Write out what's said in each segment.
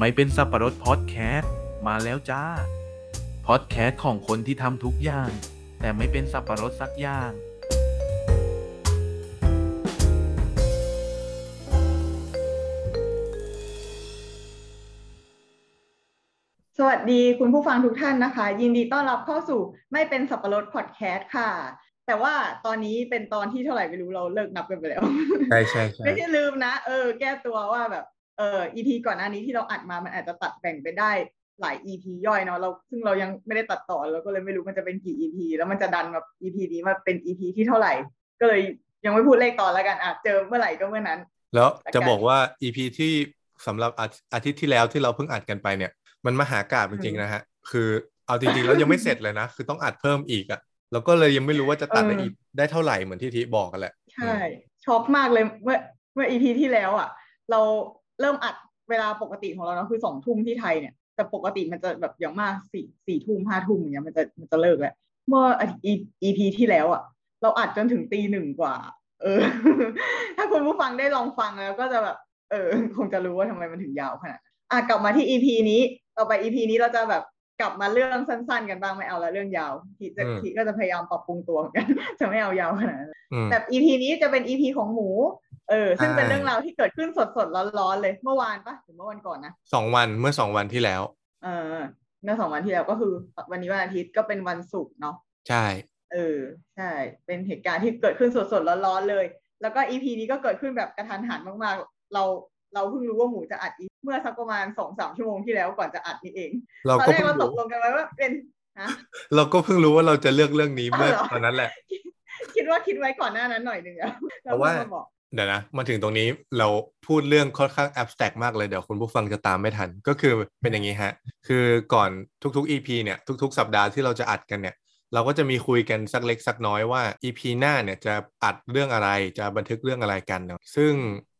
ไม่เป็นสับปะรดพอดแคสต์มาแล้วจ้า พอดแคสต์ของคนที่ทำทุกอย่าง แต่ไม่เป็นสับปะรดสักอย่าง สวัสดีคุณผู้ฟังทุกท่านนะคะ ยินดีต้อนรับเข้าสู่ไม่เป็นสับปะรดพอดแคสต์ค่ะ แต่ว่าตอนนี้เป็นตอนที่เท่าไหร่ไม่รู้เราเลิกนับกันไปแล้ว ใช่ใช่ใช่ไม่ใช่ลืมนะ เออ แก้ตัวว่าแบบ เออ EP ก่อนหน้านี้ที่เราอัดมามันอาจจะตัดแบ่งไปได้หลาย EP ย่อยเนาะเราซึ่งเรายังไม่ได้ตัดต่อเราก็เลยไม่รู้มันจะเป็นกี่ EP แล้วมันจะดันแบบ EP นี้มาเป็น EP ที่เท่าไหร่ ก็เลยยังไม่พูดเลขตอนแล้วกันอะเจอเมื่อไหร่ก็เมื่อนั้น แล้วจะบอกว่า EP ที่สำหรับอาทิอาทิตย์ที่แล้วที่เราเพิ่งอัดกันไปเนี่ย มันมหากราบจริงๆนะฮะ คือเอาจริงๆแล้วยังไม่เสร็จเลยนะ คือต้องอัดเพิ่มอีกอะแล้วก็เลยยังไม่รู้ว่าจะตัดได้เอออีกได้เท่าไหร่เหมือนที่ทีบอกกันแหละ ใช่ช็อกมากเลยเมื่อเมื่อ EP ที่แล้วอะ เรา เริ่มอัดเวลาปกติของเราเนาะคือสองทุ่มที่ไทยเนี่ยแต่ปกติมันจะแบบอย่างมากสี่สี่ทุ่มห้าทุ่มอย่างเงี้ยมันจะมันจะเลิกแล้วเมื่ออีพีที่แล้วอะเราอัดจนถึงตีหนึ่งกว่า เออ ถ้าคุณผู้ฟังได้ลองฟังแล้วก็จะแบบ เออ คงจะรู้ว่าทำไมมันถึงยาวขนาดอะกลับมาที่อีพีนี้ ต่อไปอีพีนี้เราจะแบบ กลับมาเรื่องสั้นๆ กันบ้างไม่เอาละเรื่องยาวทีจะอืมทีก็จะพยายามปรับปรุงตัวเหมือนกัน จะไม่เอายาวขนาดนั้นอืมแต่ EP นี้จะเป็น EP ของหมู เออ ซึ่งเป็นใช่เรื่องราวที่เกิดขึ้นสดๆร้อนๆเลยเมื่อวานปะหรือเมื่อวันก่อนนะสองวันเมื่อสองวันที่แล้ว เออเมื่อสองวันที่แล้วก็คือ วันนี้วันอาทิตย์ก็เป็นวันศุกร์เนาะใช่ เออ ใช่ เป็นเหตุการณ์ที่เกิดขึ้นสดๆร้อนๆเลย แล้วก็ EP นี้ก็เกิดขึ้นแบบกระทันหันมากๆ เรา เราเพิ่งรู้ว่าหมูจะอัด EP เมื่อสักประมาณสองสามชั่วโมงที่แล้วก่อนจะอัดนี่เอง เราตอนก็แรกเพิ่งเราตรู้กลงกันไว้ว่าเป็นฮะเราก็เพิ่งรู้ว่าเราจะเลือกเรื่องนี้เมื่อเอาเหรอตอนนั้นแหละ คิดว่าคิดไว้ก่อนหน้านั้นหน่อยหนึ่งแล้วเพราะว่าแล้พิ่งมบอกเดี๋ยวนะมาถึงตรงนี้เราพูดเรื่องค่อนข้าง abstract มากเลยเดี๋ยวคุณผู้ฟังจะตามไม่ทัน ก็คือเป็นอย่างนี้ฮะ คือก่อนทุกๆ EP เนี่ยทุก ๆ สัปดาห์ที่เราจะอัดกันเนี่ยเราก็จะมีคุยกันสักเล็กสักน้อยว่า EP หน้าเนี่ยจะอัดเรื่องอะไรจะบันทึกเรื่องอะไรกันเนาะซึ่ง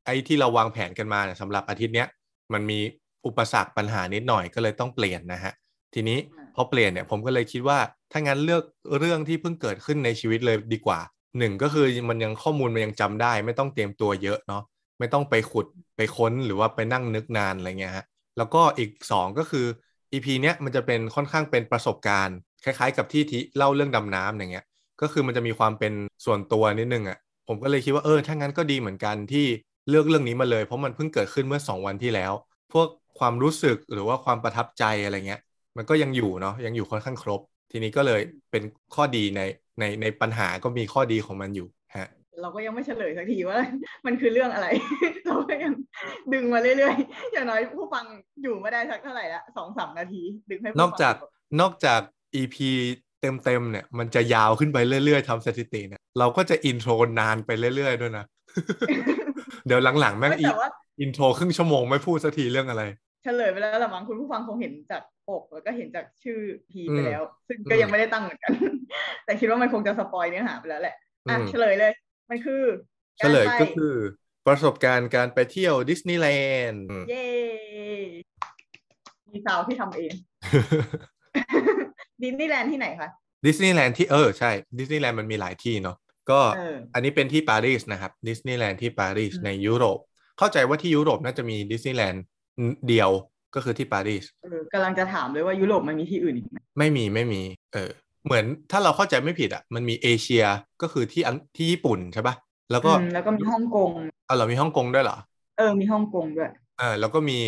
ไอ้ที่เราวางแผนกันมาเนี่ยสำหรับอาทิตย์เนี้ยมันมีอุปสรรคปัญหานิดหน่อยก็เลยต้องเปลี่ยนนะฮะทีนี้อ่าพอเปลี่ยนเนี่ยผมก็เลยคิดว่าถ้างั้นเลือกเรื่องที่เพิ่งเกิดขึ้นในชีวิตเลยดีกว่าหนึ่งก็คือมันยังข้อมูลมันยังจำได้ ไม่ต้องเตรียมตัวเยอะเนาะไม่ต้องไปขุดไปค้นหรือว่าไปนั่งนึกนานอะไรเงี้ยฮะแล้วก็อีกสองก็คือ EP เนี้ยมันจะเป็นค่อนข้างเป็นประสบการณ์ คล้ายๆ กับที่ที่เล่าเรื่องดำน้ำอย่างเงี้ยก็คือมันจะมีความเป็นส่วนตัวนิดนึงอะผมก็เลยคิดว่าเออถ้างั้นก็ดีเหมือนกันที่ เลือกเรื่องนี้มาเลย เพราะมันเพิ่งเกิดขึ้นเมื่อสองวันที่แล้ว พวกความรู้สึกหรือว่าความประทับใจอะไรเงี้ย มันก็ยังอยู่เนาะยังอยู่ค่อนข้างครบ ทีนี้ก็เลยเป็นข้อดีในในในปัญหาก็มีข้อดีของมันอยู่ฮะเราก็ยังไม่เฉลยสักทีว่า มันคือเรื่องอะไร เราก็ยังดึงมาเรื่อยๆอย่างน้อยผู้ฟังอยู่ไม่ได้สักเท่าไหร่ละสองสามนาที ดึงให้ผู้นฟัองกจากนอกจาก EP เต็มๆเนี่ย มันจะยาวขึ้นไปเรื่อยๆทำสถิติเนี่ยเราก็จะอินโทรนานไปเรื่อยๆด้วยนะ เดี๋ยวหลังๆ แม่งไม่แต่ว่าอินโทรครึ่งชั่วโมงไม่พูดสักทีเรื่องอะไร เฉลยไปแล้วละมั้งคุณผู้ฟังคงเห็นจากปกแล้วก็เห็นจากชื่อพีไปแล้ว ซึ่งก็อืมยังไม่ได้ตั้งเหมือนกัน แต่คิดว่ามันคงจะสปอยเนื้อหาไปแล้วแหละอะอืมเฉลยเลย มันคือเฉลยารไปก็คือ ประสบการณ์การไปเที่ยวดิสนีย์แลนด์เย้มีสาวที่ทำเองดิสนีย์แลนด์ที่ไหนคะดิสนีย์แลนด์ที่เออใช่ดิสนีย์แลนด์มันมีหลายที่เนาะ ก็เอออันนี้เป็นที่ปารีสนะครับดิสนีย์แลนด์ที่ปารีสอืมในยุโรป เข้าใจว่าที่ยุโรปน่าจะมีดิสนีย์แลนด์เดียวก็คือที่ปารีสเออกำลังจะถามเลยว่ายุโรปมันมีที่อื่นอีกไหมไม่มีไม่มีเออเหมือนถ้าเราเข้าใจไม่ผิดอะมันมีเอเชียก็คือที่อังที่ญี่ปุ่นใช่ปะแล้วก็อืมแล้วก็มีฮ่องกงเอาเรามีฮ่องกงด้วยเหรอเออมีฮ่องกงด้วยเออแล้วก็มี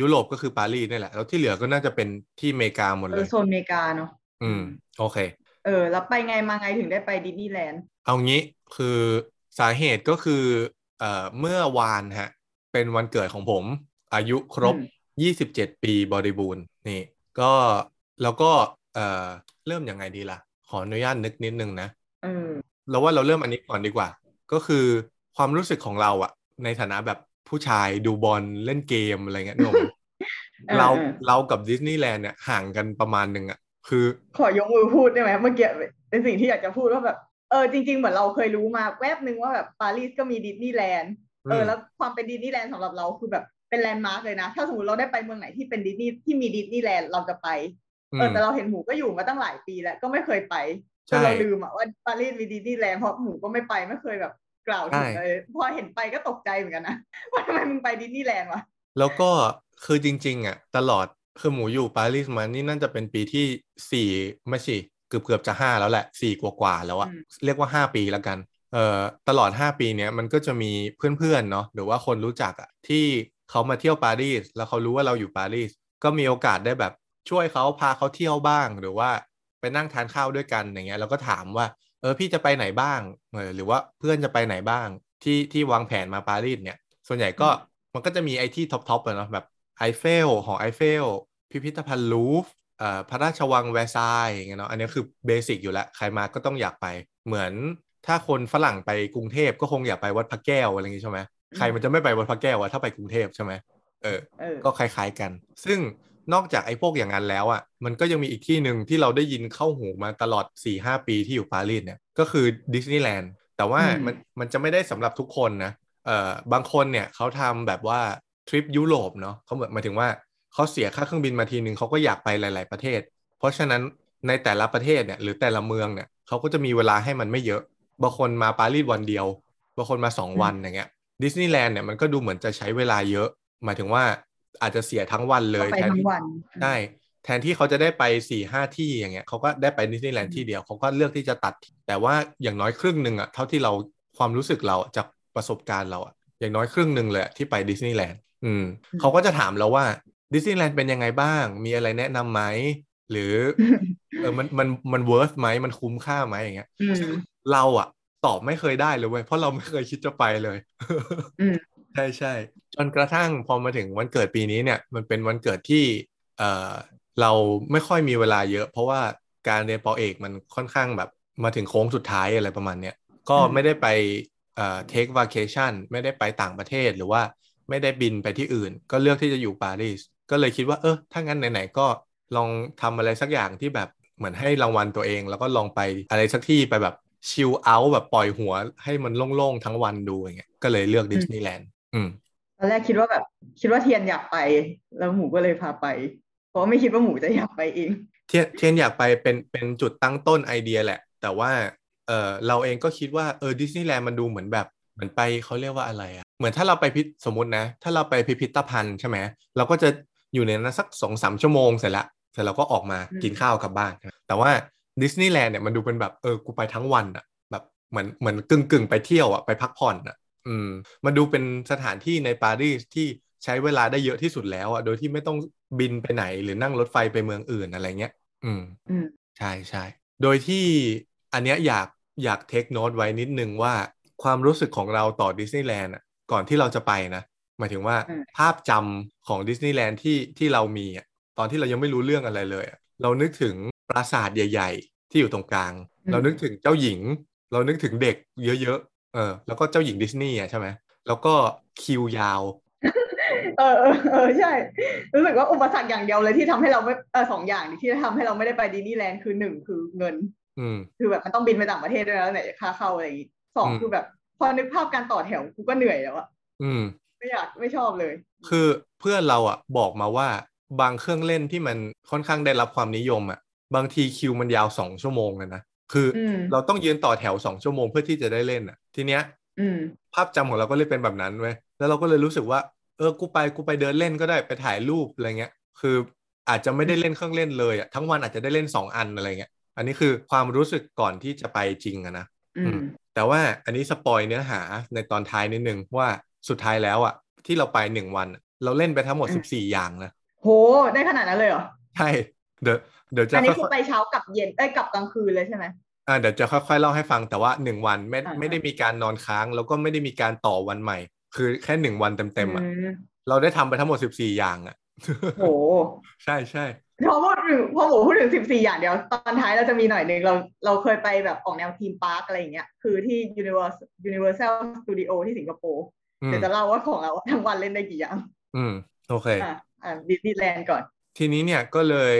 ยุโรปก็คือปารีสนี่แหละ แล้วที่เหลือก็น่าจะเป็นที่อเมริกาหมดเอเลอยโซนอเมริกาเนาะอืมโอเค เออ แล้วไปไงมาไงถึงได้ไปดิสนีย์แลนด์ เอางี้คือสาเหตุก็คือเอ่อเมื่อวานฮะ เป็นวันเกิดของผม อายุครบ 27 ปีบริบูรณ์นี่ ก็แล้วก็เอ่อเริ่มยังไงดีล่ะ ขออนุญาตนึกนิดนึงนะเออเราว่าเราเริ่มอันนี้ก่อนดีกว่า ก็คือความรู้สึกของเราอะในฐานะแบบผู้ชายดูบอลเล่นเกมอะไรเงี้ยนึกออกไหมเออเราเออเรากับดิสนีย์แลนด์เนี่ยห่างกันประมาณหนึ่งอะคือ ขอยกมือพูดได้ไหมเมื่อกี้เป็นสิ่งที่อยากจะพูดว่าแบบ เออจริง ๆ เหมือนเราเคยรู้มาแวบนึงว่าแบบปารีสก็มีดิสนีย์แลนด์เออแล้วความเป็นดิสนีย์แลนด์สำหรับเราคือแบบเป็นแลนด์มาร์กเลยนะ ถ้าสมมติเราได้ไปเมืองไหนที่เป็นดิสนีย์ที่มีดิสนีย์แลนด์เราจะไปอืเออมแต่เราเห็นหมูก็อยู่มาตั้งหลายปีแล้วก็ไม่เคยไปจใช่นเราลืมอะว่าปารีสมีดิสนีย์แลนด์เพราะหมูก็ไม่ไปไม่เคยแบบกล่าวถึงใช่เลยพอเห็นไปก็ตกใจเหมือนกันนะว่าทำไมมึงไปดิสนีย์แลนด์วะแล้วก็คือจริง ๆ อะ ตลอดคือหมูอยู่ปารีสมานี่น่าจะเป็นปีที่สี่ไม่ใช่ เกือบเกือบจะห้าแล้วแหละสี่กว่าๆแล้วอะอืมเรียกว่าห้าปีแล้วกันเอ่อตลอดห้าปีเนี้ยมันก็จะมีเพื่อนๆเนาะหรือว่าคนรู้จักอะที่เขามาเที่ยวปารีสแล้วเขารู้ว่าเราอยู่ปารีสก็มีโอกาสได้แบบช่วยเขาพาเขาเที่ยวบ้าง หรือว่าไปนั่งทานข้าวด้วยกันอย่างเงี้ยแล้วก็ถามว่าเออพี่จะไปไหนบ้างเออหรือว่าเพื่อนจะไปไหนบ้างที่ที่วางแผนมาปารีสเนี่ย ส่วนใหญ่ก็มันก็จะมีไอ้ที่ top top อะเนาะแบบไอเฟลหอไอเฟลพิพิธภัณฑ์ลูฟร์เอ่อ พระราชวังแวร์ซายน์อย่างเงี้ยเนาะอันนี้คือ basic อยู่แล้ว ใครมาก็ต้องอยากไป เหมือนถ้าคนฝรั่งไปกรุงเทพก็คงอยากไปวัดพระแก้วอะไรอย่างงี้ใช่ไหมใครมันจะไม่ไปวัดพระแก้วอะถ้าไปกรุงเทพใช่ไหมเออเออก็คล้าย ๆกัน ซึ่งนอกจากไอ้พวกอย่างนั้นแล้วอะ มันก็ยังมีอีกที่หนึ่งที่เราได้ยินเข้าหูมาตลอด 4-5ปีที่อยู่ปารีสเนี่ย ก็คือดิสนีย์แลนด์ แต่ว่าอืมมันมันจะไม่ได้สำหรับทุกคนนะ เอ่อ บางคนเนี่ยเขาทำแบบว่าทริปยุโรปเนาะเขาเหมือนหมายถึงว่า เขาเสียค่าเครื่องบินมาทีนึงเขาก็อยากไปหลาย ๆ ประเทศ เพราะฉะนั้นในแต่ละประเทศเนี่ยหรือแต่ละเมืองเนี่ยเขาก็จะมีเวลาให้มันไม่เยอะบางคนมาปารีสวันเดียวบางคนมาสองวันอย่างเงี้ยดิสนีย์แลนด์เนี่ยมันก็ดูเหมือนจะใช้เวลาเยอะ หมายถึงว่าอาจจะเสียทั้งวันเลยก็ไปแทนทั้งที่วันใช่แทนที่เขาจะได้ไปสี่ห้าที่อย่างเงี้ยเขาก็ได้ไปดิสนีย์แลนด์ที่เดียวเขาก็เลือกที่จะตัด แต่ว่าอย่างน้อยครึ่งหนึ่งอะเท่าที่เราความรู้สึกเราจากประสบการณ์เราอะอย่างน้อยครึ่งหนึ่งเลยอะที่ไปดิสนีย์แลนด์อืมเขาก็จะถามเราว่า ดิสนีย์แลนด์เป็นยังไงบ้าง มีอะไรแนะนำไหม หรือเออมันมันมัน worth ไหมมันคุ้มค่าไหมอย่างเงี้ยอืมเราอะตอบไม่เคยได้เลยเว้ยเพราะเราไม่เคยคิดจะไปเลยอืมใช่ใช่จนกระทั่งพอมาถึงวันเกิดปีนี้เนี่ย มันเป็นวันเกิดที่เออเราไม่ค่อยมีเวลาเยอะ เพราะว่าการเรียนปอเอกมันค่อนข้างแบบมาถึงโค้งสุดท้ายอะไรประมาณเนี้ยก็อืมไม่ได้ไปเอ่อ take vacation ไม่ได้ไปต่างประเทศหรือว่าไม่ได้บินไปที่อื่น ก็เลือกที่จะอยู่ปารีส ก็เลยคิดว่าเออถ้างั้นไหนๆก็ลองทำอะไรสักอย่างที่แบบเหมือนให้รางวัลตัวเอง แล้วก็ลองไปอะไรสักที่ไปแบบ chill out แบบปล่อยหัวให้มันโล่งๆทั้งวันดูอย่างเงี้ยก็เลยเลือกดิสนีย์แลนด์อืมตอนแรกคิดว่าแบบคิดว่าเทียนอยากไป แล้วหมูก็เลยพาไป เพราะว่าไม่คิดว่าหมูจะอยากไปเองเทียนเทียนอยากไปเป็นเป็นจุดตั้งต้นไอเดียแหละ แต่ว่าเออเราเองก็คิดว่าเออดิสนีย์แลนด์มันดูเหมือนแบบเหมือนไปเขาเรียกว่าอะไรอะเหมือนถ้าเราไปพิสมมตินะ ถ้าเราไปพิพิธภัณฑ์ใช่ไหมเราก็จะ อยู่ในนั้นสักสองสามชั่วโมงเสร็จละเสร็จเราก็ออกมาอืมกินข้าวกลับบ้าน แต่ว่าดิสนีย์แลนด์เนี่ยมันดูเป็นแบบเออกูไปทั้งวันอะแบบเหมือนเหมือนกึ่งกึ่งไปเที่ยวอะไปพักผ่อนอะอืมมันดูเป็นสถานที่ในปารีสที่ใช้เวลาได้เยอะที่สุดแล้วอะโดยที่ไม่ต้องบินไปไหนหรือนั่งรถไฟไปเมืองอื่นอะไรเงี้ย อืมอืมใช่ใช่โดยที่อันเนี้ยอยากอยากเทคโน e ไว้นิดนึงว่าความรู้สึกของเราต่อดิสนีย์แลนด์อะก่อนที่เราจะไปนะห มายถึงว่าอืมภาพจำของดิสนีย์แลนด์ที่ที่เรามีอะตอนที่เรายังไม่รู้เรื่องอะไรเลยอะเรานึกถึงปราสาทใหญ่ ๆ ที่อยู่ตรงกลาง เรานึกถึงเจ้าหญิง เรานึกถึงเด็กเยอะๆเออแล้วก็เจ้าหญิงดิสนีย์อะใช่ไหมแล้วก็คิวยาวเออเออเออใช่ รู้สึกว่าอุปสรรคอย่างเดียวเลยที่ทำให้เราไม่เออสองอย่างที่ทำให้เราไม่ได้ไปดิสนีย์แลนด์คือหนึ่งคือเงิน อืมคือแบบมันต้องบินไปต่างประเทศด้วยแล้วไหนจะค่าเข้าอะไรอย่างงี้สองอืมคือแบบพอนึกภาพการต่อแถวกูก็เหนื่อยแล้วอะอืม ไม่อยากไม่ชอบเลย คือเพื่อนเราอะบอกมาว่าบางเครื่องเล่นที่มันค่อนข้างได้รับความนิยมอะ บางทีคิวมันยาวสองชั่วโมงเลยนะคืออมเราต้องยืนต่อแถวสองชั่วโมงเพื่อที่จะได้เล่นอะ ทีเนี้ยอืมภาพจำของเราก็เลยเป็นแบบนั้นเว้ยแล้วเราก็เลยรู้สึกว่า เออกูไปกูไปเดินเล่นก็ได้ไปถ่ายรูปอะไรเงี้ย คืออาจจะไม่ได้เล่นเครื่องเล่นเลยอะทั้งวันอาจจะได้เล่นสองอันอะไรเงี้ย อันนี้คือความรู้สึกก่อนที่จะไปจริงอะนะอืมแต่ว่าอันนี้สปอยเนื้อหาในตอนท้ายนิดนึงว่า สุดท้ายแล้วอะ ที่เราไปหนึ่งวันอะเราเล่นไปทั้งหมดอืมสิบสี่อย่างนะโหได้ขนาดนั้นเลยเหรอใช่เดี๋ยวเดี๋ยวจะอันนี้ค่คืออยไปเช้ากับเย็นเอ้ยกับกลางคืนเลยใช่ไหมๆอ่าเดี๋ยวจะค่อยๆเล่าให้ฟังแต่ว่าหนึ่งวันไม่อ่าไม่ได้มีการนอนค้าง แล้วก็ไม่ได้มีการต่อวันใหม่ คือแค่หนึ่งวันเต็มๆอะอืมเราได้ทำไปทั้งหมดสิบสี่อย่างอะโหใช่ใช่พอพูดถึงพอหมูพูดถึงสิบสี่อย่างเดียวตอนท้ายเราจะมีหน่อยหนึ่งเราเราเคยไปแบบออกแนว theme park อะไรอย่างเงี้ยคือที่ Universal Universal Studio ที่สิงคโปร์อืม เดี๋ยวจะเล่าว่าของเราทั้งวันเล่นได้กี่อย่าง อืม โอเค อะอะดิสนีย์แลนด์ก่อน ทีนี้เนี่ยก็เลย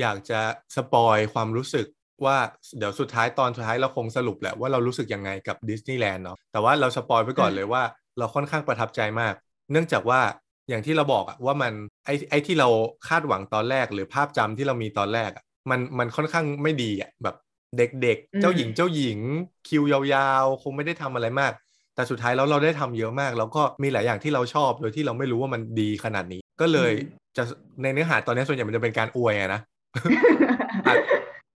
อยากจะ spoil ความรู้สึกว่าเดี๋ยวสุดท้ายตอนสุดท้ายเราคงสรุปแหละว่าเรารู้สึกยังไงกับดิสนีย์แลนด์เนาะแต่ว่าเรา spoil ไปก่อนอืมเลยว่าเราค่อนข้างประทับใจมาก เนื่องจากว่าอย่างที่เราบอกอะว่ามันไอไอที่เราคาดหวังตอนแรก หรือภาพจำที่เรามีตอนแรกอะมันมันค่อนข้างไม่ดีอะแบบเด็กๆเจ้าหญิงเจ้าหญิงคิวยาวๆ คงไม่ได้ทำอะไรมาก แต่สุดท้ายแล้วเราได้ทำเยอะมาก แล้วก็มีหลายอย่างที่เราชอบโดยที่เราไม่รู้ว่ามันดีขนาดนี้ ก็เลยอืมจะในเนื้อหาตอนนี้ส่วนใหญ่มันจะเป็นการอวยอะนะอาจ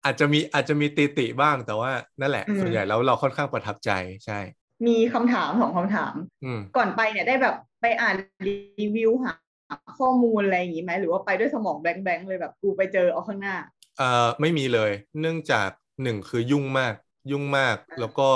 อาจจะมีอาจจะมีติติบ้างแต่ว่านั่นแหละอืมส่วนใหญ่แล้วเราค่อนข้างประทับใจใช่ มีคำถามสองคำถามอืมก่อนไปเนี่ยได้แบบไปอ่านรีวิวหาข้อมูลอะไรอย่างงี้ไหมหรือว่าไปด้วยสมองแบงค์แบงค์เลยแบบกูไปเจอเอาข้างหน้า เอ่อไม่มีเลย เนื่องจากหนึ่งคือยุ่งมากยุ่งมากแล้วก็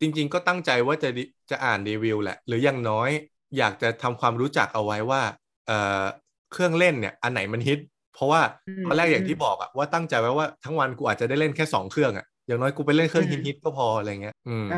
จริง ๆ ก็ตั้งใจว่าจะดิจะอ่านรีวิวแหละ หรืออย่างน้อยอยากจะทำความรู้จักเอาไว้ว่าเอ่อเครื่องเล่นเนี่ยอันไหนมันฮิต เพราะว่าอืมตอนแรกอย่างที่บอกอะว่าตั้งใจไว้ว่าทั้งวันกูอาจจะได้เล่นแค่สองเครื่องอะอย่างน้อยกูไปเล่นเครื่องอืมฮิตๆก็พออะไรเงี้ย อืมอ่า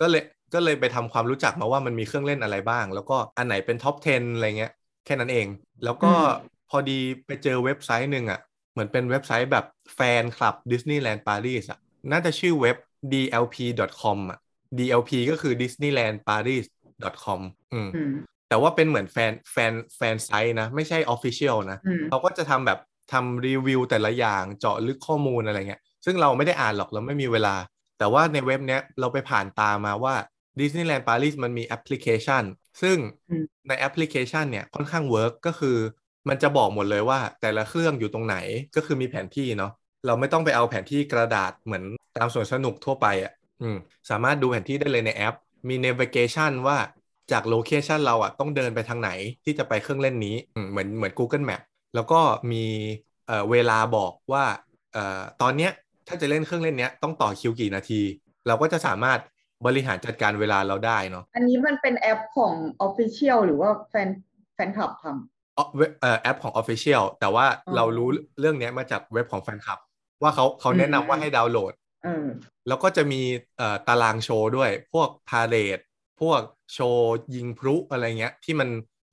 ก็เลยก็เลยไปทำความรู้จักมาว่ามันมีเครื่องเล่นอะไรบ้าง แล้วก็อันไหนเป็น top 10 อะไรเงี้ย แค่นั้นเอง แล้วก็อืมพอดีไปเจอเว็บไซต์หนึ่งอะ เหมือนเป็นเว็บไซต์แบบแฟนคลับดิสนีย์แลนด์ปารีสอะ น่าจะชื่อเว็บ dlp.com อะ dlp ก็คือ disneylandparis.com อืมอืมแต่ว่าเป็นเหมือน fan fan fan site นะ ไม่ใช่ Official นะอืมเขาก็จะทำแบบทำรีวิวแต่ละอย่างเจาะลึกข้อมูลอะไรเงี้ย ซึ่งเราไม่ได้อ่านหรอกเราไม่มีเวลา แต่ว่าในเว็บเนี้ยเราไปผ่านตามาว่า Disneyland Paris มันมีแอปพลิเคชัน ซึ่งอืมในแอปพลิเคชันเนี่ยค่อนข้าง work ก็คือมันจะบอกหมดเลยว่าแต่ละเครื่องอยู่ตรงไหนก็คือมีแผนที่เนาะเราไม่ต้องไปเอาแผนที่กระดาษเหมือนตามสวนสนุกทั่วไปอะอืม สามารถดูแผนที่ได้เลยในแอป มี navigation ว่าจากโลเคชันเราอะต้องเดินไปทางไหนที่จะไปเครื่องเล่นนี้อืมเหมือนเหมือน Google Map แล้วก็มีเอ่อเวลาบอกว่าเอ่อตอนเนี้ยถ้าจะเล่นเครื่องเล่นเนี้ยต้องต่อคิวกี่นาที เราก็จะสามารถบริหารจัดการเวลาเราได้เนาะอันนี้มันเป็นแอปของ Official หรือว่าแฟนแฟนคลับทเอ่อเว็บเอ่อแอปของ Official แต่ว่าอ๋อเรารู้เรื่องเนี้ยมาจากเว็บของแฟนคลับ ว่าเขาเขาแนะนำว่าอืมให้ดาวน์โหลดำเออ แล้วก็จะมีเอ่อตารางโชว์ด้วย พวก parade พวกโชว์ยิงพลุอะไรเงี้ย ที่มัน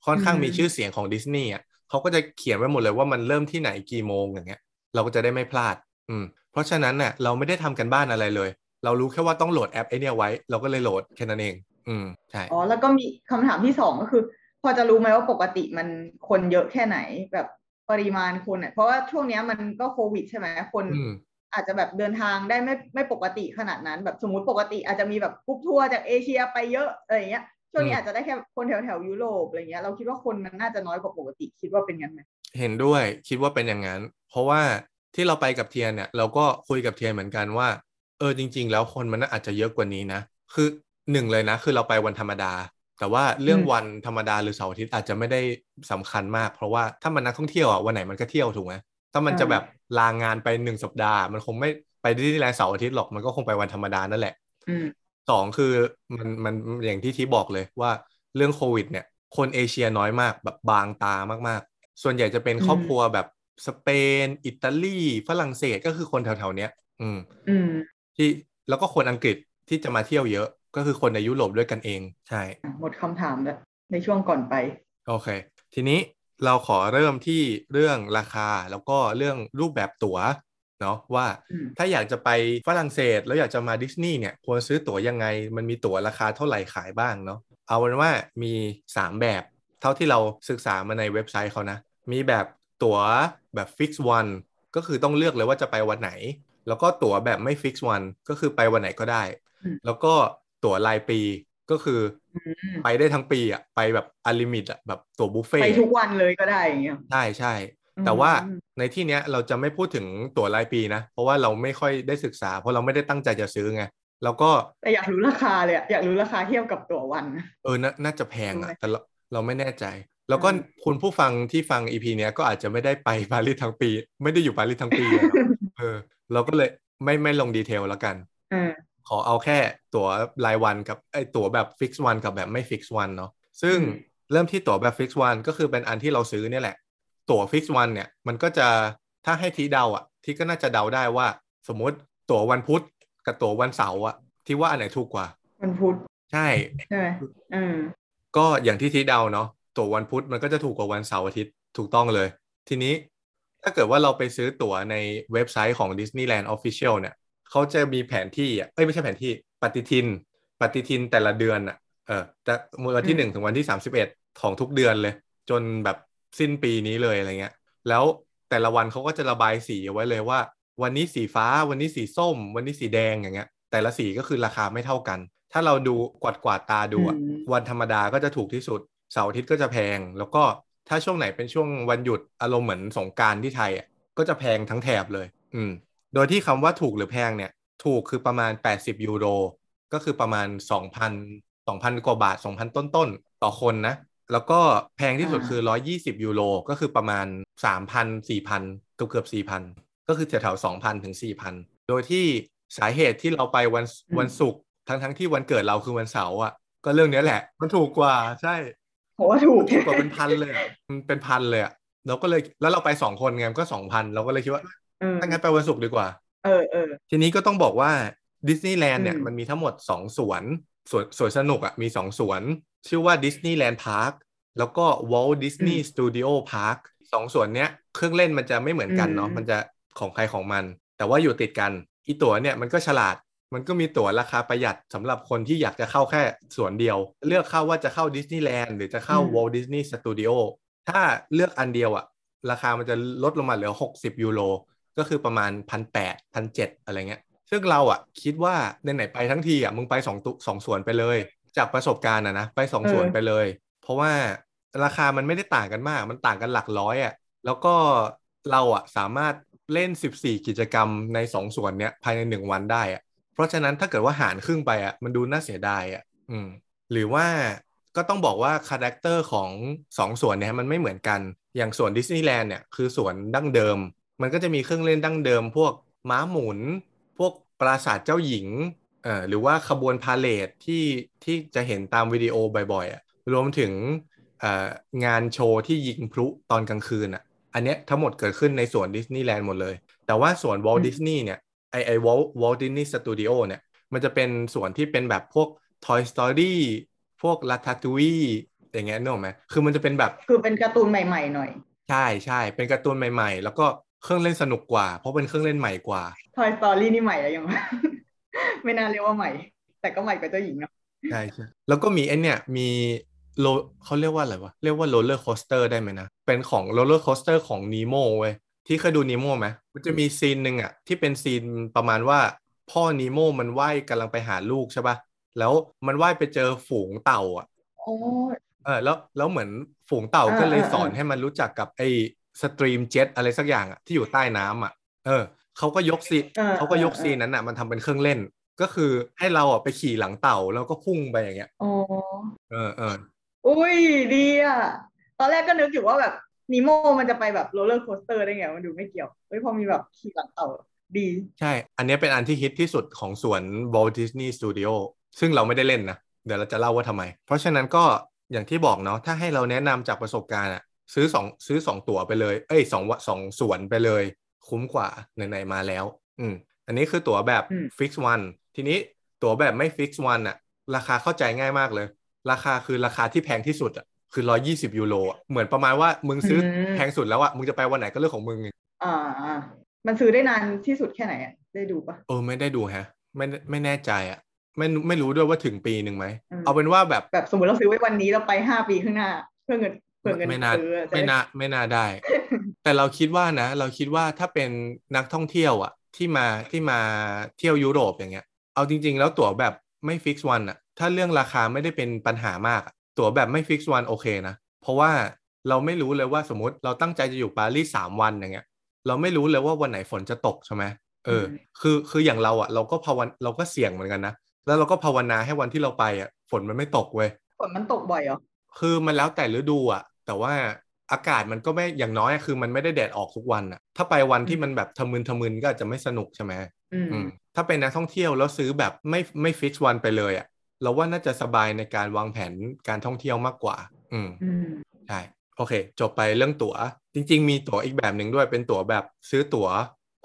ค่อนข้างอืมมีชื่อเสียงของดิสนีย์อะเขาก็จะเขียนไว้หมดเลยว่ามันเริ่มที่ไหนกี่โมงอย่างเงี้ย เราก็จะได้ไม่พลาด อืม เพราะฉะนั้นเนี่ยเราไม่ได้ทำการบ้านอะไรเลย เรารู้แค่ว่าต้องโหลดแอปไอเนี้ยไว้ เราก็เลยโหลดแค่นั้นเอง อืมใช่อ๋อแล้วก็มีคำถามที่สองก็คือ พอจะรู้ไหมว่าปกติมันคนเยอะแค่ไหนแบบปริมาณคนเนี่ยเพราะว่าช่วงเนี้ยมันก็โควิดใช่ไหมคน อืมอาจจะแบบเดินทางได้ไม่ไม่ปกติขนาดนั้น แบบสมมติปกติอาจจะมีแบบกรุ๊ปทัวร์จากเอเชียไปเยอะอะไรอย่างเงี้ยช่วงนี้อืมอาจจะได้แค่คนแถวแถวยุโรปอะไรเงี้ยเราคิดว่าคนมันน่าจะน้อยกว่าปกติคิดว่าเป็นงั้นไหมเห็นด้วยคิดว่าเป็นอย่างนั้น เพราะว่าที่เราไปกับเทียนเนี่ยเราก็คุยกับเทียนเหมือนกันว่า เออจริง ๆ แล้วคนมันน่าอาจจะเยอะกว่านี้นะ คือหนึ่งเลยนะ คือเราไปวันธรรมดา แต่ว่าเรื่องวันธรรมดาหรือเสาร์อาทิตย์อาจจะไม่ได้สำคัญมาก เพราะว่าถ้ามันนักท่องเที่ยวอะวันไหนมันก็เที่ยวถูกไหม ถ้ามันจะแบบลางานไปหนึ่งสัปดาห์ มันคงไม่ไปที่แลนด์เสาร์อาทิตย์หรอกมันก็คงไปวันธรรมดานั่นแหละอืมสองคือมันมันอย่างที่ทีบอกเลยว่าเรื่องโควิด เนี่ย คนเอเชียน้อยมากแบบบางตามากๆ ส่วนใหญ่จะเป็นอืมครอบครัวแบบสเปน อิตาลี ฝรั่งเศสก็คือคนแถวๆเนี้ยอืมอืมที่แล้วก็คนอังกฤษที่จะมาเที่ยวเยอะ ก็คือคนในยุโรปด้วยกันเอง ใช่อะหมดคำถามแล้วในช่วงก่อนไป โอเค ทีนี้ เราขอเริ่มที่เรื่องราคาแล้วก็เรื่องรูปแบบตั๋วเนาะว่าอืมถ้าอยากจะไปฝรั่งเศสแล้วอยากจะมาดิสนีย์เนี่ยควรซื้อตั๋วยังไง มันมีตั๋วราคาเท่าไหร่ขายบ้างเนาะเอาเป็นว่ามี 3 แบบ เท่าที่เราศึกษามาในเว็บไซต์เขานะ มีแบบตั๋วแบบ fix วันก็คือต้องเลือกเลยว่าจะไปวันไหน แล้วก็ตั๋วแบบไม่ fix วันก็คือไปวันไหนก็ได้อืมแล้วก็ตั๋วรายปี ก็คืออืมไปได้ทั้งปีอะไปแบบ unlimit อะแบบตั๋วบุฟเฟ่ไปทุกวันันเลยก็ได้อย่างเงี้ยใช่ใช่อืมแต่ว่าในที่เนี้ยเราจะไม่พูดถึงตั๋วรายปีนะ เพราะว่าเราไม่ค่อยได้ศึกษา เพราะเราไม่ได้ตั้งใจจะซื้อไงแล้วก็แต่อยากรู้ราคาเลยอะอยากรู้ราคาเทียบกับตั๋ววันนะเออนาน่าจะแพงรู้อะไหมแต่เราเราไม่แน่ใจ แล้วก็อืมคุณผู้ฟังที่ฟัง EP เนี้ยก็อาจจะไม่ได้ไปปารีสทั้งปี ไม่ได้อยู่ปารีสทั้งปีอะเนาะเออ เราก็เลยไม่ไม่ลง detail แล้วกันเออ ขอเอาแค่ตั๋วรายวันกับไอ้ตั๋วแบบ fix วันกับแบบไม่ fix วันเนาะซึ่งอืมเริ่มที่ตั๋วแบบ fix วันก็คือเป็นอันที่เราซื้อเนี่ยแหละ ตั๋ว fix วันเนี่ยมันก็จะถ้าให้ทีเดาอะที่ก็น่าจะเดาได้ว่า สมมุติตั๋ววันพุธกับตั๋ววันเสาร์อะที่ว่าอันไหนถูกกว่า วันพุธใช่ใช่ไหมเออก็อย่างที่ทีเดาเนาะตั๋ววันพุธมันก็จะถูกกว่าวันเสาร์อาทิตย์ถูกต้องเลย ทีนี้ถ้าเกิดว่าเราไปซื้อตั๋วในเว็บไซต์ของ Disneyland Official เนี่ย เขาจะมีแผนที่อะเอ้ยไม่ใช่แผนที่ ปฏิทิน ปฏิทินแต่ละเดือนอะเออจะวันที่หนึ่งถึงวันที่สามสิบเอ็ดของทุกเดือนเลย จนแบบสิ้นปีนี้เลยอะไรเงี้ย แล้วแต่ละวันเขาก็จะระบายสีเอาไว้เลยว่า วันนี้สีฟ้าวันนี้สีส้ม วันนี้สีแดงอย่างเงี้ย แต่ละสีก็คือราคาไม่เท่ากัน ถ้าเราดูกวาดกวาดตาดูอะอืมวันธรรมดาก็จะถูกที่สุดเสาร์อาทิตย์ก็จะแพง แล้วก็ถ้าช่วงไหนเป็นช่วงวันหยุดอารมณ์เหมือนสงกรารที่ไทยอะก็จะแพงทั้งแถบเลย อืม โดยที่คำว่าถูกหรือแพงเนี่ย ถูกคือประมาณ 80 ยูโร ก็คือประมาณ 2,000 2,000 กว่าบาท 2,000 ต้นๆ ต่อคนนะ แล้วก็แพงที่สุดคือ 120 ยูโร ก็คือประมาณ 3,000 4,000 เกือบเกือบ4,000 ก็คือแถวๆ2,000 ถึง 4,000 โดยที่สาเหตุที่เราไปวันวันศุกร์ทั้งทั้งๆที่วันเกิดเราคือวันเสาร์อะ ก็เรื่องเนี้ยแหละ มันถูกกว่าใช่เพราะว่าถูกถูกกว่าเป็นพันเลยอะมันเป็นพันเลยอะเราก็เลยแล้วเราไปสองคนไงมันก็สองพันเราก็เลยคิดว่าเออ ถ้างั้นไปวันศุกร์ดีกว่า เออเออทีนี้ก็ต้องบอกว่าดิสนีย์แลนด์เนี่ยอืมมันมีทั้งหมดสองสวนสวนสวนสนุกอะมีสองสวน ชื่อว่าดิสนีย์แลนด์พาร์คแล้วก็ Walt Disney Studio Park สองสวนเนี้ยเครื่องเล่นมันจะไม่เหมือนกันเนาะมันจะของใครของมัน แต่ว่าอยู่ติดกันอีตั๋วเนี่ยมันก็ฉลาด มันก็มีตั๋วราคาประหยัดสำหรับคนที่อยากจะเข้าแค่สวนเดียว เลือกเข้าว่าจะเข้าดิสนีย์แลนด์หรือจะเข้า Walt Disney Studio ถ้าเลือกอันเดียวอะราคามันจะลดลงมาเหลือ 60 ยูโร ก็คือประมาณพันแปดพันเจ็ดอะไรเงี้ยซึ่งเราอะคิดว่าไหนไปทั้งทีอะมึงไปสองตุสองสวนไปเลย จากประสบการณ์อะนะไปสองสวนไปเลย เพราะว่าราคามันไม่ได้ต่างกันมาก มันต่างกันหลักร้อยอะแล้วก็เราอะสามารถเล่น 14 กิจกรรมในสองสวนเนี้ยภายในหนึ่งวันได้อะเพราะฉะนั้นถ้าเกิดว่าหารครึ่งไปอะมันดูน่าเสียดายอะอืมหรือว่าก็ต้องบอกว่า character ของสองสวนเนี่ยมันไม่เหมือนกัน อย่างส่วนดิสนีย์แลนด์เนี่ยคือส่วนดั้งเดิม มันก็จะมีเครื่องเล่นดั้งเดิม พวกม้าหมุน พวกปราสาทเจ้าหญิงเอ่อหรือว่าขบวน parade ที่ที่จะเห็นตามวิดีโอบ่อยๆอะรวมถึงเอ่องานโชว์ที่ยิงพลุตอนกลางคืนอะอันเนี้ยทั้งหมดเกิดขึ้นในสวนดิสนีย์แลนด์หมดเลย แต่ว่าสวนวอลอืมดิสนีย์เนี่ยไอไอ Walt Walt Disney Studio เนี่ยมันจะเป็นสวนที่เป็นแบบพวก Toy Story พวก Ratatouille อย่างเงี้ยนึกออกไหมคือมันจะเป็นแบบ คือเป็นการ์ตูนใหม่ ๆ หน่อย ใช่ใช่เป็นการ์ตูนใหม่ ๆ แล้วก็ เครื่องเล่นสนุกกว่า เพราะเป็นเครื่องเล่นใหม่กว่า Toy Story นี่ใหม่แล้วยัง ไม่น่าเรียกว่าใหม่ แต่ก็ใหม่กว่าเจ้าหญิงเนาะใช่ใช่แล้วก็มีไอเนี่ยมีโลเขาเรียกว่าอะไรวะ เรียกว่า roller coaster ได้ไหมนะ เป็นของ roller coaster ของนีโมเว้ยที่เคยดูนีโมไหมมันจะมี scene หนึ่งอะที่เป็น scene ประมาณว่า พ่อนีโมมันว่ายกำลังไปหาลูกใช่ปะแล้วมันว่ายไปเจอฝูงเต่าอะโอ้เออแล้วแล้วเหมือนฝูงเต่าอ่าก็เลยอ่าสอนอ่าให้มันรู้จักกับไอ้ stream jet อะไรสักอย่างอะที่อยู่ใต้น้ำอะเออเขาก็ยก scene ออเขาก็ยกออ scene นั้นอะมันทำเป็นเครื่องเล่น ก็คือให้เราอะไปขี่หลังเต่าแล้วก็พุ่งไปอย่างเงี้ยอ๋อเออเอออุ้ยดีอะตอนแรกก็นึกอยู่ว่าแบบนีโมมันจะไปแบบ roller coaster ได้ไงมันดูไม่เกี่ยวเฮ้ยพอมีแบบขี่หลังเต่าดี ใช่ อันเนี้ยเป็นอันที่ฮิตที่สุดของสวน Walt Disney Studio ซึ่งเราไม่ได้เล่นนะ เดี๋ยวเราจะเล่าว่าทำไม เพราะฉะนั้นก็อย่างที่บอกเนาะถ้าให้เราแนะนำจากประสบการณ์อะ ซื้อสองซื้อสองตั๋วไปเลย เอ้ยสองวะสองสวนไปเลย คุ้มกว่าไหนๆมาแล้ว อืมอันนี้คือตั๋วแบบอืม fix วัน ทีนี้ตั๋วแบบไม่ Fix One อะราคาเข้าใจง่ายมากเลย ราคาคือราคาที่แพงที่สุดอะคือร้อยี่สิบยูโรอะเหมือนประมาณว่ามึงซื้ออมแพงสุดแล้วอะมึงจะไปวันไหนก็เรื่องของมึงอ่ามันซื้อได้นานที่สุดแค่ไหนอะได้ดูปะเออไม่ได้ดูฮะ ไม่ไม่แน่ใจอะไม่ไม่รู้ด้วยว่าถึงปีหนึ่งไหมอืมเอาเป็นว่าแบบแบบสมมติเราซื้อไว้วันนี้เราไปห้าปีข้างหน้า เพื่อเงิน เพื่อเงินไม่น่าซื้อจะไม่ได้น่าไม่น่าได้ แต่เราคิดว่านะ เราคิดว่าถ้าเป็นนักท่องเที่ยวอะ ที่มาที่มาเที่ยวยุโรปอย่างเงี้ย เอาจริง ๆ แล้วตั๋วแบบไม่ fix วันอะ ถ้าเรื่องราคาไม่ได้เป็นปัญหามากอะตั๋วแบบไม่ fix วันโอเคนะ เพราะว่าเราไม่รู้เลยว่าสมมติเราตั้งใจจะอยู่ปารีสสามวันอย่างเงี้ย เราไม่รู้เลยว่าวันไหนฝนจะตกใช่ไหมเอออืมคือคืออย่างเราอะ เราก็ภาวนาเราก็เสี่ยงเหมือนกันนะแล้วเราก็ภาวนาให้วันที่เราไปอะ ฝนมันไม่ตกเว้ยฝนมันตกบ่อยเหรอคือมันแล้วแต่ฤดูอะ แต่ว่าอากาศมันก็ไม่อย่างน้อยอะคือมันไม่ได้แดดออกทุกวันอะถ้าไปวันที่มันแบบทะมึนทะมึนก็อาจจะไม่สนุกใช่ไหมอืมอืมถ้าเป็นนักท่องเที่ยวแล้วซื้อแบบไม่ไม่ฟิกวันไปเลยอะเราว่าน่าจะสบายในการวางแผนการท่องเที่ยวมากกว่า อืมอืมใช่โอเค จบไปเรื่องตั๋ว จริง ๆ มีตั๋วอีกแบบหนึ่งด้วยเป็นตั๋วแบบซื้อตั๋ว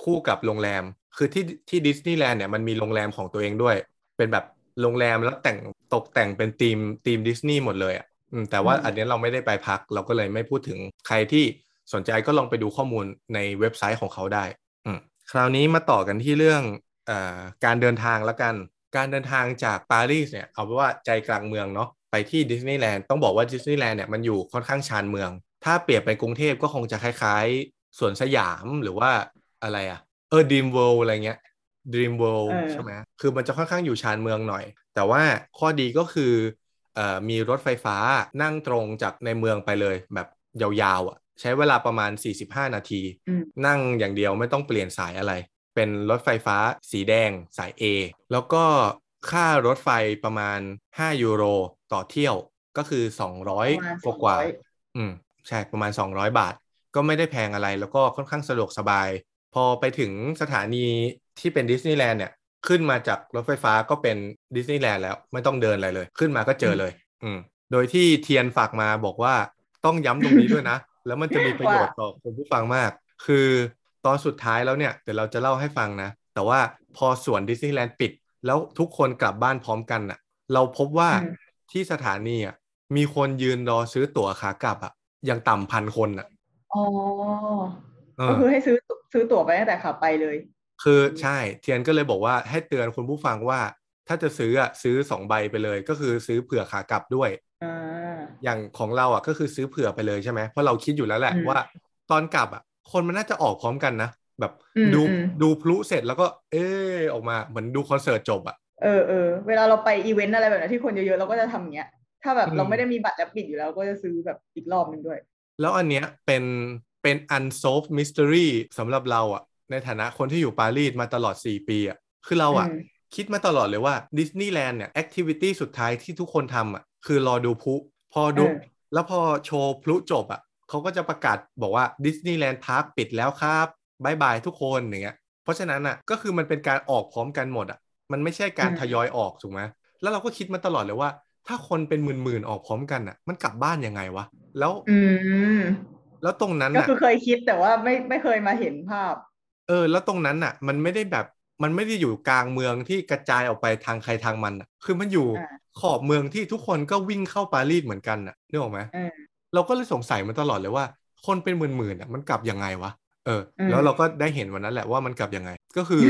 คู่กับโรงแรม คือที่ที่ดิสนีย์แลนด์เนี่ยมันมีโรงแรมของตัวเองด้วย เป็นแบบโรงแรมแล้วแต่งตกแต่งเป็นธีมธีมดิสนีย์หมดเลยอะอืม แต่ว่าอืมอันเนี้ยเราไม่ได้ไปพักเราก็เลยไม่พูดถึงใครที่สนใจก็ลองไปดูข้อมูลในเว็บไซต์ของเขาได้อืมคราวนี้มาต่อกันที่เรื่องเอ่อการเดินทางแล้วกัน การเดินทางจากปารีสเนี่ยเอาเป็นว่าใจกลางเมืองเนาะไปที่ดิสนีย์แลนด์ต้องบอกว่าดิสนีย์แลนด์เนี่ยมันอยู่ค่อนข้างชานเมือง ถ้าเปรียบไปกรุงเทพก็คงจะคล้ายๆสวนสยามหรือว่าอะไรอะเออดีมเวิลด์อะไรเงี้ย Dream World เออใช่ไหมคือมันจะค่อนข้างอยู่ชานเมืองหน่อย แต่ว่าข้อดีก็คือเอ่อ มีรถไฟฟ้านั่งตรงจากในเมืองไปเลยแบบยาวๆอะใช้เวลาประมาณ 45 นาทีอืมนั่งอย่างเดียวไม่ต้องเปลี่ยนสายอะไร เป็นรถไฟฟ้าสีแดงสาย A แล้วก็ค่ารถไฟประมาณ 5 ยูโรต่อเที่ยวก็คือประมาณ200กว่า200อืมใช่ประมาณ 200 บาท ก็ไม่ได้แพงอะไรแล้วก็ค่อนข้างสะดวกสบาย พอไปถึงสถานีที่เป็นดิสนีย์แลนด์เนี่ย ขึ้นมาจากรถไฟฟ้าก็เป็นดิสนีย์แลนด์แล้วไม่ต้องเดินอะไรเลย ขึ้นมาก็เจอเลย อืมโดยที่เทียนฝากมาบอกว่าต้องย้ำตรงนี้ด้วยนะ แล้วมันจะมีประโยชน์ต่อคนผู้ฟังมาก คือตอนสุดท้ายแล้วเนี่ยเดี๋ยวเราจะเล่าให้ฟังนะ แต่ว่าพอสวนดิสนีย์แลนด์ปิด แล้วทุกคนกลับบ้านพร้อมกันน่ะ เราพบว่าอืมที่สถานีอะมีคนยืนรอซื้อตั๋วขากลับอะยังต่ำพันคนอะอ๋อเอก็อคือให้ซื้อซื้อตั๋วไปตั้งแต่ขาไปเลย คือใช่เทียนก็เลยบอกว่าให้เตือนคุณผู้ฟังว่า ถ้าจะซื้ออะซื้อสองใบไปเลย ก็คือซื้อเผื่อขากลับด้วยอ่าอย่างของเราอะก็คือซื้อเผื่อไปเลยใช่ไหมเพราะเราคิดอยู่แล้วแหละอืมว่า ตอนกลับอะ คนมันน่าจะออกพร้อมกันนะแบบอืมดูอืมดูพลุเสร็จแล้วก็ เออออกมาเหมือนดูคอนเสิร์ตจบอะเออเออเวลาเราไปอีเวนต์อะไรแบบนั้นที่คนเยอะๆเราก็จะทำอย่างเงี้ย ถ้าแบบอืมเราไม่ได้มีบัตร Rabbit อยู่แล้วก็จะซื้อแบบอีกรอบหนึ่งด้วย แล้วอันเนี้ยเป็นเป็น unsolved mystery สำหรับเราอะ ในฐานะคนที่อยู่ปารีสมาตลอด 4 ปีอะคือเราอะอืมคิดมาตลอดเลยว่าดิสนีย์แลนด์เนี่ย activity สุดท้ายที่ทุกคนทำอะคือรอดูพลุพอดูเออแล้วพอโชว์พลุจบอะเขาก็จะประกาศบอกว่าดิสนีย์แลนด์พาร์คปิดแล้วครับบายบายทุกคนอย่างเงี้ยเพราะฉะนั้นอะก็คือมันเป็นการออกพร้อมกันหมดอะมันไม่ใช่การอืมทยอยออกถูกไหมแล้วเราก็คิดมาตลอดเลยว่า ถ้าคนเป็นหมื่นๆออกพร้อมกันอะ มันกลับบ้านยังไงวะแล้ว อืมแล้วตรงนั้นก็อะคือเคยคิดแต่ว่าไม่ไม่เคยมาเห็นภาพ เออ แล้วตรงนั้นอะ มันไม่ได้แบบมันไม่ได้อยู่กลางเมืองที่กระจายออกไปทางใครทางมันอะ คือมันอยู่อ่าขอบเมืองที่ทุกคนก็วิ่งเข้าปารีสเหมือนกันอะนึกออกไหมเออเราก็เลยสงสัยมาตลอดเลยว่า คนเป็นหมื่นๆอะมันกลับยังไงวะเอออืมแล้วเราก็ได้เห็นวันนั้นแหละว่ามันกลับยังไง ก็คือ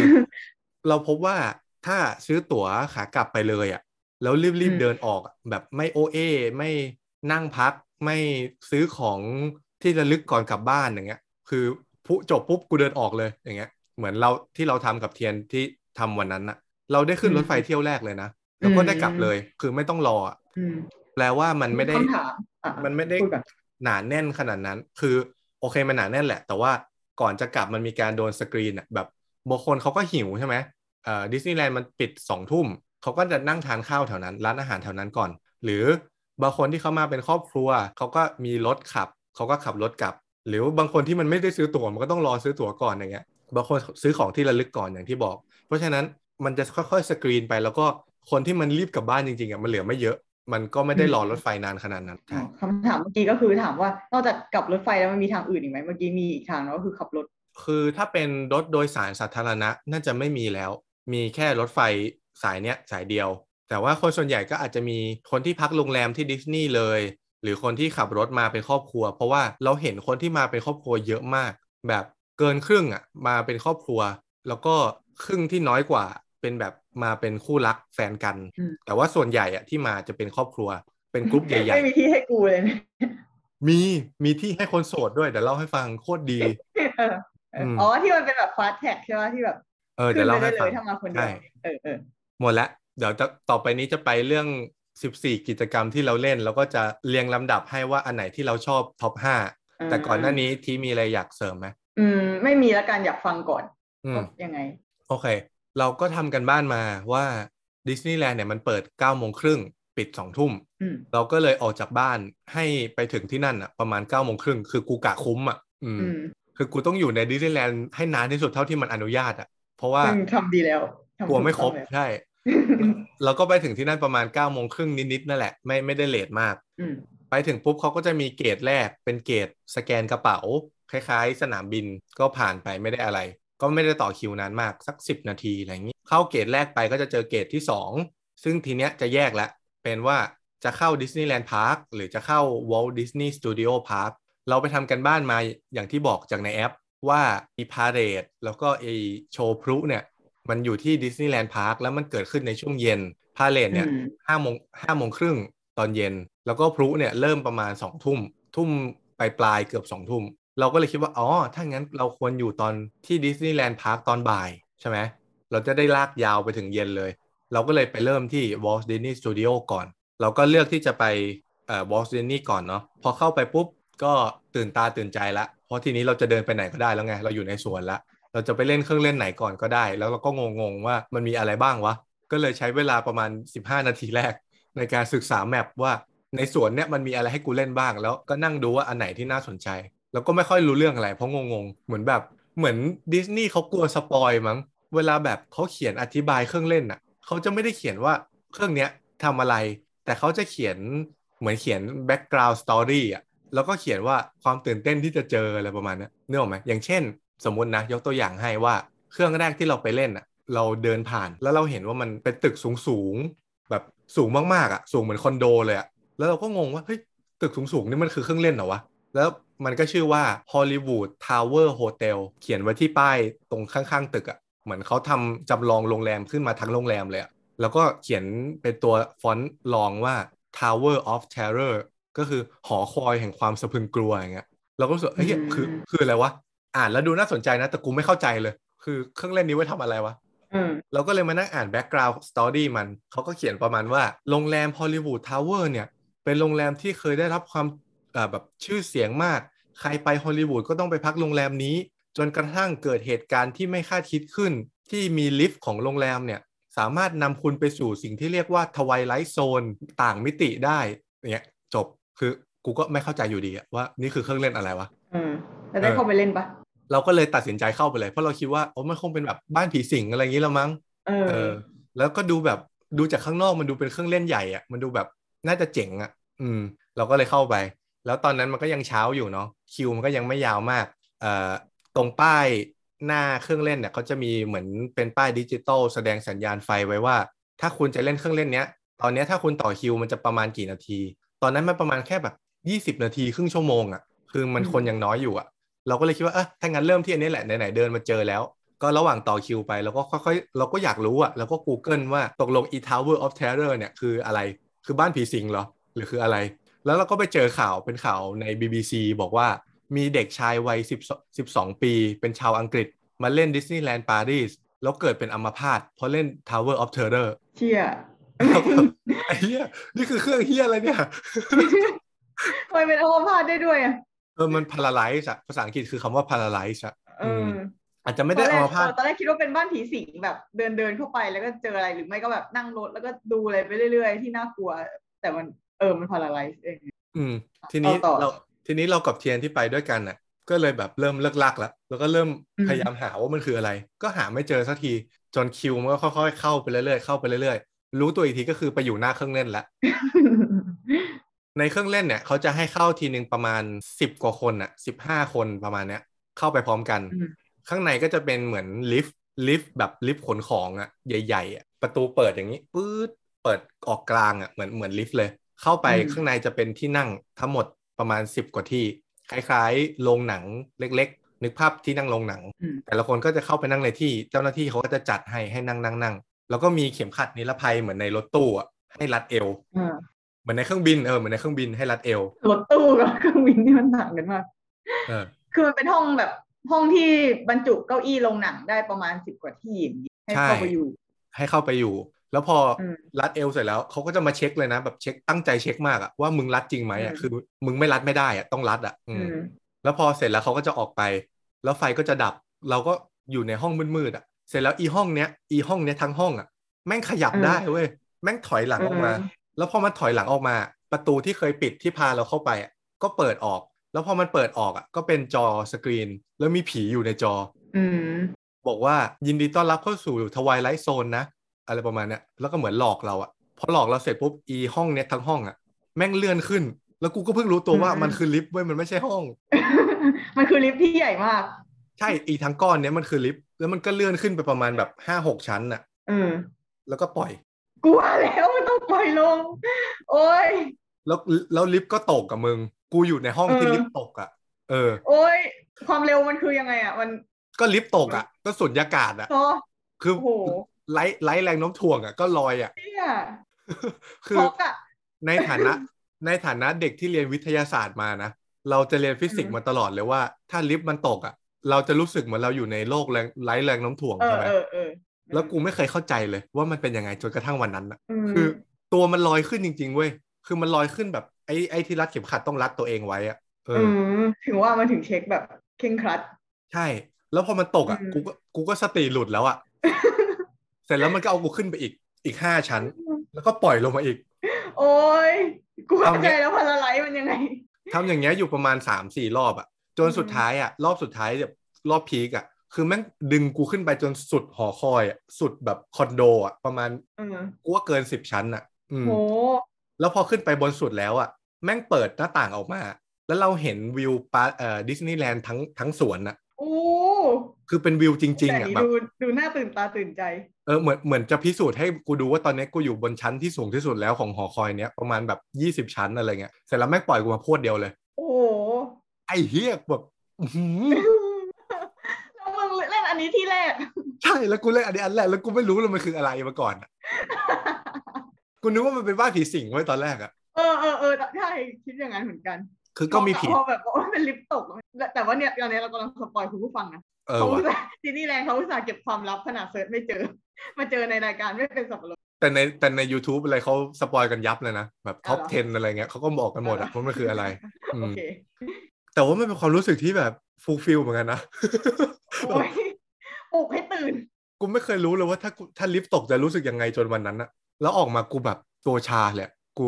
เราพบว่าถ้าซื้อตั๋วขากลับไปเลยอะ แล้วรีบอืมๆเดินออกอะแบบไม่โอเอไม่นั่งพักไม่ซื้อของที่ระลึกก่อนกลับบ้านอย่างเงี้ย คือ ผู้จบปุ๊บกูเดินออกเลยอย่างเงี้ย เหมือนเราที่เราทำกับเทียนที่ทำวันนั้นน่ะเราได้ขึ้นรถไฟเที่ยวแรกเลยนะแล้วก็ได้กลับเลย คือไม่ต้องรออะอืมแปลว่ามันไม่ได้คำถามอะมันไม่ได้พูดก่อนหนาแน่นขนาดนั้น คือโอเคมันหนาแน่นแหละ แต่ว่าก่อนจะกลับมันมีการโดนสกรีนอะแบบบางคนเขาก็หิวใช่ไหมเอ่อดิสนีย์แลนด์มันปิดสองทุ่มเขาก็จะนั่งทานข้าวแถวนั้น ร้านอาหารแถวนั้นก่อน หรือบางคนที่เขามาเป็นครอบครัวเขาก็มีรถขับเขาก็ขับรถกลับ หรือบางคนที่มันไม่ได้ซื้อตั๋วมันก็ต้องรอซื้อตั๋วก่อนอย่างเงี้ยบางคนซื้อของที่ระลึกก่อนอย่างที่บอก เพราะฉะนั้นมันจะค่อยๆสกรีนไป แล้วก็คนที่มันรีบกลับบ้านจริงๆอะมันเหลือไม่เยอะ มันก็ไม่ได้รอรถไฟนานขนาดนั้นอ๋อใช่คำถามเมื่อกี้ก็คือถามว่านอกจากกลับรถไฟแล้วมันมีทางอื่นอีกไหมเมื่อกี้มีอีกทางนะก็คือขับรถ คือถ้าเป็นรถโดยสารสาธารณะน่าจะไม่มีแล้ว มีแค่รถไฟสายเนี้ยสายเดียว แต่ว่าคนส่วนใหญ่ก็อาจจะมีคนที่พักโรงแรมที่ดิสนีย์เลย หรือคนที่ขับรถมาเป็นครอบครัว เพราะว่าเราเห็นคนที่มาเป็นครอบครัวเยอะมาก แบบเกินครึ่งอะมาเป็นครอบครัว แล้วก็ครึ่งที่น้อยกว่าเป็นแบบมาเป็นคู่รักแฟนกันอืมแต่ว่าส่วนใหญ่อะที่มาจะเป็นครอบครัว เป็นกลุ่มใหญ่ไม่มีที่ให้กูเลยนะๆมีมีที่ให้คนโสดด้วยเดี๋ยวเล่าให้ฟังโคตรดีเออเอออ๋อที่มันเป็นแบบฟาสแท็กใช่ไหมที่แบบเออขึ้เดี๋ยนวไปเล่าได้ให้เลฟังยถ้ามาคนเดียวใช่เออเออหมดแล้วเดี๋ยวจะต่อไปนี้จะไปเรื่อง 14 กิจกรรมที่เราเล่นแล้วก็จะเรียงลำดับให้ว่าอันไหนที่เราชอบท็อป5แต่ก่อนหน้านี้ที่มีอะไรอยากเสริมไหมอืม ไม่มีละกันอยากฟังก่อนอืมว่ายังไง โอเค เราก็ทำกันบ้านมาว่าดิสนีย์แลนด์เนี่ยมันเปิด9โมงครึ่งปิด2ทุ่มอืมเราก็เลยออกจากบ้านให้ไปถึงที่นั่นอะ ประมาณ9โมงครึ่งคือกูกะคุ้มอะอืมอืม คือกูต้องอยู่ในดิสนีย์แลนด์ให้นานที่สุดเท่าที่มันอนุญาตอะ เพราะว่าซึ่งทำดีแล้วทำกลัวไม่ครบถูกต้องแล้วใช่ เราก็ไปถึงที่นั่นประมาณ9ก้าโมงครึ่งนิดๆนั่นแหละไม่ไม่ได้เลทมากอืมไปถึงปุ๊บเขาก็จะมี gate แรกเป็น gate สแกนกระเป๋า คล้าย ๆ สนามบินก็ผ่านไปไม่ได้อะไร ก็ไม่ได้ต่อคิวนานมากสัก 10 นาทีอะไรอย่างนี้ เข้า gate แรกไปก็จะเจอ gate ที่ 2 ซึ่งทีเนี้ยจะแยกแล้วเป็นว่าจะเข้าดิสนีย์แลนด์พาร์คหรือจะเข้า Walt Disney Studio Park เราไปทำการบ้านมาอย่างที่บอกจากในแอปว่าอี parade แล้วก็ไอโชว์พลุเนี่ย มันอยู่ที่ดิสนีย์แลนด์พาร์คแล้วมันเกิดขึ้นในช่วงเย็นparade เนี่ยอืมห้าโมงห้าโมงครึ่งตอนเย็น แล้วก็พลุเนี่ยเริ่มประมาณสองทุ่ม ทุ่มปลายปลายๆเกือบสองทุ่ม เราก็เลยคิดว่า อ๋อ ถ้างั้นเราควรอยู่ตอนที่ดิสนีย์แลนด์พาร์คตอนบ่ายใช่ไหมเราจะได้ลากยาวไปถึงเย็นเลย เราก็เลยไปเริ่มที่ Walt Disney Studio ก่อน เราก็เลือกที่จะไปเอ่อ Walt Disney ก่อนเนาะพอเข้าไปปุ๊บก็ตื่นตาตื่นใจละเพราะทีนี้เราจะเดินไปไหนก็ได้แล้วไง เราอยู่ในสวนละ เราจะไปเล่นเครื่องเล่นไหนก่อนก็ได้ แล้วเราก็งงๆว่ามันมีอะไรบ้างวะ ก็เลยใช้เวลาประมาณ 15 นาทีแรก ในการศึกษาแมปว่าในสวนเนี่ยมันมีอะไรให้กูเล่นบ้าง แล้วก็นั่งดูว่าอันไหนที่น่าสนใจ แล้วก็ไม่ค่อยรู้เรื่องอะไรเพราะงงๆ เหมือนแบบเหมือนดิสนีย์เขากลัวสปอยมั้ง เวลาแบบเขาเขียนอธิบายเครื่องเล่นอะเขาจะไม่ได้เขียนว่าเครื่องเนี้ยทำอะไร แต่เขาจะเขียนเหมือนเขียน background story อะแล้วก็เขียนว่าความตื่นเต้นที่จะเจออะไรประมาณนี้นึกออกไหมอย่างเช่น สมมุตินะยกตัวอย่างให้ว่าเครื่องแรกที่เราไปเล่นอะเราเดินผ่านแล้วเราเห็นว่ามันเป็นตึกสูงๆแบบสูงมากๆอะสูงเหมือนคอนโดเลยอะแล้วเราก็งงว่าเฮ้ยตึกสูงๆนี่มันคือเครื่องเล่นเหรอวะแล้วมันก็ชื่อว่า Hollywood Tower Hotel เขียนไว้ที่ป้ายตรงข้างๆ ตึกอะเหมือนเขาทำจำลองโรงแรมขึ้นมาทั้งโรงแรมเลยอะแล้วก็เขียนเป็นตัวฟอนต์รองว่า Tower of Terror ก็คือหอคอยแห่งความสะพรึงกลัวอย่างเงี้ยเราก็รู้สึกเฮ้ยคือคืออะไรวะ อ่านแล้วดูน่าสนใจนะแต่กูไม่เข้าใจเลย คือเครื่องเล่นนี้ไว้ทำอะไรวะอืมเราก็เลยมานั่งอ่าน background story มัน เขาก็เขียนประมาณว่า โรงแรม Hollywood Tower เนี่ย เป็นโรงแรมที่เคยได้รับความเอ่อแบบชื่อเสียงมาก ใครไปฮอลลีวูดก็ต้องไปพักโรงแรมนี้ จนกระทั่งเกิดเหตุการณ์ที่ไม่คาดคิดขึ้น ที่มีลิฟต์ของโรงแรมเนี่ย สามารถนำคุณไปสู่สิ่งที่เรียกว่าทวายไลท์โซนต่างมิติได้เนี่ยจบคือกูก็ไม่เข้าใจอยู่ดีอะว่านี่คือเครื่องเล่นอะไรวะอืม แล้วได้เข้าไปเล่นปะเราก็เลยตัดสินใจเข้าไปเลย เพราะเราคิดว่าโอ้มันคงเป็นแบบบ้านผีสิงอะไรอย่างนี้ละมั้งเออเออแล้วก็ดูแบบดูจากข้างนอกมันดูเป็นเครื่องเล่นใหญ่อะมันดูแบบน่าจะเจ๋งอะอืม เราก็เลยเข้าไป แล้วตอนนั้นมันก็ยังเช้าอยู่เนาะคิวมันก็ยังไม่ยาวมากเอ่อตรงป้ายหน้าเครื่องเล่นเนี่ยเขาจะมีเหมือนเป็นป้ายดิจิตอลแสดงสัญญาณไฟไว้ว่า ถ้าคุณจะเล่นเครื่องเล่นเนี้ย ตอนเนี้ยถ้าคุณต่อคิวมันจะประมาณกี่นาที ตอนนั้นมันประมาณแค่แบบยี่สิบนาทีครึ่งชั่วโมงอะคือมันคนยังน้อยอยู่อะ เราก็เลยคิดว่าเออถ้างั้นเริ่มที่อันนี้แหละไหนๆเดินมาเจอแล้ว ก็ระหว่างต่อคิวไปเราก็ค่อยๆเราก็อยากรู้อะเราก็ Google ว่าตกลง e Tower of Terror เนี่ยคืออะไรคือบ้านผีสิงเหรอหรือคืออะไร แล้วเราก็ไปเจอข่าวเป็นข่าวใน BBC บอกว่ามีเด็กชายวัย10 12ปี เป็นชาวอังกฤษ มาเล่นดิสนีย์แลนด์ปารีสแล้วเกิดเป็นอัมพาตเพราะเล่น Tower of Terror เชี่ยเราก็แบบไอ้เหี้ยนี่คือเครื่องเหี้ยอะไรเนี่ยทำไมเป็นอัมพาตได้ด้วยอะ เออมัน paralyze อะภาษาอังกฤษคือคำว่า paralyze อะเอออาจจะไม่ได้ตอนแรอักมพาตเออตอนแรกคิดว่าเป็นบ้านผีสิงแบบเดินเดินเข้าไปแล้วก็เจออะไรหรือไม่ก็แบบนั่งรถแล้วก็ดูอะไรไปเรื่อย ๆ ที่น่ากลัว แต่มันเออมันพาราไลซ์เองอืม ทีนี้เอาต่อเราทีนี้เรากับเทียนที่ไปด้วยกันน่ะ ก็เลยแบบเริ่มเลิ่กลั่กแล้วแล้วก็เริ่มอืมพยายามหาว่ามันคืออะไร ก็หาไม่เจอสักทีจนคิวมันก็ค่อยๆเข้าไปเรื่อยๆเข้าไปเรื่อยๆรู้ตัวอีกทีก็คือไปอยู่หน้าเครื่องเล่นแล้ว ในเครื่องเล่นเนี่ยเขาจะให้เข้าทีหนึ่งประมาณสิบกว่าคนอะสิบห้าคนประมาณเนี้ย เข้าไปพร้อมกันอืมข้างในก็จะเป็นเหมือนลิฟต์ลิฟต์แบบลิฟต์ขนของอะใหญ่ๆอะประตูเปิดอย่างนี้ปื๊ดเปิดออกกลางอะเหมือนเหมือนลิฟต์เลย เข้าไปอืมข้างในจะเป็นที่นั่งทั้งหมดประมาณสิบกว่าที่ คล้ายๆโรงหนังเล็ก ๆ นึกภาพที่นั่งโรงหนังอืมแต่ละคนก็จะเข้าไปนั่งในที่ เจ้าหน้าที่เขาก็จะจัดให้ให้นั่งนั่งนั่งแล้วก็มีเข็มขัดนิรภัยเหมือนในรถตู้อะให้รัดเอวอ่าเห มือนในเครื่องบินเออเหมือนในเครื่องบินให้รัดเอวรถตู้กับเครื่องบินนี่มันต่างกันมากเออคือมันเป็นห้องแบบห้องที่บรรจุเก้าอี้โรงหนังได้ประมาณสิบกว่าที่อย่างนี้ให้เข้าไปอยู่ ให้เข้าไปอยู่ แล้วพออมรัดเอวเสร็จแล้วเขาก็จะมาเช็คเลยนะ แบบเช็คตั้งใจเช็คมากอะว่ามึงรัดจริงไหมอะอืมคือ มึงไม่รัดไม่ได้อะต้องรัดอะอือืมมแล้วพอเสร็จแล้วเขาก็จะออกไป แล้วไฟก็จะดับ เราก็อยู่ในห้องมืดๆอะเสร็จแล้วอีห้องเนี้ยอีห้องเนี้ยทั้งห้องอะแม่งขยับอืมได้เว้ยแม่งถอยหลังออกมาอืม แล้วพอมันถอยหลังออกมา ประตูที่เคยปิดที่พาเราเข้าไปอะก็เปิดออก แล้วพอมันเปิดออกอะก็เป็นจอสกรีน แล้วมีผีอยู่ในจอ อืมบอกว่ายินดีต้อนรับเข้าสู่ทวายไลท์โซนนะ อะไรประมาณเนี้ยแล้วก็เหมือนหลอกเราอะพอหลอกเราเสร็จปุ๊บอีห้องเนี้ยทั้งห้องอะแม่งเลื่อนขึ้น แล้วกูก็เพิ่งรู้ตัวว่าอืมมันคือลิฟต์เว้ยมันไม่ใช่ห้อง มันคือลิฟต์ที่ใหญ่มาก ใช่อีทั้งก้อนเนี้ยมันคือลิฟต์แล้วมันก็เลื่อนขึ้นไปประมาณแบบห้าหกชั้นอะเออแล้วก็ปล่อยกลัวแล้วมันต้อง ปล่อยลง โอ้ยแล้วแล้วลิฟต์ก็ตกกับมึง กูอยู่ในห้องที่เออลิฟต์ตกอะเออ โอ้ยความเร็วมันคือยังไงอะ มันก็ลิฟต์ตกอะก็สุญญากาศอะพอคือโอ้โหไร้ไร้แรงโน้มถ่วงอะก็ลอยอะเนี่ยคือช็อกอะในฐานะ ในฐานะเด็กที่เรียนวิทยาศาสตร์มานะ เราจะเรียนฟิสิกส์อืมมาตลอดเลยว่า ถ้าลิฟต์มันตกอะ เราจะรู้สึกเหมือนเราอยู่ในโลกแรงไร้แรงโน้มถ่วงเออใช่ไหมเออเออแล้วกูไม่เคยเข้าใจเลยว่ามันเป็นยังไงจนกระทั่งวันนั้นอะมคือ ตัวมันลอยขึ้นจริง ๆ เว้ย คือมันลอยขึ้นแบบไอ้ไอ้ที่รัดเข็มขัดต้องรัดตัวเองไว้อะเอออือมถึงว่ามันถึงเช็คแบบเคร่งครัด ใช่ แล้วพอมันตกอะอืมกูก็กูก็สติหลุดแล้วอะเสร็จแล้วมันก็เอากูขึ้นไปอีกอีกห้าชั้น แล้วก็ปล่อยลงมาอีก โอ้ยกูเข้าเอาใจเงี้ยแล้วพาราไลซ์มันยังไงทำอย่างเงี้ยอยู่ประมาณสามสี่รอบอะ จนสุดท้ายอะ รอบสุดท้ายแบบรอบพีกอะ คือแม่งดึงกูขึ้นไปจนสุดหอคอยอะสุดแบบคอนโดอะประมาณเออกูว่าเกินสิบชั้นอะ อืมโหแล้วพอขึ้นไปบนสุดแล้วอะ แม่งเปิดหน้าต่างออกมา แล้วเราเห็นวิวปาเอ่อดิสนีย์แลนด์ทั้งทั้งสวนอะโอ้คือเป็นวิวจริงแต่ๆอะนี้แบบดูดูน่าตื่นตาตื่นใจ เออเหมือนเหมือนจะพิสูจน์ให้กูดูว่าตอนนี้กูอยู่บนชั้นที่สูงที่สุดแล้วของหอคอยเนี้ยประมาณแบบยี่สิบชั้นอะไรเงี้ยเสร็จแล้วแม่งปล่อยกูมาพรวดเดียวเลย โอ้โหไอ้เฮียแบบอื้อหือแล้วมึงเล่นอันนี้ที่แรก ใช่แล้วกูเล่นอันนี้อันแรกแล้วกูไม่รู้เลยมันคืออะไรมาก่อนอะ กูนึกว่ามันเป็นบ้านผีสิงไว้ตอนแรกอะเออเออเออใช่คิดอย่างนั้นเหมือนกัน คือก็มีผีพอแบบว่าเป็นลิฟต์ตก แต่แต่ว่าเนี่ยตอนนี้เรากำลัง spoil คุณผู้ฟังนะเออเขาอุตส่าห์ว่ะดิสนีย์แลนด์เขาอุตส่าห์เก็บความลับขนาด search ไม่เจอ มาเจอในรายการไม่เป็นสับปะรดแต่ในแต่ใน YouTube อะไรเขา spoil กันยับเลยนะ แบบ top อ๋อเหรอ10 อะไรเงี้ยเขาก็บอกกันหมดอะว่ามันคืออะไรอืมโอเคแต่ว่ามันเป็นความรู้สึกที่แบบ fulfill เหมือนกันนะโอ้ยปลุกให้ตื่น กูไม่เคยรู้เลยว่าถ้ากูถ้าลิฟต์ตกจะรู้สึกยังไงจนวันนั้นอะ แล้วออกมากูแบบตัวชาเลยอะกู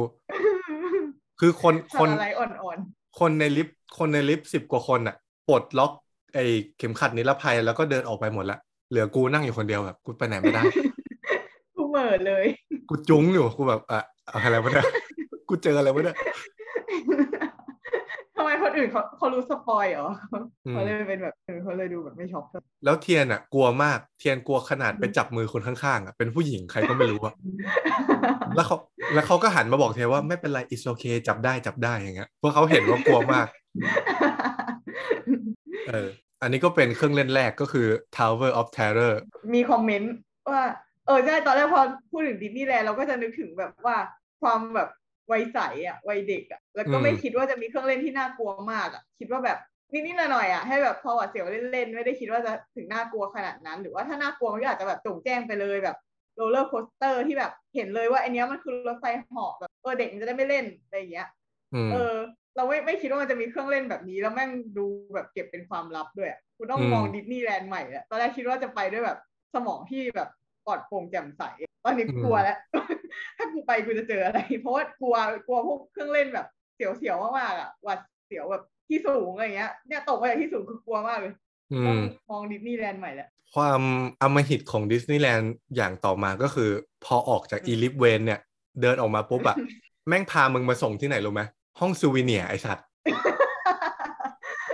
คือคนคนอะไรอ่อนคนในลิฟต์คนในลิฟต์สิบกว่าคนอะปลดล็อกไอ้เข็มขัดนิรภัยแล้วก็เดินออกไปหมดละเหลือกูนั่งอยู่คนเดียวแบบกูไปไหนไม่ได้ๆกูเหม่อเลย กูอึ้งอยู่กูแบบอะอะไรวะเนี่ยกูเจออะไรวะเนี่ยทำ ไมคนอื่นเขาเขารู้สปอยเหรออืมเขาเลยเป็นแบบเออเขาเลยดูแบบไม่ช็อกเท่าแล้วเทียนอะกลัวมากเทียนกลัวขนาดไปจับมือคนข้างๆอะเป็นผู้หญิงใครก็ไม่รู้อะแล้วเขาแล้วเขาก็หันมาบอกเทียนว่าไม่เป็นไร it's okay จับได้จับได้อย่างเงี้ยเพราะเขาเห็นว่ากลัวมากเอออันนี้ก็เป็นเครื่องเล่นแรกก็คือ Tower of Terror มีคอมเมนต์ว่า เออใช่ตอนแรกพอพูดถึงดิสนีย์แลนด์เราก็จะนึกถึงแบบว่าความแบบ วัยใสอะวัยเด็กอะแล้วก็ไม่อืมคิดว่าจะมีเครื่องเล่นที่น่ากลัวมากอะคิดว่าแบบนิดๆหน่อยๆอะให้แบบพอหวาดเสียวเล่นๆไม่ได้คิดว่าจะถึงน่ากลัวขนาดนั้น หรือว่าถ้าน่ากลัวมันก็อาจจะแบบโจ่งแจ้งไปเลยแบบ roller coaster ที่แบบเห็นเลยว่าไอเนี้ยมันคือรถไฟเหาะแบบเออเด็กมันจะได้ไม่เล่นอะไรอย่างเงี้ยอืมเออ เราไม่ไม่คิดว่ามันจะมีเครื่องเล่นแบบนี้ แล้วแม่งดูแบบเก็บเป็นความลับด้วยอะกูต้องอืมมองดิสนีย์แลนด์ใหม่แล้วตอนแรกคิดว่าจะไปด้วยแบบสมองที่แบบปล อดโปร่งแจ่มใส ตอนนี้กลัวแล้ว ถ้ากูไปกูจะเจออะไร เพราะว่ากลัวกลัวพวกเครื่องเล่นแบบเสียวๆมากๆอะหวาดเสียวแบบที่สูงอะไรเงี้ย เนี่ยตกมาจากที่สูงคือกลัวมากเลยอืมต้องมองดิสนีย์แลนด์ใหม่แล้ว ความอำมหิตของดิสนีย์แลนด์อย่างต่อมาก็คือ พอออกจากอีลิฟต์เวรเนี่ย เดินออกมาปุ๊บอะแม่งพามึงมาส่งที่ไหนรู้ไหมห้อง souvenir ไอสัตว์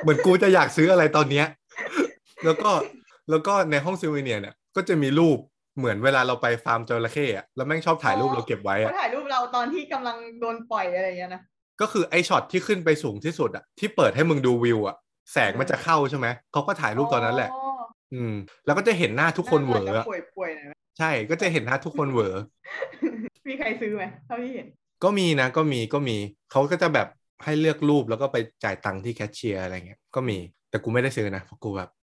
เหมือนกูจะอยากซื้ออะไรตอนเนี้ย แล้วก็แล้วก็ในห้อง souvenir เนี่ย ก็จะมีรูป เหมือนเวลาเราไปฟาร์มจระเข้อะแล้วแม่งชอบถ่ายรูปเราเก็บไว้อะเขาถ่ายรูปเราตอนที่กำลังโดนปล่อยอะไรอย่างเงี้ยนะก็คือไอช็อตที่ขึ้นไปสูงที่สุดอะที่เปิดให้มึงดูวิวอะแสงมันจะเข้าใช่ไหมเขาก็ถ่ายรูปตอนนั้นแหละอ๋ออืม แล้วก็จะเห็นหน้าทุกคนเหวอน่าอะจะป่วยๆหน่อยไหมใช่ก็จะเห็นหน้าทุกคนเหวอมีใครซื้อไหมเท่าที่เห็นก็มีนะก็มีก็มีเขาก็จะแบบให้เลือกรูปแล้วก็ไปจ่ายตังค์ที่แคชเชียร์อะไรเงี้ยก็มีแต่กูไม่ได้ซื้อนะเพราะกูแบบ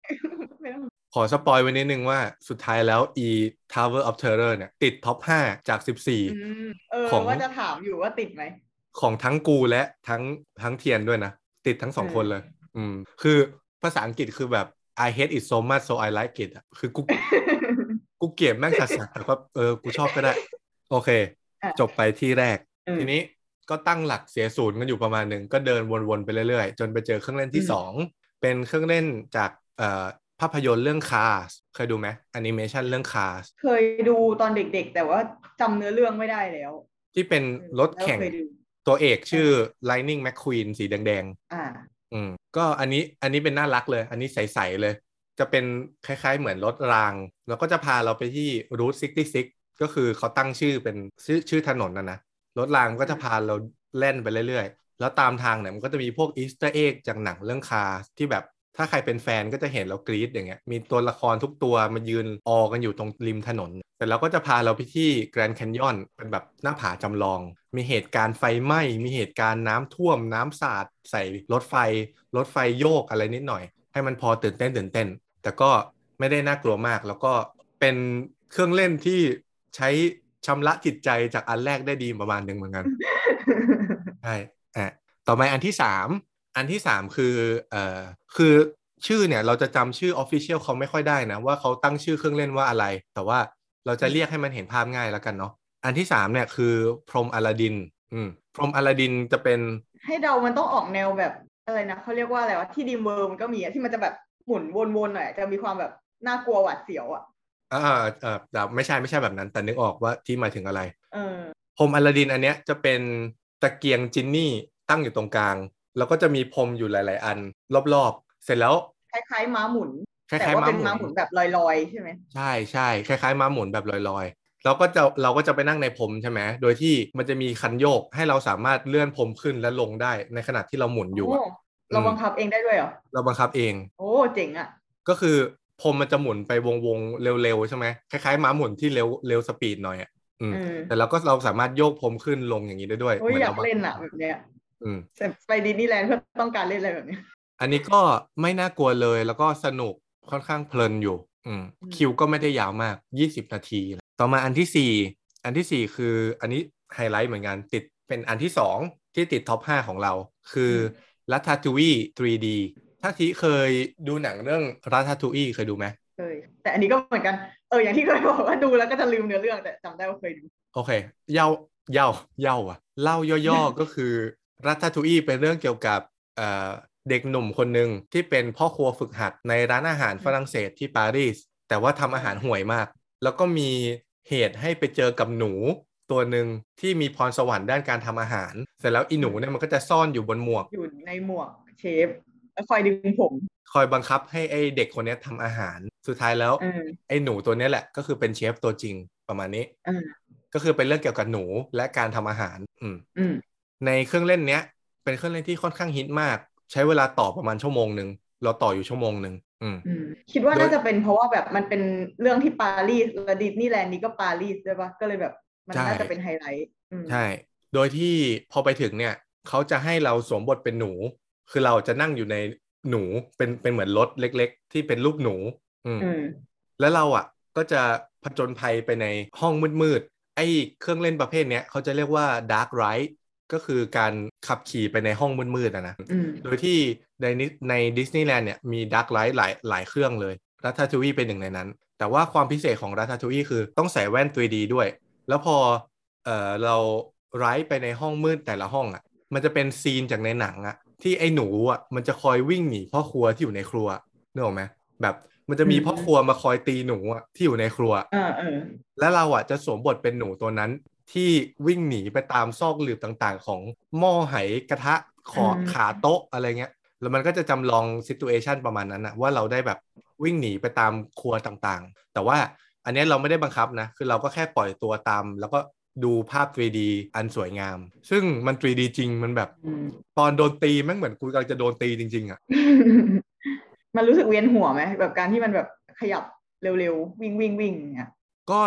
ไม่ต้อง ขอ spoil ไว้นิดนึงว่าสุดท้ายแล้ว อี Tower of Terror เนี่ย ติด top 5 จากอืมเออของว่าจะถามอยู่ว่าติดไหม14ของทั้งกูและทั้งทั้งเทียนด้วยนะ ติดทั้งสองเออคนเลย อืม คือภาษาอังกฤษคือแบบ I hate it so much so I like it อะคือกูกูเกลียดแม่งสัสๆแต่ก็เออ กูชอบก็ได้ โอเคอะจบไปที่แรกอืมทีนี้ก็ตั้งหลักเสียศูนย์กันอยู่ประมาณหนึ่งก็เดินวนๆไปเรื่อยๆ จนไปเจอเครื่องเล่นที่อืมสองเป็นเครื่องเล่นจากเอ่อ ภาพยนตร์เรื่อง Cars เคยดูไหมแอนิเมชันเรื่อง Cars เคยดูตอนเด็กๆ แต่ว่าจำเนื้อเรื่องไม่ได้แล้ว ที่เป็นรถแข่งล้วเคยดูตัวเอกชื่อ Lightning McQueen สีแดงอ่าๆอืมก็อันนี้อันนี้เป็นน่ารักเลย อันนี้ใส ๆ เลย จะเป็นคล้าย ๆ เหมือนรถราง แล้วก็จะพาเราไปที่ Route 66 ก็คือเขาตั้งชื่อเป็นชื่อชื่อถนนนะนะ รถรางก็จะพาเราเล่นไปเรื่อยๆ แล้วตามทางเนี่ยมันก็จะมีพวก Easter egg จากหนังเรื่อง Cars ที่แบบ ถ้าใครเป็นแฟนก็จะเห็นเรากรี๊ดอย่างเงี้ยมีตัวละครทุกตัวมายืนออกันอยู่ตรงริมถนน แต่เราก็จะพาเราไปที่แกรนด์แคนยอนเป็นแบบหน้าผาจำลอง มีเหตุการณ์ไฟไหม้มีเหตุการณ์น้ำท่วมน้ำสาดใส่รถไฟ รถไฟโยกอะไรนิดหน่อย ให้มันพอตื่นเต้นตื่นเต้น แต่ก็ไม่ได้น่ากลัวมาก แล้วก็เป็นเครื่องเล่นที่ใช้ชำระจิตใจจากอันแรกได้ดีประมาณหนึ่งเหมือนกันใช่อะต่อมาอันที่สาม อันที่สามคือเอ่อคือชื่อเนี่ยเราจะจำชื่อ Official เขาไม่ค่อยได้นะ ว่าเขาตั้งชื่อเครื่องเล่นว่าอะไร แต่ว่าเราจะเรียกให้มันเห็นภาพง่ายแล้วกันเนาะอันที่สามเนี่ยคือพรมอลาดิน อืมพรมอลาดินจะเป็น ให้เดามันต้องออกแนวแบบอะไรนะเขาเรียกว่าอะไรวะที่ดรีมเวิลด์มันก็มีอะที่มันจะแบบหมุนวนๆหน่อยจะมีความแบบน่ากลัวหวาดเสียวอะอ่าเออแต่ไม่ใช่ไม่ใช่แบบนั้น แต่นึกออกว่าที่หมายถึงอะไร เออพรมอลาดินอันเนี้ยจะเป็นตะเกียง Genieตั้งอยู่ตรงกลาง แล้วก็จะมีพรมอยู่หลาย ๆ อัน รอบๆ เสร็จแล้วคล้ายๆม้าหมุนคล้ายๆแต่ว่าเป็นม้าม้าหหมุมุนนแบบลอยๆใช่ไหมใช่ใช่คล้าย ๆ ม้าหมุนแบบลอยๆเราก็จะเราก็จะไปนั่งในพรมใช่ไหมโดยที่มันจะมีคันโยกให้เราสามารถเลื่อนพรมขึ้นและลงได้ในขณะที่เราหมุนอยู่โอ้อะเราอืมบังคับเองได้ด้วยเหรอเราบังคับเอง โอ้เจ๋งอะก็คือพรมมันจะหมุนไปวงๆเร็วๆใช่ไหมคล้ายๆม้าหมุนที่เร็วเร็วสปีดหน่อยอะอืมเออแต่เราก็เราสามารถโยกพรมขึ้นลงอย่างนี้ได้ด้วยโอ้ยคืออยากเล่นอะแบบเนี้ยอืมแต่ ไปดิสนีย์แลนด์เพื่อต้องการเล่นอะไรแบบเนี้ยอันนี้ก็ไม่น่ากลัวเลยแล้วก็สนุกค่อนข้างเพลินอยู่ อืมอืมคิวก็ไม่ได้ยาวมาก20นาที ต่อมาอันที่4อันทีสี่4คืออันนี้ไฮไลท์เหมือนกันติดเป็นอันที่2ที่ติด top 5ของเรา คือรัต a ทู i 3D ถ้าทีเคยดูหนังเรื่องรัต a ทู i เคยดูไหมเคยแต่อันนี้ก็เหมือนกันเอออย่างที่เคยบอกว่าดูแล้วก็จะลืมเนื้อเรื่องแต่จำได้ว่าเคยดู โอเค เย่าเย่าเย่าอะเล่าย่อๆก็คือ รัต a ทู i เป็นเรื่องเกี่ยวกับเอ่อเด็กหนุ่มคนหนึ่งที่เป็นพ่อครัวฝึกหัดในร้านอาหารฝรั่งเศสที่ปารีส แต่ว่าทำอาหารห่วยมาก แล้วก็มีเหตุให้ไปเจอกับหนูตัวหนึ่งที่มีพรสวรรค์ด้านการทำอาหาร เสร็จแล้วอีหนูเนี่ยมันก็จะซ่อนอยู่บนหมวก อยู่ในหมวกเชฟแล้วคอยดึงผม คอยบังคับให้ไอเด็กคนเนี้ยทำอาหาร สุดท้ายแล้วเออไอหนูตัวเนี้ยแหละ ก็คือเป็นเชฟตัวจริงประมาณนี้เออก็คือเป็นเรื่องเกี่ยวกับหนูและการทำอาหาร อืมอืม ในเครื่องเล่นเนี้ย เป็นเครื่องเล่นที่ค่อนข้างฮิตมาก ใช้เวลาต่อประมาณชั่วโมงหนึ่งเราต่ออยู่ชั่วโมงหนึ่งอืมอืมคิดว่าโดยน่าจะเป็นเพราะว่าแบบมันเป็นเรื่องที่ปารีสและดิสนีย์แลนด์นี้ก็ปารีสใช่ปะก็เลยแบบมันน่าจะเป็นไฮไลท์อืมใช่ โดยที่พอไปถึงเนี่ยเขาจะให้เราสวมบทเป็นหนู คือเราจะนั่งอยู่ในหนูเป็นเป็นเหมือนรถเล็ก ๆ ที่เป็นรูปหนู อืมอืมแล้วเราอะ ก็จะผจญภัยไปในห้องมืดๆไอ้เครื่องเล่นประเภทเนี้ยเขาจะเรียกว่า dark ride ก็คือการขับขี่ไปในห้องมืดๆอะนะอืมโดยที่ในนิในดิสนีย์แลนด์เนี่ยมี dark ride หลายหลายเครื่องเลยรัต a ทู i เป็นหนึ่งในนั้น แต่ว่าความพิเศษของรัต a ทู i คือต้องใส่แว่น 3D ด้วย แล้วพอเอ่อเราไร้ไปในห้องมืดแต่ละห้องอะมันจะเป็นซีนจากในหนังอะที่ไอ้หนูอะมันจะคอยวิ่งหนีพ่อครัวที่อยู่ในครัวนึกออกไหมแบบมันจะมีอืมพ่อครัวมาคอยตีหนูอะที่อยู่ในครัวเออเออแล้วเราอะจะสวมบทเป็นหนูตัวนั้น ที่วิ่งหนีไปตามซอกหลืบต่างๆ ของหม้อไหกระทะขออืมขาโต๊ะอะไรเงี้ย แล้วมันก็จะจำลองซิตูเอชันประมาณนั้นนะว่าเราได้แบบวิ่งหนีไปตามครัวต่างๆ แต่ว่าอันเนี้ยเราไม่ได้บังคับนะ คือเราก็แค่ปล่อยตัวตาม แล้วก็ดูภาพ 3D อันสวยงาม ซึ่งมัน 3D จริงมันแบบอืมตอนโดนตีแม่งเหมือนกูกำลังจะโดนตีจริง ๆอะ มันรู้สึกเวียนหัวไหมแบบการที่มันแบบขยับเร็วๆ วิ่งวิ่งวิ่งอย่างเงี้ยก็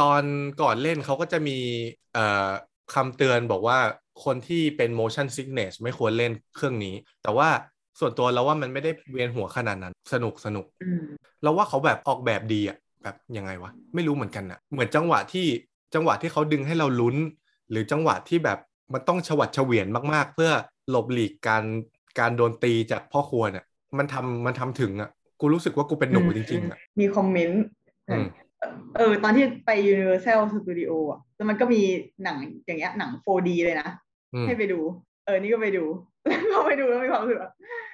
ตอนก่อนเล่นเขาก็จะมีเอ่อคำเตือนบอกว่าคนที่เป็น motion sickness ไม่ควรเล่นเครื่องนี้ แต่ว่าส่วนตัวเราว่ามันไม่ได้เวียนหัวขนาดนั้น สนุกสนุกอืมเราว่าเขาแบบออกแบบดีอะแบบยังไงวะ ไม่รู้เหมือนกันอะเหมือนจังหวะที่จังหวะที่เขาดึงให้เราลุ้น หรือจังหวะที่แบบมันต้องฉวัดเฉวียนมากๆ เพื่อหลบหลีกการการโดนตีจากพ่อครัวเนี่ยมันทำมันทำถึงอะกูรู้สึกว่ากูเป็นหนูจริงๆอะมีคอมเมนต์อืม เออ ตอนที่ไป Universal Studio อะแล้วมันก็มีหนังอย่างเงี้ยหนัง 4D เลยนะอืมให้ไปดู เออ นี่ก็ไปดูแล้วก็ไปดูแล้วมีความรู้สึกว่า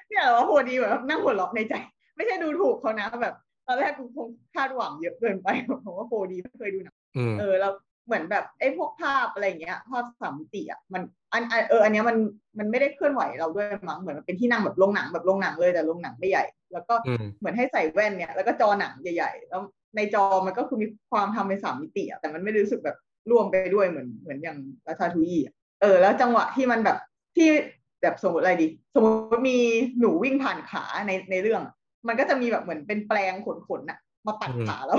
เนี่ยเหรอว่า 4D แบบนั่งหัวเราะในใจ ไม่ใช่ดูถูกเขานะแบบตอนแรกกูคงคาดหวังเยอะเกินไปเพราะว่า 4D ไม่เคยดูหนังอืมเออแล้วเหมือนแบบไอ้พวกภาพอะไรอย่างเงี้ยภาพสามมิติอะมันอันอันเอออันเนี้ยมันมันไม่ได้เคลื่อนไหวเราด้วยมั้งเหมือนมันเป็นที่นั่งแบบโรงหนังแบบโรงหนังเลยแต่โรงหนังไม่ใหญ่ แล้วก็อืมเหมือนให้ใส่แว่นเนี่ยแล้วก็จอหนังใหญ่ ๆ แล้ว ในจอมันก็คือมีความทำเป็นสามมิติอะแต่มันไม่ได้รู้สึกแบบรวมไปด้วยเหมือนเหมือนอย่างราชาทุยอะเออ แล้วจังหวะที่มันแบบที่แบบสมมติอะไรดี สมมติมีหนูวิ่งผ่านขาในในเรื่องอะมันก็จะมีแบบเหมือนเป็นแปลงขนๆน่ะมาปัดอืมขาเรา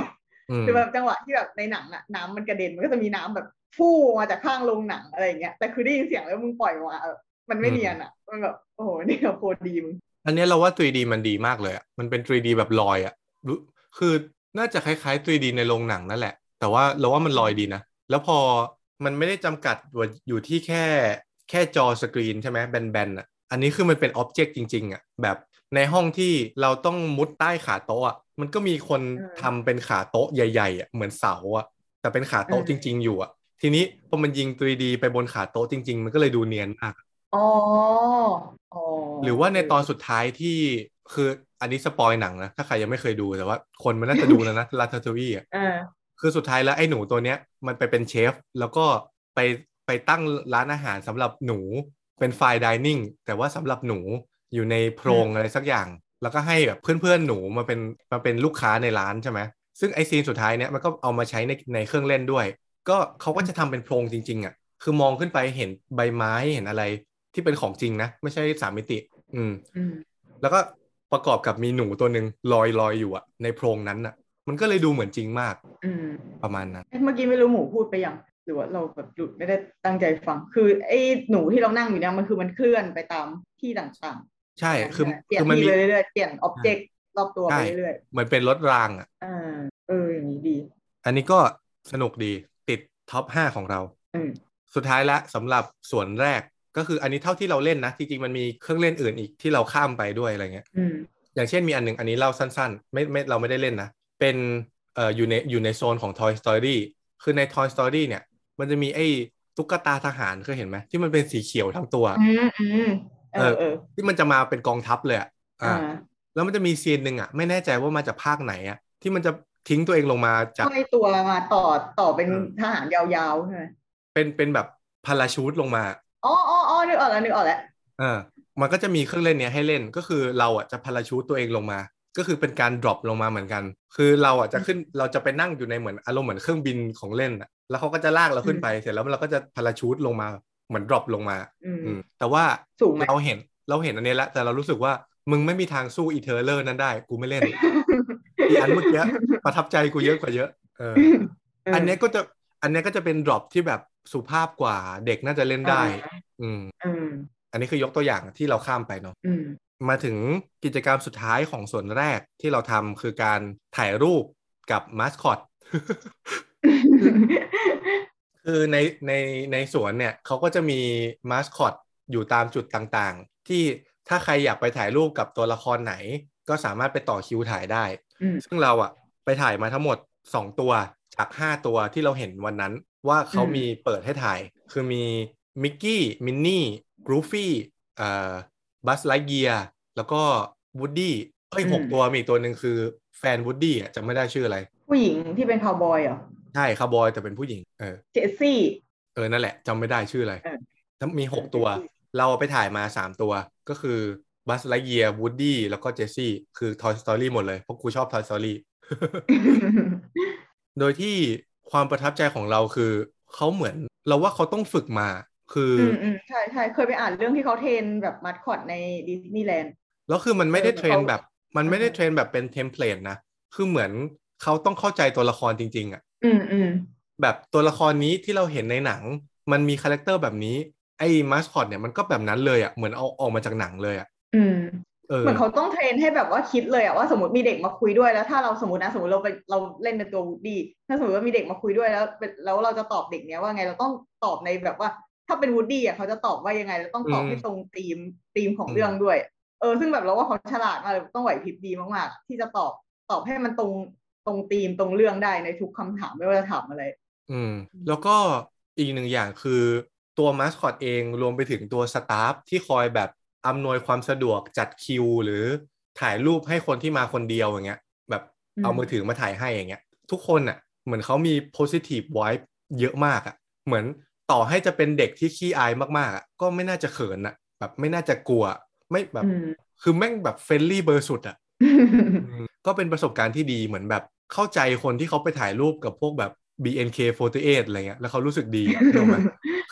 อืมคือแบบจังหวะที่แบบในหนังอะน้ำมันกระเด็นมันก็จะมีน้ำแบบฟู่มาจากข้างโรงหนังอะไรอย่างเงี้ยแต่คือได้ยินเสียงแล้วมึงปล่อยมาเออมันไม่เนียนอะมันแบบโอ้โหนี่โคตรดีมึงอันเนี้ยเราว่า 3D มันดีมากเลยอะมันเป็น 3D แบบลอยอะรู้คือ น่าจะคล้ายๆ 3D ในโรงหนังนั่นแหละ แต่ว่าเราว่ามันลอยดีนะ แล้วพอมันไม่ได้จำกัดว่าอยู่ที่แค่แค่จอสกรีนใช่ไหมแบนๆอะอันนี้คือมันเป็น object จริง ๆอะแบบในห้องที่เราต้องมุดใต้ขาโต๊ะอะมันก็มีคนเออทำเป็นขาโต๊ะใหญ่ๆอะเหมือนเสาอะแต่เป็นขาโต๊ะเออจริง ๆ อยู่อะทีนี้พอมันยิง 3D ไปบนขาโต๊ะจริง ๆ มันก็เลยดูเนียนมากอ๋ออ๋อหรือว่าในตอนสุดท้ายที่คือ อันนี้ spoil หนังนะถ้าใครยังไม่เคยดูแต่ว่า คนมันน่าจะดูแล้วนะ Ratatouille อะเออคือสุดท้ายแล้วไอ้หนูตัวเนี้ย มันไปเป็นเชฟ แล้วก็ไปไปตั้งร้านอาหารสำหรับหนูเป็น fine dining แต่ว่าสำหรับหนูอยู่ในโพรงอืมอะไรสักอย่าง แล้วก็ให้แบบเพื่อนๆหนูมาเป็นมาเป็นลูกค้าในร้านใช่ไหมซึ่งไอ scene สุดท้ายเนี้ยมันก็เอามาใช้ในในเครื่องเล่นด้วย ก็เขาก็จะทำเป็นโพรงจริง ๆอะคือมองขึ้นไปเห็นใบไม้เห็นอะไรที่เป็นของจริงนะ ไม่ใช่สามมิติ อืมอืมแล้วก็ ประกอบกับมีหนูตัวหนึ่งลอยลอยอยู่อะในโพรงนั้นอะมันก็เลยดูเหมือนจริงมาก อืมประมาณนั้นเอ๊ะเมื่อกี้ไม่รู้หมูพูดไปยังหรือว่าเราแบบหยุดไม่ได้ตั้งใจฟัง คือไอ้หนูที่เรานั่งอยู่เนี่ยมันคือมันเคลื่อนไปตามที่ต่างๆ ใช่คือเปลี่ยนคือมันที่มีไปเรื่อยๆเปลี่ยนอ็อบเจกต์รอบตัวไปใช่เรื่อยเหมือนเป็นรถรางอะๆอ่าเอออย่างนี้ดี อันนี้ก็สนุกดีติดท็อปห้าของเราอืมสุดท้ายละสำหรับส่วนแรก ก็คืออันนี้เท่าที่เราเล่นนะจริงๆมันมีเครื่องเล่นอื่นอีกที่เราข้ามไปด้วยอะไรเงี้ยอืมอย่างเช่นมีอันหนึ่งอันนี้เล่าสั้นๆ ไม่ไม่เราไม่ได้เล่นนะ เป็นเอ่ออยู่ในอยู่ในโซนของ Toy Story คือใน Toy Story เนี่ย มันจะมีไอ้ตุ๊กตาทหารเคยเห็นไหมที่มันเป็นสีเขียวทั้งตัวอืมอืมเออเออที่มันจะมาเป็นกองทัพเลยอะอ่าอ่าแล้วมันจะมีซีนหนึ่งอะ ไม่แน่ใจว่ามาจากภาคไหนอะ ที่มันจะทิ้งตัวเองลงมาจากห้อยตัวมาต่อต่อเป็นเออทหารยาวๆใช่ไหมเป็นเป็นแบบพาราชูตลงมา อ๋ออ๋ออ๋อนึกออกแล้วนึกออกแล้วเออมันก็จะมีเครื่องเล่นเนี้ยให้เล่นก็คือเราอะจะพาราชูตตัวเองลงมา ก็คือเป็นการดรอปลงมาเหมือนกัน คือเราอะจะขึ้นเราจะไปนั่งอยู่ในเหมือนอารมณ์เหมือนเครื่องบินของเล่นอะแล้วเขาก็จะลากเราขึ้นไปเสร็จแล้วเราก็จะพาราชูตลงมาเหมือน drop ลงมา อืมอืมแต่ว่าสูงไหมเราเห็นเราเห็นอันนี้แล้วแต่เรารู้สึกว่ามึงไม่มีทางสู้อี Terror นั้นได้ กูไม่เล่นอีอันเมื่อกี้ประทับใจกูเยอะกว่าเยอะเอออันเนี้ยก็จะอันเนี้ยก็จะเป็น drop ที่แบบ สุภาพกว่าเด็กน่าจะเล่นได้อืมอืมอันนี้คือยกตัวอย่างที่เราข้ามไปเนาะอืมมาถึงกิจกรรมสุดท้ายของส่วนแรกที่เราทำคือการถ่ายรูปกับมาสคอตคือในในในสวนเนี่ยเขาก็จะมีมาสคอตอยู่ตามจุดต่างๆ ที่ถ้าใครอยากไปถ่ายรูปกับตัวละครไหน ก็สามารถไปต่อคิวถ่ายได้อืมซึ่งเราอะไปถ่ายมาทั้งหมด2ตัว จาก 5 ตัวที่เราเห็นวันนั้นว่าเขาอืมมีเปิดให้ถ่าย คือมี Mickey Minnie Goofy เอ่อ Buzz Lightyear แล้วก็ Woody เอ้ยหกตัวมีอีกตัวหนึ่งคือแฟน Woody อะจำไม่ได้ชื่ออะไร ผู้หญิงที่เป็นคาวบอยเหรอ ใช่คาวบอยแต่เป็นผู้หญิงเออเจสซี่ เออ นั่นแหละจำไม่ได้ชื่ออะไรเออทั้งมีหกตัว เราไปถ่ายมาสามตัวก็คือ Buzz Lightyear Woody แล้วก็ Jessie คือ Toy Story หมดเลย เพราะกูชอบ Toy Story โดยที่ความประทับใจของเราคือเขาเหมือนเราว่าเขาต้องฝึกมา คืออือมอืมใช่ใช่เคยไปอ่านเรื่องที่เขา train แบบมาสคอตในดิสนีย์แลนด์แล้วคือมันไม่ได้เออเทรนเขาแบบ มันไม่ได้เออ train แบบเป็น template นะ คือเหมือนเขาต้องเข้าใจตัวละครจริง ๆ อะ อืมอืมแบบตัวละครนี้ที่เราเห็นในหนัง มันมี character แบบนี้ไอ้มาสคอตเนี่ยมันก็แบบนั้นเลยอะเหมือนเอาออกมาจากหนังเลยอะอืม เออเหมือนเขาต้อง train ให้แบบว่าคิดเลยอะว่าสมมติมีเด็กมาคุยด้วยแล้ว ถ้าเราสมมตินะสมมติเราไปเราเล่นเป็นตัว Woody ถ้าสมมติว่ามีเด็กมาคุยด้วยแล้วเป็นแล้วเราจะตอบเด็กเนี้ยว่าไงเราต้องตอบในแบบว่า ถ้าเป็น Woody อะเขาจะตอบว่ายังไงเราต้องตอบให้ตรงธีมธีมของเรื่องด้วย เออ ซึ่งแบบเราว่าเขาฉลาดมากเลยต้องไหวพริบดีมากๆที่จะตอบตอบให้มันตรงตรงธีมตรงเรื่องได้ในทุกคำถามไม่ว่าจะถามอะไร อืม แล้วก็อีกหนึ่งอย่างคือตัวมาสคอตเองรวมไปถึงตัว staff ที่คอยแบบ อำนวยความสะดวกจัดคิว หรือถ่ายรูปให้คนที่มาคนเดียวอย่างเงี้ย แบบอืมเอามือถือมาถ่ายให้อย่างเงี้ย ทุกคนอะ เหมือนเขามี positive vibe เยอะมากอะ เหมือนต่อให้จะเป็นเด็กที่ขี้อายมากๆอะก็ไม่น่าจะเขินอะ แบบไม่น่าจะกลัว ไม่แบบอืมคือแม่งแบบ friendly เบอร์สุดอะอืมก็เป็นประสบการณ์ที่ดีเหมือนแบบเข้าใจคนที่เขาไปถ่ายรูปกับพวกแบบ BNK48 อะไรเงี้ยแล้วเขารู้สึกดีอะรู้ไหม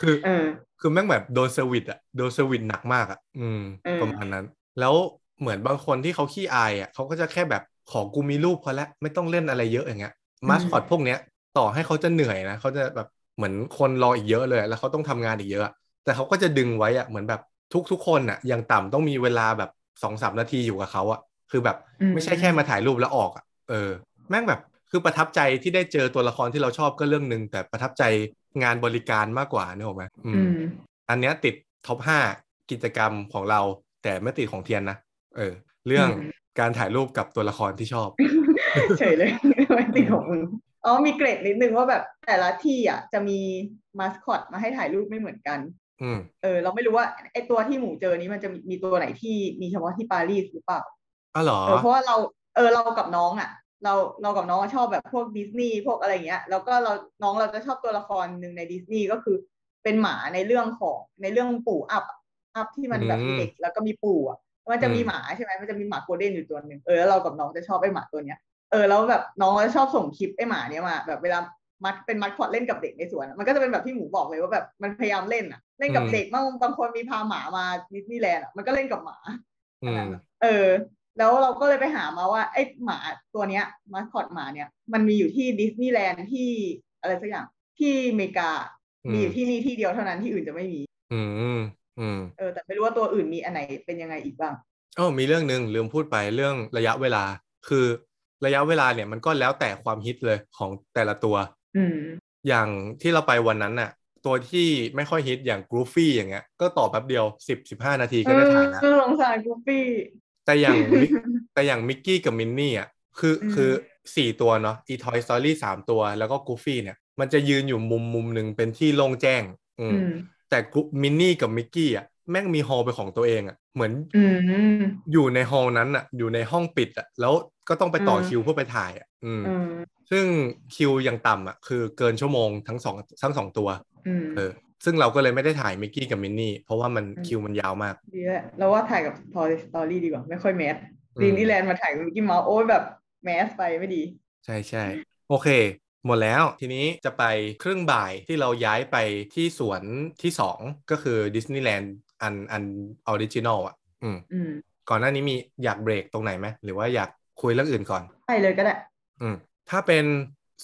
คือเออคือแม่งแบบโดน service อะโดน service หนักมากอะอืมเออประมาณนั้น แล้วเหมือนบางคนที่เขาขี้อายอะเขาก็จะแค่แบบขอกูมีรูปพอละไม่ต้องเล่นอะไรเยอะอย่างเงี้ยมาสคอตพวกเนี้ยต่อให้เขาจะเหนื่อยนะเขาจะแบบเหมือนคนรออีกเยอะเลย แล้วเขาต้องทำงานอีกเยอะ แต่เขาก็จะดึงไว้อะเหมือนแบบทุกทุกคนอะอย่างต่ำต้องมีเวลาแบบสองสามนาทีอยู่กับเขาอะคือแบบอืมไม่ใช่แค่มาถ่ายรูปแล้วออกอะเออ แม่งแบบคือประทับใจที่ได้เจอตัวละครที่เราชอบก็เรื่องหนึ่งแต่ประทับใจ งานบริการมากกว่าเนี่ยหรอกไหมอือืมมอันเนี้ยติดท็อปห้ากิจกรรมของเรา แต่ไม่ติดของเทียนนะเออ เรื่องอืมการถ่ายรูปกับตัวละครที่ชอบ เฉยเลยไม่ติดของมึงอ๋อมีเกรดนิดนึงว่าแบบแต่ละที่อะจะมีมาสคอตมาให้ถ่ายรูปไม่เหมือนกันอืมเออ เราไม่รู้ว่าไอตัวที่หมูเจอนี้มันจะมีมีตัวไหนที่มีเฉพาะที่ปารีสหรือเปล่าอ๋อเหรอเออเพราะว่าเราเออเรากับน้องอะ เราเรากับน้องอะชอบแบบพวกดิสนีย์พวกอะไรเงี้ย แล้วก็เราน้องเราจะชอบตัวละครหนึ่งในดิสนีย์ก็คือเป็นหมาในเรื่องของในเรื่องปู่ Up อะ Up ที่มันแบบมีเด็กแล้วก็มีปู่อะมันจะมีหมาใช่ไหมมันจะมีหมาโกลเด้นอยู่ตัวหนึ่งเออแล้วเรากับน้องจะชอบไอหมาตัวเนี้ยเออแล้วแบบน้องจะชอบส่งคลิปไอหมาเนี้ยมาแบบเวลามันเป็นมาสคอตเล่นกับเด็กในสวนอะมันก็จะเป็นแบบที่หมูบอกเลยว่าแบบมันพยายามเล่นอะ เล่นกับอืมเด็กบางบางคนมีพาหมามาดิสนีย์แลนด์อะมันก็เล่นกับหมาอืมเออ แล้วเราก็เลยไปหามาว่าไอ้หมาตัวเนี้ยมาสคอตหมาเนี่ย มันมีอยู่ที่ดิสนีย์แลนด์ที่อะไรสักอย่างที่อเมริกาอืมมีอยู่ที่นี่ที่เดียวเท่านั้นที่อื่นจะไม่มี อืมอืมเออ แต่ไม่รู้ว่าตัวอื่นมีอันไหนเป็นยังไงอีกบ้างอ๋อมีเรื่องหนึ่งลืมพูดไปเรื่องระยะเวลา คือระยะเวลาเนี่ยมันก็แล้วแต่ความฮิตเลยของแต่ละตัว อืมอย่างที่เราไปวันนั้นน่ะ ตัวที่ไม่ค่อยฮิตอย่างกรูฟี่อย่างเงี้ย ก็ต่อแป๊บเดียวสิบสิบห้านาทีเอก็ได้ถ่ายแล้วอสงสารกูฟี่ แต่อย่างมิกแต่อย่างมิกกี้กับมินนี่อะคืออืมคือสี่ตัวเนาะอี Toy Story สามตัวแล้วก็กูฟี่เนี่ย มันจะยืนอยู่มุมมุมหนึ่งเป็นที่โล่งแจ้ง อืมอืมแต่กูมินนี่กับมิกกี้อะแม่งมี hall เป็นของตัวเองอะเหมือนอืมอยู่ใน hall นั้นอะ อยู่ในห้องปิดอะแล้วก็ต้องไปต่ออืมคิวเพื่อไปถ่ายอะอืมอืมซึ่งคิวอย่างต่ำอะคือเกินชั่วโมงทั้งสองทั้งสองตัวอืมเออ ซึ่งเราก็เลยไม่ได้ถ่ายมิกกี้กับมินนี่ เพราะว่ามันอืมคิวมันยาวมากดีแหละเราว่าถ่ายกับ Toy Story ดีกว่า ไม่ค่อย massอืมดิสนีย์แลนด์มาถ่ายกับมิกกี้เมาส์โอ้ยแบบ mass ไปไม่ดี ใช่ใช่โอเค หมดแล้วทีนี้จะไปครึ่งบ่ายที่เราย้ายไปที่สวนที่สองก็คือดิสนีย์แลนด์อันอัน original อะ อืมอืมก่อนหน้านี้มีอยากเบรกตรงไหนไหมหรือว่าอยากคุยเรื่องอื่นก่อน ไปเลยก็ได้ อืมถ้าเป็น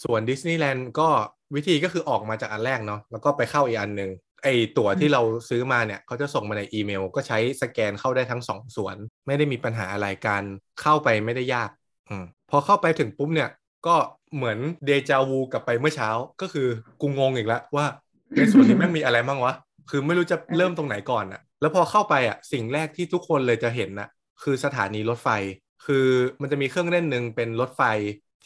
สวนดิสนีย์แลนด์ก็ วิธีก็คือออกมาจากอันแรกเนาะแล้วก็ไปเข้าอีกอันหนึ่งไอตั๋วที่เราซื้อมาเนี่ยเขาจะส่งมาในอีเมล ก็ใช้สแกนเข้าได้ทั้งสองสวน ไม่ได้มีปัญหาอะไรการเข้าไปไม่ได้ยากอืมพอเข้าไปถึงปุ๊บเนี่ยก็เหมือนเดจาวูกลับไปเมื่อเช้าก็คือกูงงอีกแล้วว่าในสวนนี้แม่งมีอะไรบ้างวะคือไม่รู้จะเริ่มตรงไหนก่อนอะแล้วพอเข้าไปอะสิ่งแรกที่ทุกคนเลยจะเห็นนะคือสถานีรถไฟ คือมันจะมีเครื่องเล่นหนึ่งเป็นรถไฟ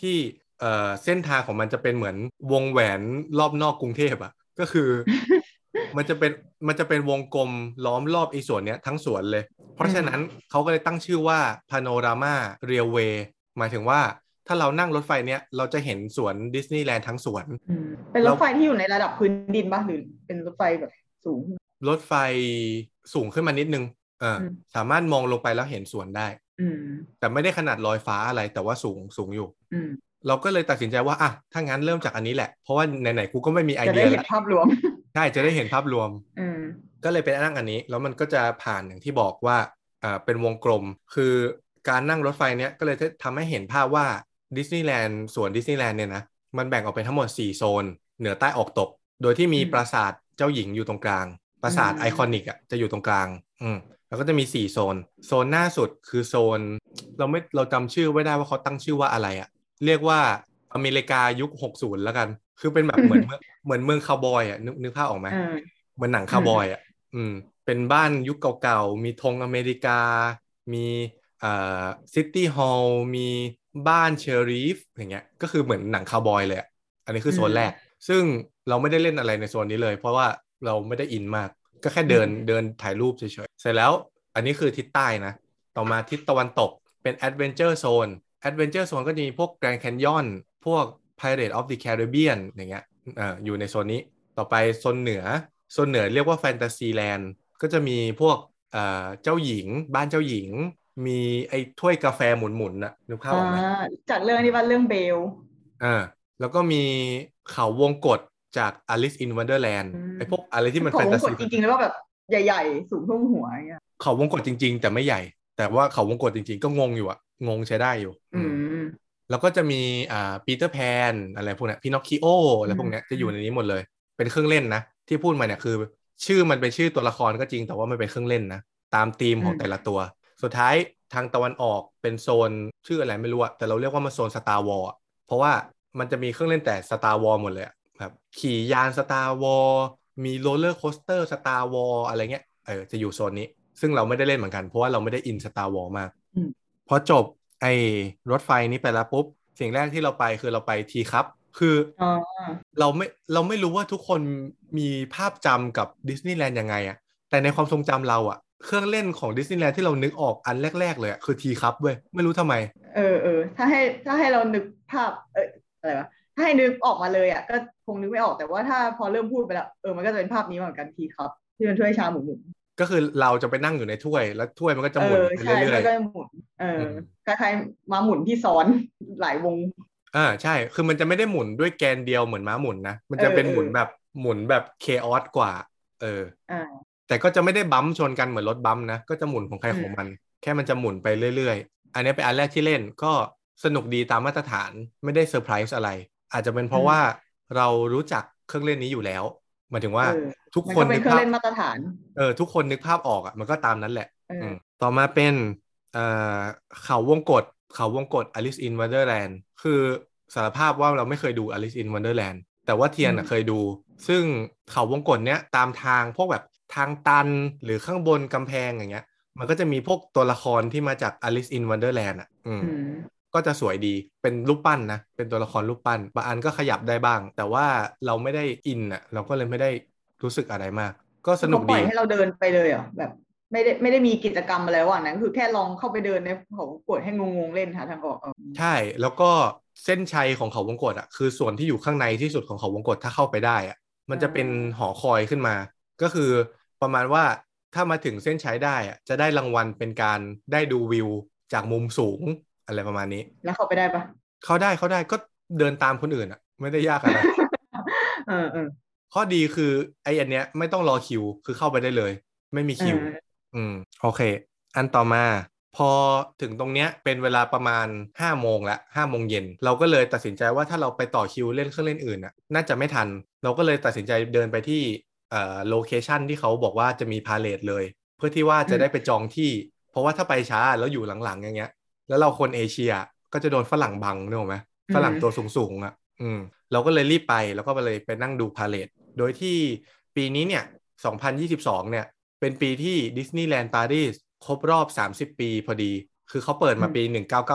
ที่ เอ่อเส้นทางของมันจะเป็นเหมือนวงแหวนรอบนอกกรุงเทพอะก็คือมันจะเป็นมันจะเป็นวงกลมล้อมรอบไอีสวนเนี้ยทั้งสวนเลย เพราะฉะนั้นเขาก็เลยตั้งชื่อว่า Panorama Railway หมายถึงว่าถ้าเรานั่งรถไฟเนี้ยเราจะเห็นสวนดิสนีย์แลนด์ทั้งสวนอืมเป็นรถไฟที่อยู่ในระดับพื้นดินป่ะหรือเป็นรถไฟแบบสูง รถไฟสูงขึ้นมานิดนึงเอออมสามารถมองลงไปแล้วเห็นสวนได้อืมแต่ไม่ได้ขนาดลอยฟ้าอะไรแต่ว่าสูงสูงอยู่อืม เราก็เลยตัดสินใจว่าอะถ้างั้นเริ่มจากอันนี้แหละ เพราะว่าไหนๆกูก็ไม่มีไอจะเดีได้ยเห็นแล้วภาพรวมใช่จะได้เห็นภาพรวมอืมก็เลยไปนั่งอันนี้ แล้วมันก็จะผ่านอย่างที่บอกว่าอ่าเป็นวงกลม คือการนั่งรถไฟเนี้ยก็เลยทำให้เห็นภาพว่าดิสนีย์แลนด์สวนดิสนีย์แลนด์เนี่ยนะมันแบ่งออกเป็นทั้งหมด 4 โซน เหนือใต้ออกตก โดยที่มีอืมปราสาทเจ้าหญิงอยู่ตรงกลาง ปราสาทอืมไอคอนิกอะจะอยู่ตรงกลางอืมแล้วก็จะมี 4 โซน โซนหน้าสุดคือโซน เราไม่เราจำชื่อไม่ได้ว่าเขาตั้งชื่อว่าอะไรอะ เรียกว่าอเมริกายุค60แล้วกัน คือเป็นแบบเหมือนเมืองเหมือนเมืองคาวบอยอะนึกนึกภาพออกไหมอ่าเหมือนหนังคาวบอยอะอืม เป็นบ้านยุคเก่าๆ มีธงอเมริกา มีเอ่อ city hall มีบ้าน sheriff อย่างเงี้ย ก็คือเหมือนหนังคาวบอยเลยอะอันนี้คือโซนอืมแรก ซึ่งเราไม่ได้เล่นอะไรในโซนนี้เลย เพราะว่าเราไม่ได้อินมาก ก็แค่เดินเดินถ่ายรูปเฉยๆ เสร็จแล้วอันนี้คือทิศใต้นะ ต่อมาทิศตะวันตกเป็น adventure zone adventure zone ก็จะมีพวกแกรนด์แคนยอนพวก Pirate of the Caribbean อย่างเงี้ยเอ่ออยู่ในโซนนี้ต่อไปโซนเหนือโซนเหนือเรียกว่าแฟนตาซีแลนด์ก็จะมีพวกเอ่อเจ้าหญิง บ้านเจ้าหญิง มีไอ้ถ้วยกาแฟหมุนๆน่ะนึกภาพออกไหมอ่าจากเรื่องที่ว่าเรื่องเบลอ่าแล้วก็มีเขาวงกตจาก Alice in Wonderland อืมไอ้พวกอะไรที่มันแฟงนตาซี เขาวงกตจริงๆแล้วว่าแบบใหญ่ๆ สูงท่วมหัวอย่างเงี้ยเขาวงกตจริง ๆ แต่ไม่ใหญ่ แต่ว่าเขาวงกตจริง ๆ ก็งงอยู่อะ งงใช้ได้อยู่ อืมแล้วก็จะมีอ่าปีเตอร์แพนอะไรพวกเนี้ยพินอคคิโออะไรพวกเนี้ยอืมจะอยู่ในนี้หมดเลย เป็นเครื่องเล่นนะที่พูดมาเนี่ยคือ ชื่อมันเป็นชื่อตัวละครก็จริงแต่ว่ามันเป็นเครื่องเล่นนะตามธีมของแต่ละตัว สุดท้ายทางตะวันออกเป็นโซนชื่ออะไรไม่รู้อะแต่เราเรียกว่ามันโซน Star Wars เพราะว่ามันจะมีเครื่องเล่นแต่ Star Wars หมดเลยอะแบบขี่ยาน Star Wars มี roller coaster Star Wars อะไรเงี้ยเออจะอยู่โซนนี้ ซึ่งเราไม่ได้เล่นเหมือนกันเพราะว่าเราไม่ได้อิน Star Wars มากอืม พอจบไอ้รถไฟนี้ไปแล้วปุ๊บ สิ่งแรกที่เราไปคือเราไป tea cup คือออ๋อเราไม่เราไม่รู้ว่าทุกคนมีภาพจำกับดิสนีย์แลนด์ยังไงอะแต่ในความทรงจำเราอะเครื่องเล่นของดิสนีย์แลนด์ที่เรานึกออกอันแรก ๆ เลยอะคือ tea cup เว้ยไม่รู้ทำไม เออเออถ้าให้ถ้าให้เรานึกภาพเอออะไรวะถ้าให้นึกออกมาเลยอะก็คงนึกไม่ออกแต่ว่าถ้าพอเริ่มพูดไปแล้วเออมันก็จะเป็นภาพนี้เหมือนกันทีครับที่เป็นถ้วยชาหมุนหมุน ก็คือเราจะไปนั่งอยู่ในถ้วย แล้วถ้วยมันก็จะเอหมุนอไปใช่เรื่มัอยนก็จะหมุนเอออมคล้ายๆมาหมุนที่ซ้อนหลายวงๆอ่าใช่ คือมันจะไม่ได้หมุนด้วยแกนเดียวเหมือนม้าหมุนนะ มันจะเออเป็นหมุนเออแบบหมุนแบบเคออสกว่า เอออ่าแต่ก็จะไม่ได้บัมป์ชนกันเหมือนรถบัมป์นะ ก็จะหมุนของใครอืมของมัน แค่มันจะหมุนไปเรื่อยๆ อันนี้เป็นอันแรกที่เล่นก็สนุกดีตามมาตรฐานไม่ได้เซอร์ไพรส์อะไร อาจจะเป็นเพราะว่าเรารู้จักเครื่องเล่นนี้อยู่แล้ว หมายถึงว่าเออทุกคนนึกภาพ มันก็เป็นนึกเครื่องเล่นมาตรฐานเออทุกคนนึกภาพออกอะมันก็ตามนั้นแหละเอออืมต่อมาเป็นเอ่อเขาวงกตเขาวงกต Alice in Wonderland คือสารภาพว่าเราไม่เคยดู Alice in Wonderland แต่ว่าเทียนอะเคยดู ซึ่งเขาวงกตเนี้ยตามทางพวกแบบทางตันหรือข้างบนกำแพงอย่างเงี้ย มันก็จะมีพวกตัวละครที่มาจาก Alice in Wonderland อะอืมอืม ก็จะสวยดีเป็นรูปปั้นนะเป็นตัวละครรูปปั้นบางอันก็ขยับได้บ้าง แต่ว่าเราไม่ได้อินอะเราก็เลยไม่ได้รู้สึกอะไรมาก ก็สนุกเขาปล่ดีอยให้เราเดินไปเลยเหรอแบบไม่ได้ไม่ได้มีกิจกรรมอะไรระหว่างนั้นคือแค่ลองเข้าไปเดินในเขากดให้งงๆเล่นหาทางออกเอาใช่แล้วก็เส้นชัยของเขาวงกตอะคือส่วนที่อยู่ข้างในที่สุดของเขาวงกตถ้าเข้าไปได้อะมันจะเป็นหอคอยขึ้นมา ก็คือประมาณว่าถ้ามาถึงเส้นชัยได้อะจะได้รางวัลเป็นการได้ดูวิวจากมุมสูง อะไรประมาณนี้ แล้วเข้าไปได้ปะเขาได้เขาได้ก็เดินตามคนอื่นอะไม่ได้ยากอะไรเออเออข้อดีคือไอ้อันเนี้ยไม่ต้องรอคิวคือเข้าไปได้เลย ไม่มีคิวเอออืมโอเค อันต่อมา พอถึงตรงเนี้ยเป็นเวลาประมาณห้าโมงละห้าโมงเย็นเราก็เลยตัดสินใจว่าถ้าเราไปต่อคิวเล่นเครื่องเล่นอื่นน่ะน่าจะไม่ทัน เราก็เลยตัดสินใจเดินไปที่เอ่อ location ที่เขาบอกว่าจะมี parade เลย เพื่อที่ว่าจะได้ไปจองที่ เพราะว่าถ้าไปช้าแล้วอยู่หลังๆอย่างเงี้ย แล้วเราคนเอเชียก็จะโดนฝรั่งบังนึกออกไหมฝรั่งตัวสูงๆอะ อืม เราก็เลยรีบไปแล้วก็ไปเลยไปนั่งดู parade โดยที่ปีนี้เนี่ย 2022 เนี่ย เป็นปีที่ดิสนีย์แลนด์ปารีสครบรอบ 30 ปีพอดี คือเขาเปิดมาปี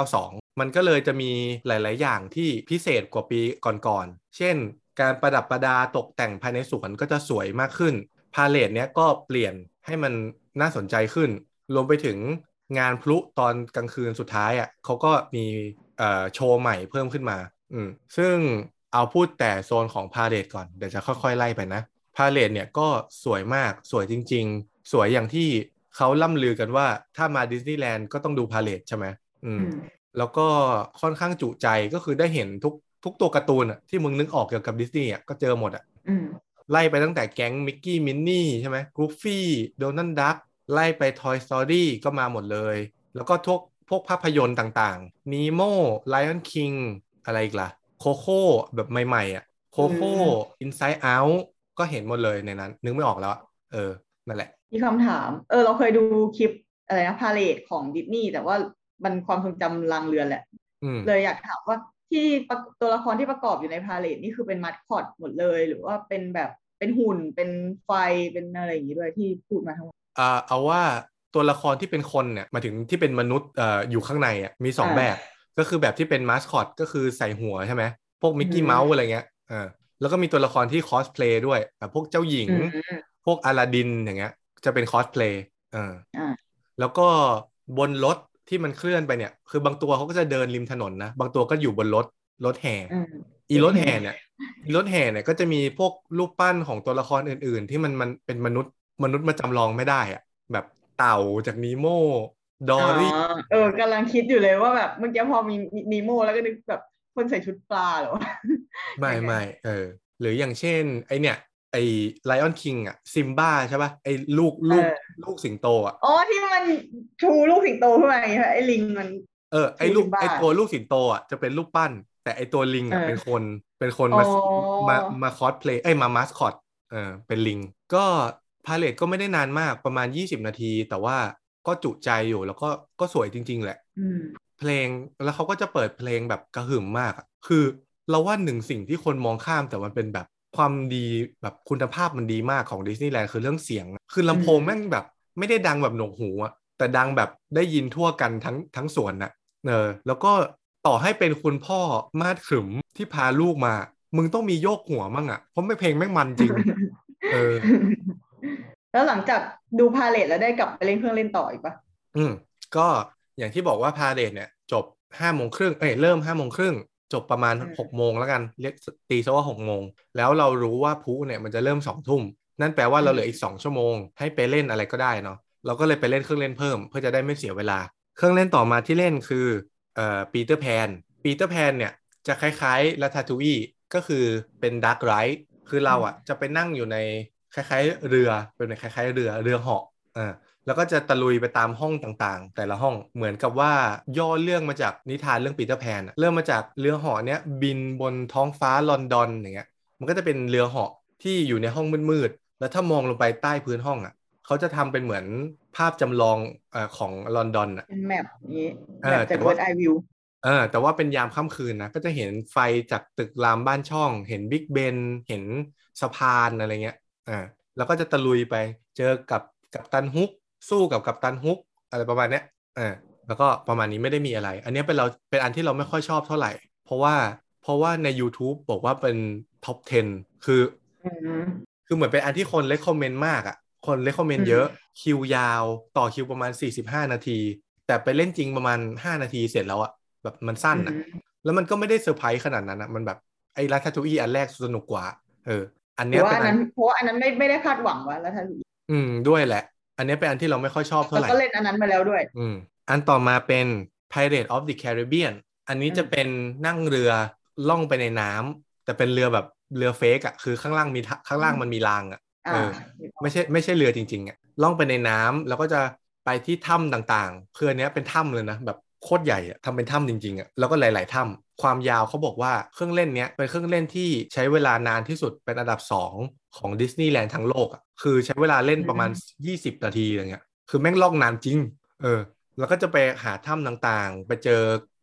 1992 มันก็เลยจะมีหลาย ๆ อย่างที่พิเศษกว่าปีก่อนๆ เช่น การประดับประดาตกแต่งภายในสวนก็จะสวยมากขึ้น พาเลทเนี้ยก็เปลี่ยนให้มันน่าสนใจขึ้น รวมไปถึง งานพลุตอนกลางคืนสุดท้ายอะเขาก็มีเอ่อโชว์ใหม่เพิ่มขึ้นมา อืมซึ่งเอาพูดแต่โซนของพาเลทก่อน เดี๋ยวจะค่อยๆไล่ไปนะพาเลทเนี่ยก็สวยมากสวยจริง ๆ สวยอย่างที่เขาล่ำลือกันว่าถ้ามาดิสนีย์แลนด์ก็ต้องดู parade ใช่ไหมอืมอืมแล้วก็ค่อนข้างจุใจก็คือได้เห็นทุกทุกตัวการ์ตูนอะที่มึงนึกออกเกี่ยวกับดิสนีย์อะก็เจอหมดอะอืมไล่ไปตั้งแต่แก๊งมิกกี้มินนี่ใช่ไหมกูฟี่โดนัลด์ดัก ไล่ไป Toy Story ก็มาหมดเลย แล้วก็ทุกพวกภาพยนตร์ต่างๆ Nemo Lion King อะไรอีกล่ะโคโค่แบบใหม่ๆอะโคโค่ Inside Out ก็เห็นหมดเลยในนั้น นึกไม่ออกแล้วอะเออ นั่นแหละ มีคำถาม เออ เราเคยดูคลิปอะไรนะ พาเลทของดิสนีย์แต่ว่ามันความทรงจำลางเรือนแหละอืมเลยอยากถามว่าที่ประตัวละครที่ประกอบอยู่ในพาเลทนี่คือเป็นมัดคอตหมดเลย หรือว่าเป็นแบบเป็นหุ่นเป็นไฟเป็นอะไรอย่างนี้ด้วยที่พูดมาทั้งหมดอ่า เอาว่าตัวละครที่เป็นคนเนี่ยหมายถึงที่เป็นมนุษย์เอ่ออยู่ข้างในอะมีสองอ่าแบบก็คือแบบที่เป็นมาสคอตก็คือใส่หัวใช่ไหมพวกมิกกี้อืมเมาส์อะไรเงี้ยอ่าแล้วก็มีตัวละครที่คอสเพลย์ด้วยแบบพวกเจ้าหญิงอืมพวกอลาดินอย่างเงี้ย จะเป็นคอสเพลย์อ่าอ่าแล้วก็บนรถที่มันเคลื่อนไปเนี่ย คือบางตัวเขาก็จะเดินริมถนนนะ บางตัวก็อยู่บนรถรถแห่อืมอีรถแห่เนี่ยอีรถแห่เนี่ยก็จะมีพวกรูปปั้นของตัวละครอื่น ๆ ที่มันมันเป็นมนุษย์ มนุษย์มาจำลองไม่ได้อะแบบเต่าจากนีโมดอรี่อ๋อเออกำลังคิดอยู่เลยว่าแบบเมื่อกี้พอมีนีโมแล้วก็นึกแบบคนใส่ชุดปลาเหรอวะไม่ยังไงไม่เออ หรืออย่างเช่น ไอเนี่ยไอไลออนคิงอะซิมบ้าใช่ปะไอลูกลูกลูกสิงโตอะอ๋อที่มันชูลูกสิงโตขึ้นมาอย่างเงี้ยไอ้ลิงมัน เออไอลูกซิมบ้าไอตัวลูกสิงโตอะจะเป็นรูปปั้น แต่ไอตัวลิงอะเออเป็นคนเป็นคนมาอ๋อมามาคอสเพลย์เอ้ยมามาสคอตเออเป็นลิง ก็ parade ก็ไม่ได้นานมากประมาณ 20 นาที แต่ว่าก็จุใจอยู่แล้วก็ก็สวยจริง ๆ แหละอืมเพลงแล้วเขาก็จะเปิดเพลงแบบกระหึ่มมากอะคือเราว่าหนึ่งสิ่งที่คนมองข้ามแต่มันเป็นแบบความดีแบบคุณภาพมันดีมากของดิสนีย์แลนด์คือเรื่องเสียงอะคือลำโพงอืมแม่งแบบ ไม่ได้ดังแบบหนวกหูอะแต่ดังแบบได้ยินทั่วกันทั้งทั้งสวนน่ะเออแล้วก็ต่อให้เป็นคุณพ่อมาดขรึมที่พาลูกมา มึงต้องมีโยกหัวมั่งอะเพราะไม่เพลงแม่งมันจริง เออ แล้วหลังจากดู parade แล้วได้กลับไปเล่นเครื่องเล่นต่ออีกปะอืม ก็อย่างที่บอกว่า parade เนี่ย จบห้าโมงครึ่งเอ้ยเริ่มห้าโมงครึ่งจบประมาณหกโมงแล้วกันเรียกตีซะว่าหกโมงแล้วเรารู้ว่าพลุเนี่ยมันจะเริ่มสองทุ่มนั่นแปลว่าเราเหลืออีกสองชั่วโมง ให้ไปเล่นอะไรก็ได้เนาะเราก็เลยไปเล่นเครื่องเล่นเพิ่ม เพื่อจะได้ไม่เสียเวลา เครื่องเล่นต่อมาที่เล่นคือเอ่อปีเตอร์แพนปีเตอร์แพนเนี่ยจะคล้ายๆ Ratatouilleก็คือเป็น dark ride คือเราอะจะไปนั่งอยู่ใน คล้ายๆ เรือเป็นคล้าย ๆ เรือเรือเหาะอ่าแล้วก็จะตะลุยไปตามห้องต่างๆ แต่ละห้องเหมือนกับว่าย่อเรื่องมาจากนิทานเรื่องปีเตอร์แพนอะเริ่มมาจากเรือเหาะเนี้ยบินบนท้องฟ้าลอนดอนอย่างเงี้ยมันก็จะเป็นเรือเหาะที่อยู่ในห้องมืดๆแล้วถ้ามองลงไปใต้พื้นห้องอะเขาจะทำเป็นเหมือนภาพจำลองเอ่อของลอนดอนอะเป็น map นี้เอแบอบแต่จากว่าเวิร์ดไอวิวเออแต่ว่าเป็นยามค่ำคืนนะก็จะเห็นไฟจากตึกรามบ้านช่อง เห็นบิ๊กเบนเห็นสะพานอะไรเงี้ย อ่าแล้วก็จะตะลุยไปเจอกับกัปตันฮุก สู้กับกัปตันฮุก อะไรประมาณเนี้ยอ่าแล้วก็ประมาณนี้ไม่ได้มีอะไร อันเนี้ยเป็นเราเป็นอันที่เราไม่ค่อยชอบเท่าไหร่ เพราะว่าเพราะว่าใน YouTube บอกว่าเป็น top 10 คืออืมคือเหมือนเป็นอันที่คนเล c คอมเมนต์มากอะ คนเล c คอมเมนอืต์มเยอะ คิวยาว ต่อคิวประมาณ 45 นาที แต่ไปเล่นจริงประมาณ 5 นาทีเสร็จแล้วอะ แบบมันสั้นอะ แล้วมันก็ไม่ได้เซอร์ไพรส์ขนาดนั้นอะ มันแบบไอ้ลัททูอีอันแรกสนุกกว่า เออ อันเพเนี้ยราะว่าเป็นอันอันั้นนเพราะว่าอันนั้นไม่ไม่ได้คาดหวังว่าแล้วถ้าอืมด้วยแหละ อันเนี้ยเป็นอันที่เราไม่ค่อยชอบเท่าแล้วไหร่ก็เล่นอันนั้นมาแล้วด้วย อืมอันต่อมาเป็น Pirate of the Caribbean อันนี้อืมจะเป็นนั่งเรือล่องไปในน้ำแต่เป็นเรือแบบเรือเฟกอะคือข้างล่างมีทะข้างล่างมันมีรางอะอ่าเออไม่ใช่ไม่ใช่เรือจริงๆอะล่องไปในน้ำแล้วก็จะไปที่ถ้ำต่างๆ คืออันเนี้ยเป็นถ้ำเลยนะแบบโคตรใหญ่อะทำเป็นถ้ำจริงๆอะแล้วก็หลาย ๆถ้ำ ความยาวเขาบอกว่าเครื่องเล่นเนี้ยเป็นเครื่องเล่นที่ใช้เวลานานที่สุดเป็นอันดับสองของดิสนีย์แลนด์ทั้งโลกอะคือใช้เวลาเล่นประมาณ 20 นาทีอะไรเงี้ยคือแม่งล่องนานจริง เออ แล้วก็จะไปหาถ้ำต่างๆ ไปเจอ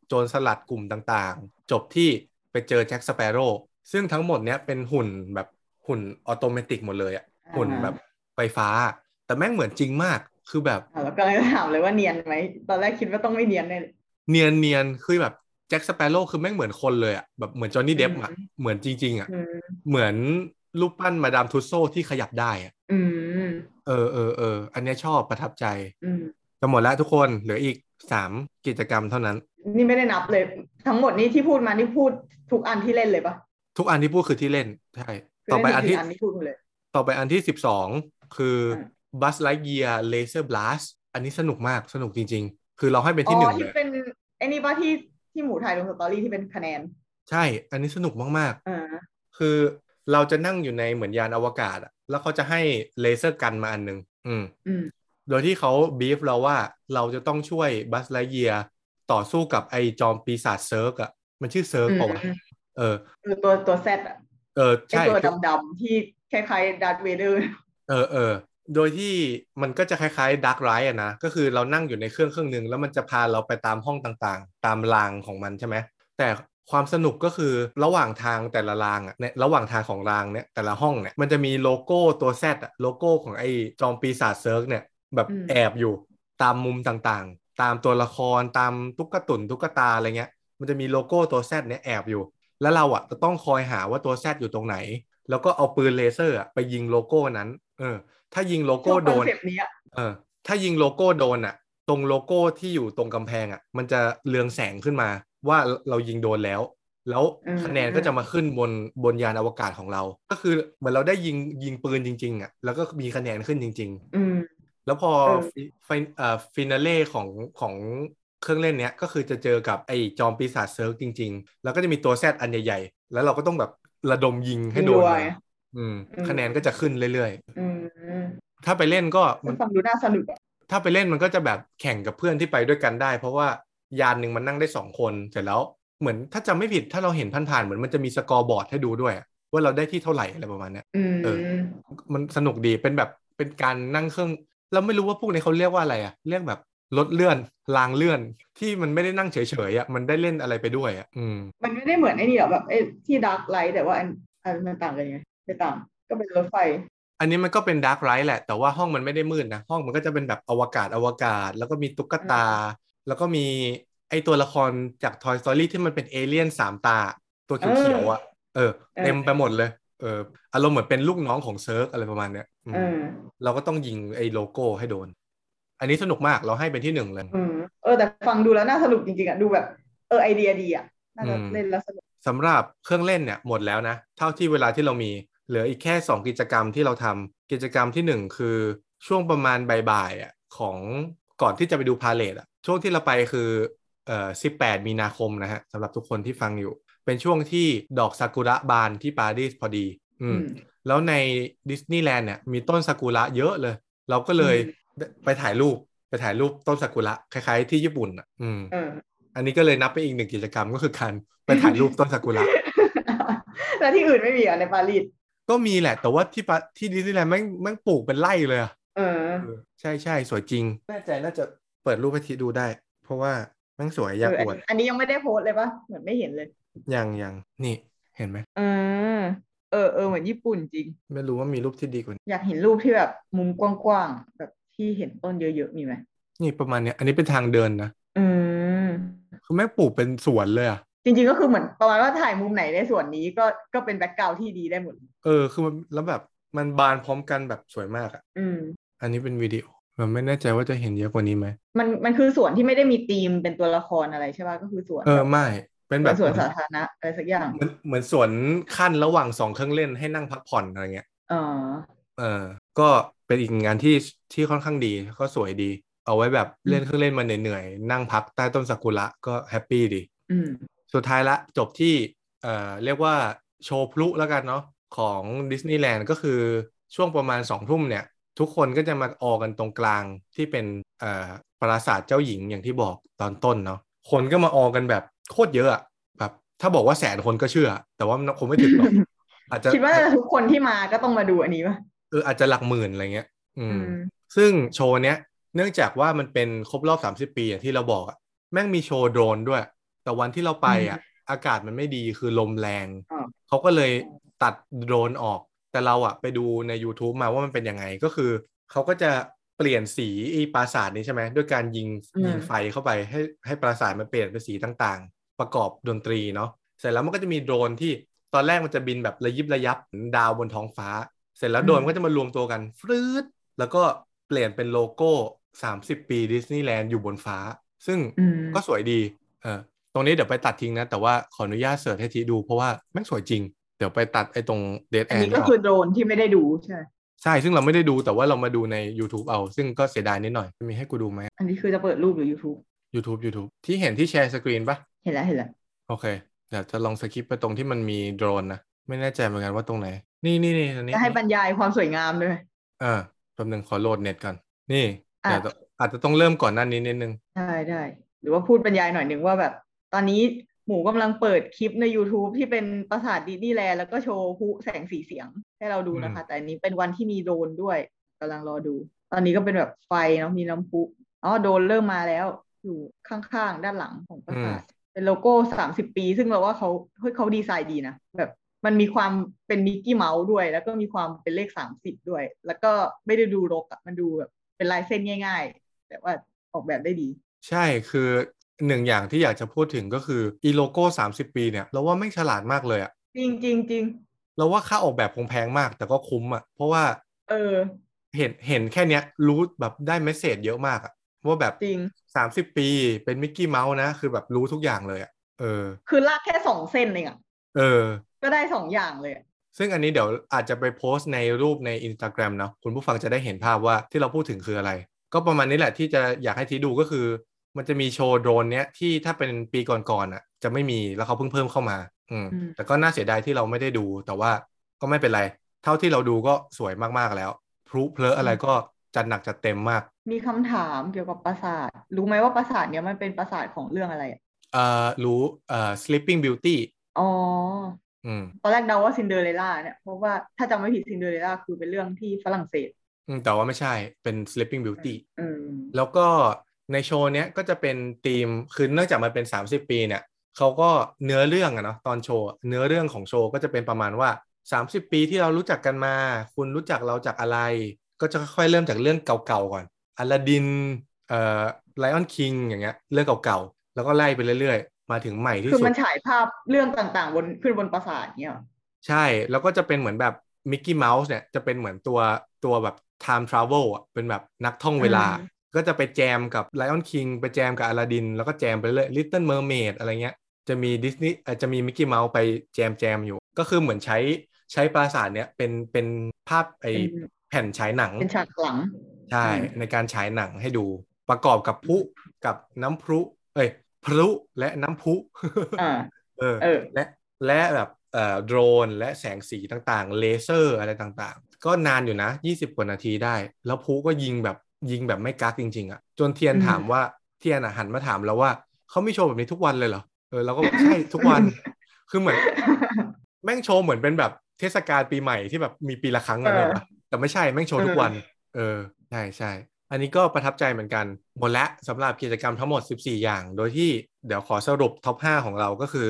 โจรสลัดกลุ่มต่างๆ จบที่ไปเจอแจ็คสเปโร่ซึ่งทั้งหมดเนี้ยเป็นหุ่นแบบหุ่น automatic หมดเลยอะอ่าหุ่นแบบไฟฟ้า แต่แม่งเหมือนจริงมากคือแบบอ่าแล้วก็เลยถามเลยว่าเนียนไหมตอนแรกคิดว่าต้องไม่เนียนแน่เลยเนียนเนียนคือแบบ แจ็คสเปโร่คือแม่งเหมือนคนเลยอะแบบเหมือนจอห์นนี่เดปป์อะอืมเหมือนจริง ๆอะอืมเหมือนรูปปั้นมาดามทุสโซที่ขยับได้อะอืมเออเออเอออันเนี้ยชอบประทับใจอืมจะหมดแล้วทุกคนเหลืออีกสามกิจกรรมเท่านั้น นี่ไม่ได้นับเลย ทั้งหมดนี้ที่พูดมานี่พูดทุกอันที่เล่นเลยปะทุกอันที่พูดคือที่เล่นใช่คือต่อไปเล่อันนที่ทุกอันที่พูดมาเลยต่อไปอันที่สิบสองคืออม Buzz Lightyear Laser Blast อันนี้สนุกมากสนุกจริง ๆ คือเราให้เป็นอ๋ที่หนึ่องเลที่ยเป็นไอ้นี่ปะที่ ที่หมูถ่ายลง story ที่เป็นคะแนน ใช่ อันนี้สนุกมากอ่าๆคือเราจะนั่งอยู่ในเหมือนยานอวกาศอะแล้วเขาจะให้ laser gun มาอันหนึงอืมอืมโดยที่เขาบีฟเราว่าเราจะต้องช่วยบัซไลท์เยียร์ต่อสู้กับไอจอมปีศาจเซิร์กอะมันชื่อเซิร์กอืมเปล่าวะเออคือตัวตัว Z อะเออไอใช่ตัวดำๆที่คล้ายๆดัตเวเดอร์ เออเออ โดยที่มันก็จะคล้ายๆ dark ride อะนะ ก็คือเรานั่งอยู่ในเครื่องเครื่องหนึ่งแล้วมันจะพาเราไปตามห้องต่างๆ ตามรางของมันใช่ไหม แต่ความสนุกก็คือระหว่างทางแต่ละรางอะเนี่ยระหว่างทางของรางเนี่ยแต่ละห้องเนี่ยมันจะมีโลโก้ตัว Z อะโลโก้ของไอ้จอมปีศาจเซิร์กเนี่ยแบบอืมแอบอยู่ตามมุมต่างๆ ตามตัวละครตามตุ๊กตุนตุ๊กตาอะไรเงี้ย มันจะมีโลโก้ตัว Z เนี่ยแอบอยู่ แล้วเราอะจะต้องคอยหาว่าตัว Z อยู่ตรงไหน แล้วก็เอาปืนเลเซอร์อะไปยิงโลโก้นั้น เออ ถ้ายิงโลโก้โดน ชอบ concept นี้อะเออ ถ้ายิงโลโก้โดนอะ ตรงโลโก้ที่อยู่ตรงกำแพงอะ มันจะเรืองแสงขึ้นมาว่าเรายิงโดนแล้ว แล้วคะแนนก็จะมาขึ้นบนบนยานอวกาศของเรา ก็คือเหมือนเราได้ยิงยิงปืนจริง ๆอะแล้วก็มีคะแนนขึ้นจริง ๆ อืมแล้วพอเออ fi fin เอ่อ finale ของของเครื่องเล่นเนี้ยก็คือจะเจอกับไอ้จอมปีศาจเซิร์กจริง ๆ แล้วก็จะมีตัว Z อันใหญ่ ๆ แล้วเราก็ต้องแบบระดมยิงให้โดนยิงรัวมันอืมอืม คะแนนก็จะขึ้นเรื่อยอืมๆ ถ้าไปเล่นก็มัมันนฟังดูน่าสนุกอะถ้าไปเล่นมันก็จะแบบแข่งกับเพื่อนที่ไปด้วยกันได้ เพราะว่ายานหนึ่งมันนั่งได้สองคนเสร็จแล้วเหมือนถ้าจำไม่ผิดถ้าเราเห็นผ่านๆเหมือนมันจะมี scoreboard ให้ดูด้วยอะว่าเราได้ที่เท่าไหร่อะไรประมาณเนี้ยอืมเออ มันสนุกดีเป็นแบบเป็นการนั่งเครื่องเราไม่รู้ว่าพวกนี้เขาเรียกว่าอะไรอะเรียกแบบรถเลื่อนรางเลื่อนที่มันไม่ได้นั่งเฉยๆอะมันได้เล่นอะไรไปด้วยอะอืมมันไม่ได้เหมือนไอ้นี่หรอแบบไอ้ที่ dark ride แต่ว่าอันอันมันต่างกันยังไงไม่ต่างก็เป็นรถไฟ อันนี้มันก็เป็น dark ride แหละ แต่ว่าห้องมันไม่ได้มืดนะ ห้องมันก็จะเป็นแบบอวกาศอวกาศ แล้วก็มีตุ๊กตา แล้วก็มีไอตัวละครจาก Toy Story ที่มันเป็นเอเลี่ยนสามตา ตัวเขียวๆอะเออเต็มไปหมดเลยเอออารมณ์เหมือนเป็นลูกน้องของเซิร์กอะไรประมาณเนี้ยอืมเออเราก็ต้องยิงไอ้โลโก้ให้โดน อันนี้สนุกมากเราให้เป็นที่หนึ่งเลยอืมเออแต่ฟังดูแล้วน่าสนุกจริงๆอะดูแบบเออไอเดียดีอะน่าจะอืมเล่นแล้วสนุกสำหรับเครื่องเล่นเนี่ยหมดแล้วนะ เท่าที่เวลาที่เรามี เหลืออีกแค่ 2 กิจกรรมที่เราทำกิจกรรมที่ 1 คือช่วงประมาณบ่ายๆอะของก่อนที่จะไปดูพาเลทอะช่วงที่เราไปคือเอ่อ18 มีนาคมนะฮะสำหรับทุกคนที่ฟังอยู่ เป็นช่วงที่ดอกซากุระบานที่ปารีสพอดี อืมแล้วในดิสนีย์แลนด์เนี่ยมีต้นซากุระเยอะเลย เราก็เลยไปถ่ายรูปไปถ่ายรูปต้นซากุระคล้ายๆที่ญี่ปุ่นอะอืมเอออันนี้ก็เลยนับไปอีกหนึ่งกิจกรรมก็คือการไปถ่ายรูปต้นซากุระแล้วที่อื่นไม่มีอะในปารีส ก็มีแหละ แต่ว่าที่ปะที่ดิสนีย์แลนด์แม่งแม่งปลูกเป็นไร่เลยอะเออเออ ใช่ใช่สวยจริงแน่ใจน่าจะเปิดรูปให้ทีดูได้ เพราะว่าแม่งสวยอยากเอออวด อันนี้ยังไม่ได้โพสต์เลยปะเหมือนไม่เห็นเลย ยังยังนี่เห็นไหมเออเออเออเหมือนญี่ปุ่นจริง ไม่รู้ว่ามีรูปที่ดีกว่านี้อยากเห็นรูปที่แบบมุมกว้างๆแบบที่เห็นต้นเยอะๆมีไหมนี่ประมาณเนี้ยอันนี้เป็นทางเดินนะอืมคือแม่งปลูกเป็นสวนเลยอะ จริงๆก็คือเหมือนประมาณว่าถ่ายมุมไหนในส่วนนี้ก็ก็เป็น background ที่ดีได้หมด เออ คือมันแล้วแบบมันบานพร้อมกันแบบสวยมากอะอืม อันนี้เป็นวิดีโอมันไม่แน่ใจว่าจะเห็นเยอะกว่านี้ไหม มันมันคือส่วนที่ไม่ได้มีธีมเป็นตัวละครอะไรใช่ป่ะก็คือสวน เออแบบไม่ เป็นแบบสวนสาธารณะอะไรสักอย่าง เหมือนเหมือนสวนขั้นระหว่างสองเครื่องเล่นให้นั่งพักผ่อนอะไรเงี้ยอ๋อเออ ก็เป็นอีกงานที่ที่ค่อนข้างดีก็สวยดี เอาไว้แบบเล่นเครื่องเล่นมาเหนื่อยๆนั่งพักใต้ต้นซากุระก็แฮปปี้ดี อืม สุดท้ายละจบที่เอ่อเรียกว่าโชว์พลุแล้วกันเนาะของดิสนีย์แลนด์ก็คือช่วงประมาณสองทุ่มเนี่ย ทุกคนก็จะมาออกันตรงกลางที่เป็นเอ่อปราสาทเจ้าหญิงอย่างที่บอกตอนต้นเนาะคนก็มาออกันแบบโคตรเยอะอะแบบถ้าบอกว่าแสนคนก็เชื่อ แต่ว่ามันคงไม่ถึงหรอกอาจจะคิดว่าทุกคนที่มาก็ต้องมาดูอันนี้ป่ะเอออาจจะหลักหมื่นอะไรเงี้ย อือืมมซึ่งโชว์เนี้ย เนื่องจากว่ามันเป็นครบรอบ30ปีอย่างที่เราบอกอะแม่งมีโชว์โดรนด้วย แต่วันที่เราไปอะอากาศมันไม่ดีคือลมแรงอ่าเขาก็เลยตัดโดรนออก แต่เราอะไปดูใน YouTube มาว่ามันเป็นยังไงก็คือ เขาก็จะเปลี่ยนสีไอีปราสาทนี้ใช่ไหมด้วยการยิงยิงไฟเข้าไปให้ให้ปราสาทมันเปลี่ยนเป็นสีต่างๆ ประกอบดนตรีเนาะเสร็จแล้วมันก็จะมีโดรนที่ตอนแรกมันจะบินแบบระยิบระยับเหมือนดาวบนท้องฟ้า เสร็จแล้วโดรนก็จะมารวมตัวกันฟรืดแล้วก็เปลี่ยนเป็นโลโก้ 30 ปีดิสนีย์แลนด์อยู่บนฟ้า ซึ่งอืมก็สวยดีเออ ตรงนี้เดี๋ยวไปตัดทิ้งนะ แต่ว่าขออนุญาต search ให้ทีดูเพราะว่าแม่งสวยจริง เดี๋ยวไปตัดไอ้ตรงเด d แออันนนี้ก็คือโดรนที่ไม่ได้ดูใช่ไหมใช่ ซึ่งเราไม่ได้ดูแต่ว่าเรามาดูใน YouTube เอา ซึ่งก็เสียดายนิดหน่อย มีให้กูดูไหม อันนี้คือจะเปิดรูปหรือ YouTube YouTube YouTube ที่เห็นที่ share screen ปะเห็นแล้วเห็นแล้วโอเค เดี๋ยวจะลอง skip ไปตรงที่มันมีโดรนนะ ไม่แน่ใจเหมือนกันว่าตรงไหน นี่นี่นี่อันนี้จะให้บรรยายความสวยงามด้วยอ่าแป๊บนึงขอโหลดเน็ตก่อน นี่อะเดี๋ยวต้องอาจจะต้องเริ่มก่อนหน้านี้นิดนึง ได้ได้ หรือว่าพูดบรรยายหน่อยหนึ่งว่าแบบ ตอนนี้หมูกำลังเปิดคลิปใน YouTube ที่เป็นปราสาทดิสนีย์แลนด์แล้วก็โชว์พลุแสงสีเสียงให้เราดูนะคะ แต่อันนี้เป็นวันที่มีโดรนด้วยกำลังรอดู ตอนนี้ก็เป็นแบบไฟเนาะมีน้ำพุอ๋อโดรนเริ่มมาแล้ว อยู่ข้างๆ ด้านหลังของปราสาทเป็นโลโก้สามสิบปี ซึ่งเราว่าเขาเฮ้ยเขาดีไซน์ดีนะแบบมันมีความเป็นมิกกี้เมาส์ด้วย แล้วก็มีความเป็นเลขสามสิบด้วย แล้วก็ไม่ได้ดูรกอะมันดูแบบเป็นลายเส้นง่าย ๆ แต่ว่าออกแบบได้ดี ใช่คือ หนึ่งอย่างที่อยากจะพูดถึงก็คืออีโลโก้30ปีเนี่ยเราว่าแม่งฉลาดมากเลยอะจริงจริงจริงเราว่าค่าออกแบบคงแพงมาก แต่ก็คุ้มอะเพราะว่า เออ เห็นเห็นแค่เนี้ยรู้แบบได้เมสเซจเยอะมากอะว่าแบบจริง30ปีเป็นมิกกี้เมาส์นะ คือแบบรู้ทุกอย่างเลยอะเออ คือลากแค่สองเส้นเองอะเออ ก็ได้สองอย่างเลยอะซึ่งอันนี้เดี๋ยวอาจจะไปโพสต์ในรูปใน Instagram เนาะคุณผู้ฟังจะได้เห็นภาพว่าที่เราพูดถึงคืออะไร ก็ประมาณนี้แหละที่จะอยากให้ทีดูก็คือ มันจะมีโชว์โดรนเนี้ยที่ถ้าเป็นปีก่อนๆอะ จะไม่มีแล้วเขาเพิ่งเพิ่มเข้ามา อืม แต่ก็น่าเสียดายที่เราไม่ได้ดู แต่ว่าก็ไม่เป็นไร เท่าที่เราดูก็สวยมากๆแล้วพลุเพลออะไรก็จัดหนักจัดเต็มมาก มีคำถามเกี่ยวกับปราสาท รู้ไหมว่าปราสาทเนี้ยมันเป็นปราสาทของเรื่องอะไรอะเอ่อรู้เอ่อ Sleeping Beauty อ๋ออืมตอนแรกเดาว่าซินเดอเรลล่าเนี่ยเพราะว่าถ้าจำไม่ผิดซินเดอเรลล่าคือเป็นเรื่องที่ฝรั่งเศสอืมแต่ว่าไม่ใช่เป็น Sleeping Beauty อืมแล้วก็ ในโชว์เนี้ยก็จะเป็นธีมคือเนื่องจากมันเป็น 30 ปีเนี่ยเขาก็เนื้อเรื่องอะเนาะตอนโชว์เนื้อเรื่องของโชว์ก็จะเป็นประมาณว่า 30 ปีที่เรารู้จักกันมา คุณรู้จักเราจากอะไร ก็จะค่อยๆเริ่มจากเรื่องเก่าๆก่อนอลาดินเอ่อไลออนคิงอย่างเงี้ยเรื่องเก่าๆ แล้วก็ไล่ไปเรื่อยๆ มาถึงใหม่ที่คือสุดมันฉายภาพเรื่องต่างๆบนขึ้นบนปราสาทเนี่ยเหรอใช่แล้วก็จะเป็นเหมือนแบบมิกกี้เมาส์เนี่ยจะเป็นเหมือนตัวตัวแบบ time travel อะเป็นแบบนักท่องเวลา ก็จะไปแจมกับ Lion King ไปแจมกับอลาดิน แล้วก็แจมไปเรื่อย Little Mermaid อะไรเงี้ย จะมีดิสนีย์จะมีมิกกี้เมาส์ไปแจมแจมอยู่ ก็คือเหมือนใช้ใช้ปราสาทเนี่ยเป็นเป็นภาพไอเป็นแผ่นฉายหนัง เป็นฉากหลัง ใช่อืมในการฉายหนังให้ดูประกอบกับพลุกับน้ำพลุเอ้ยพลุและน้ำพลุอ่าเออเออและและแบบเอ่อโดรนและแสงสีต่างๆ เลเซอร์อะไรต่างๆ ก็นานอยู่นะ 20 กว่านาทีได้ แล้วพลุก็ยิงแบบ ยิงแบบไม่กักจริง ๆอะจนเทียนอืมถามว่าเทียนอะหันมาถามแล้วว่าเขาไม่โชว์แบบนี้ทุกวันเลยเหรอเออเราก็บอกใช่ทุกวันคือเหมือน แม่งโชว์เหมือนเป็นแบบเทศกาลปีใหม่ที่แบบมีปีละครั้งอะเออเนอะแต่ไม่ใช่แม่งโชว์ทุกวัน เออใช่ใช่อันนี้ก็ประทับใจเหมือนกัน หมดและสำหรับกิจกรรมทั้งหมด 14 อย่าง โดยที่เดี๋ยวขอสรุปท็อป 5 ของเราก็คือ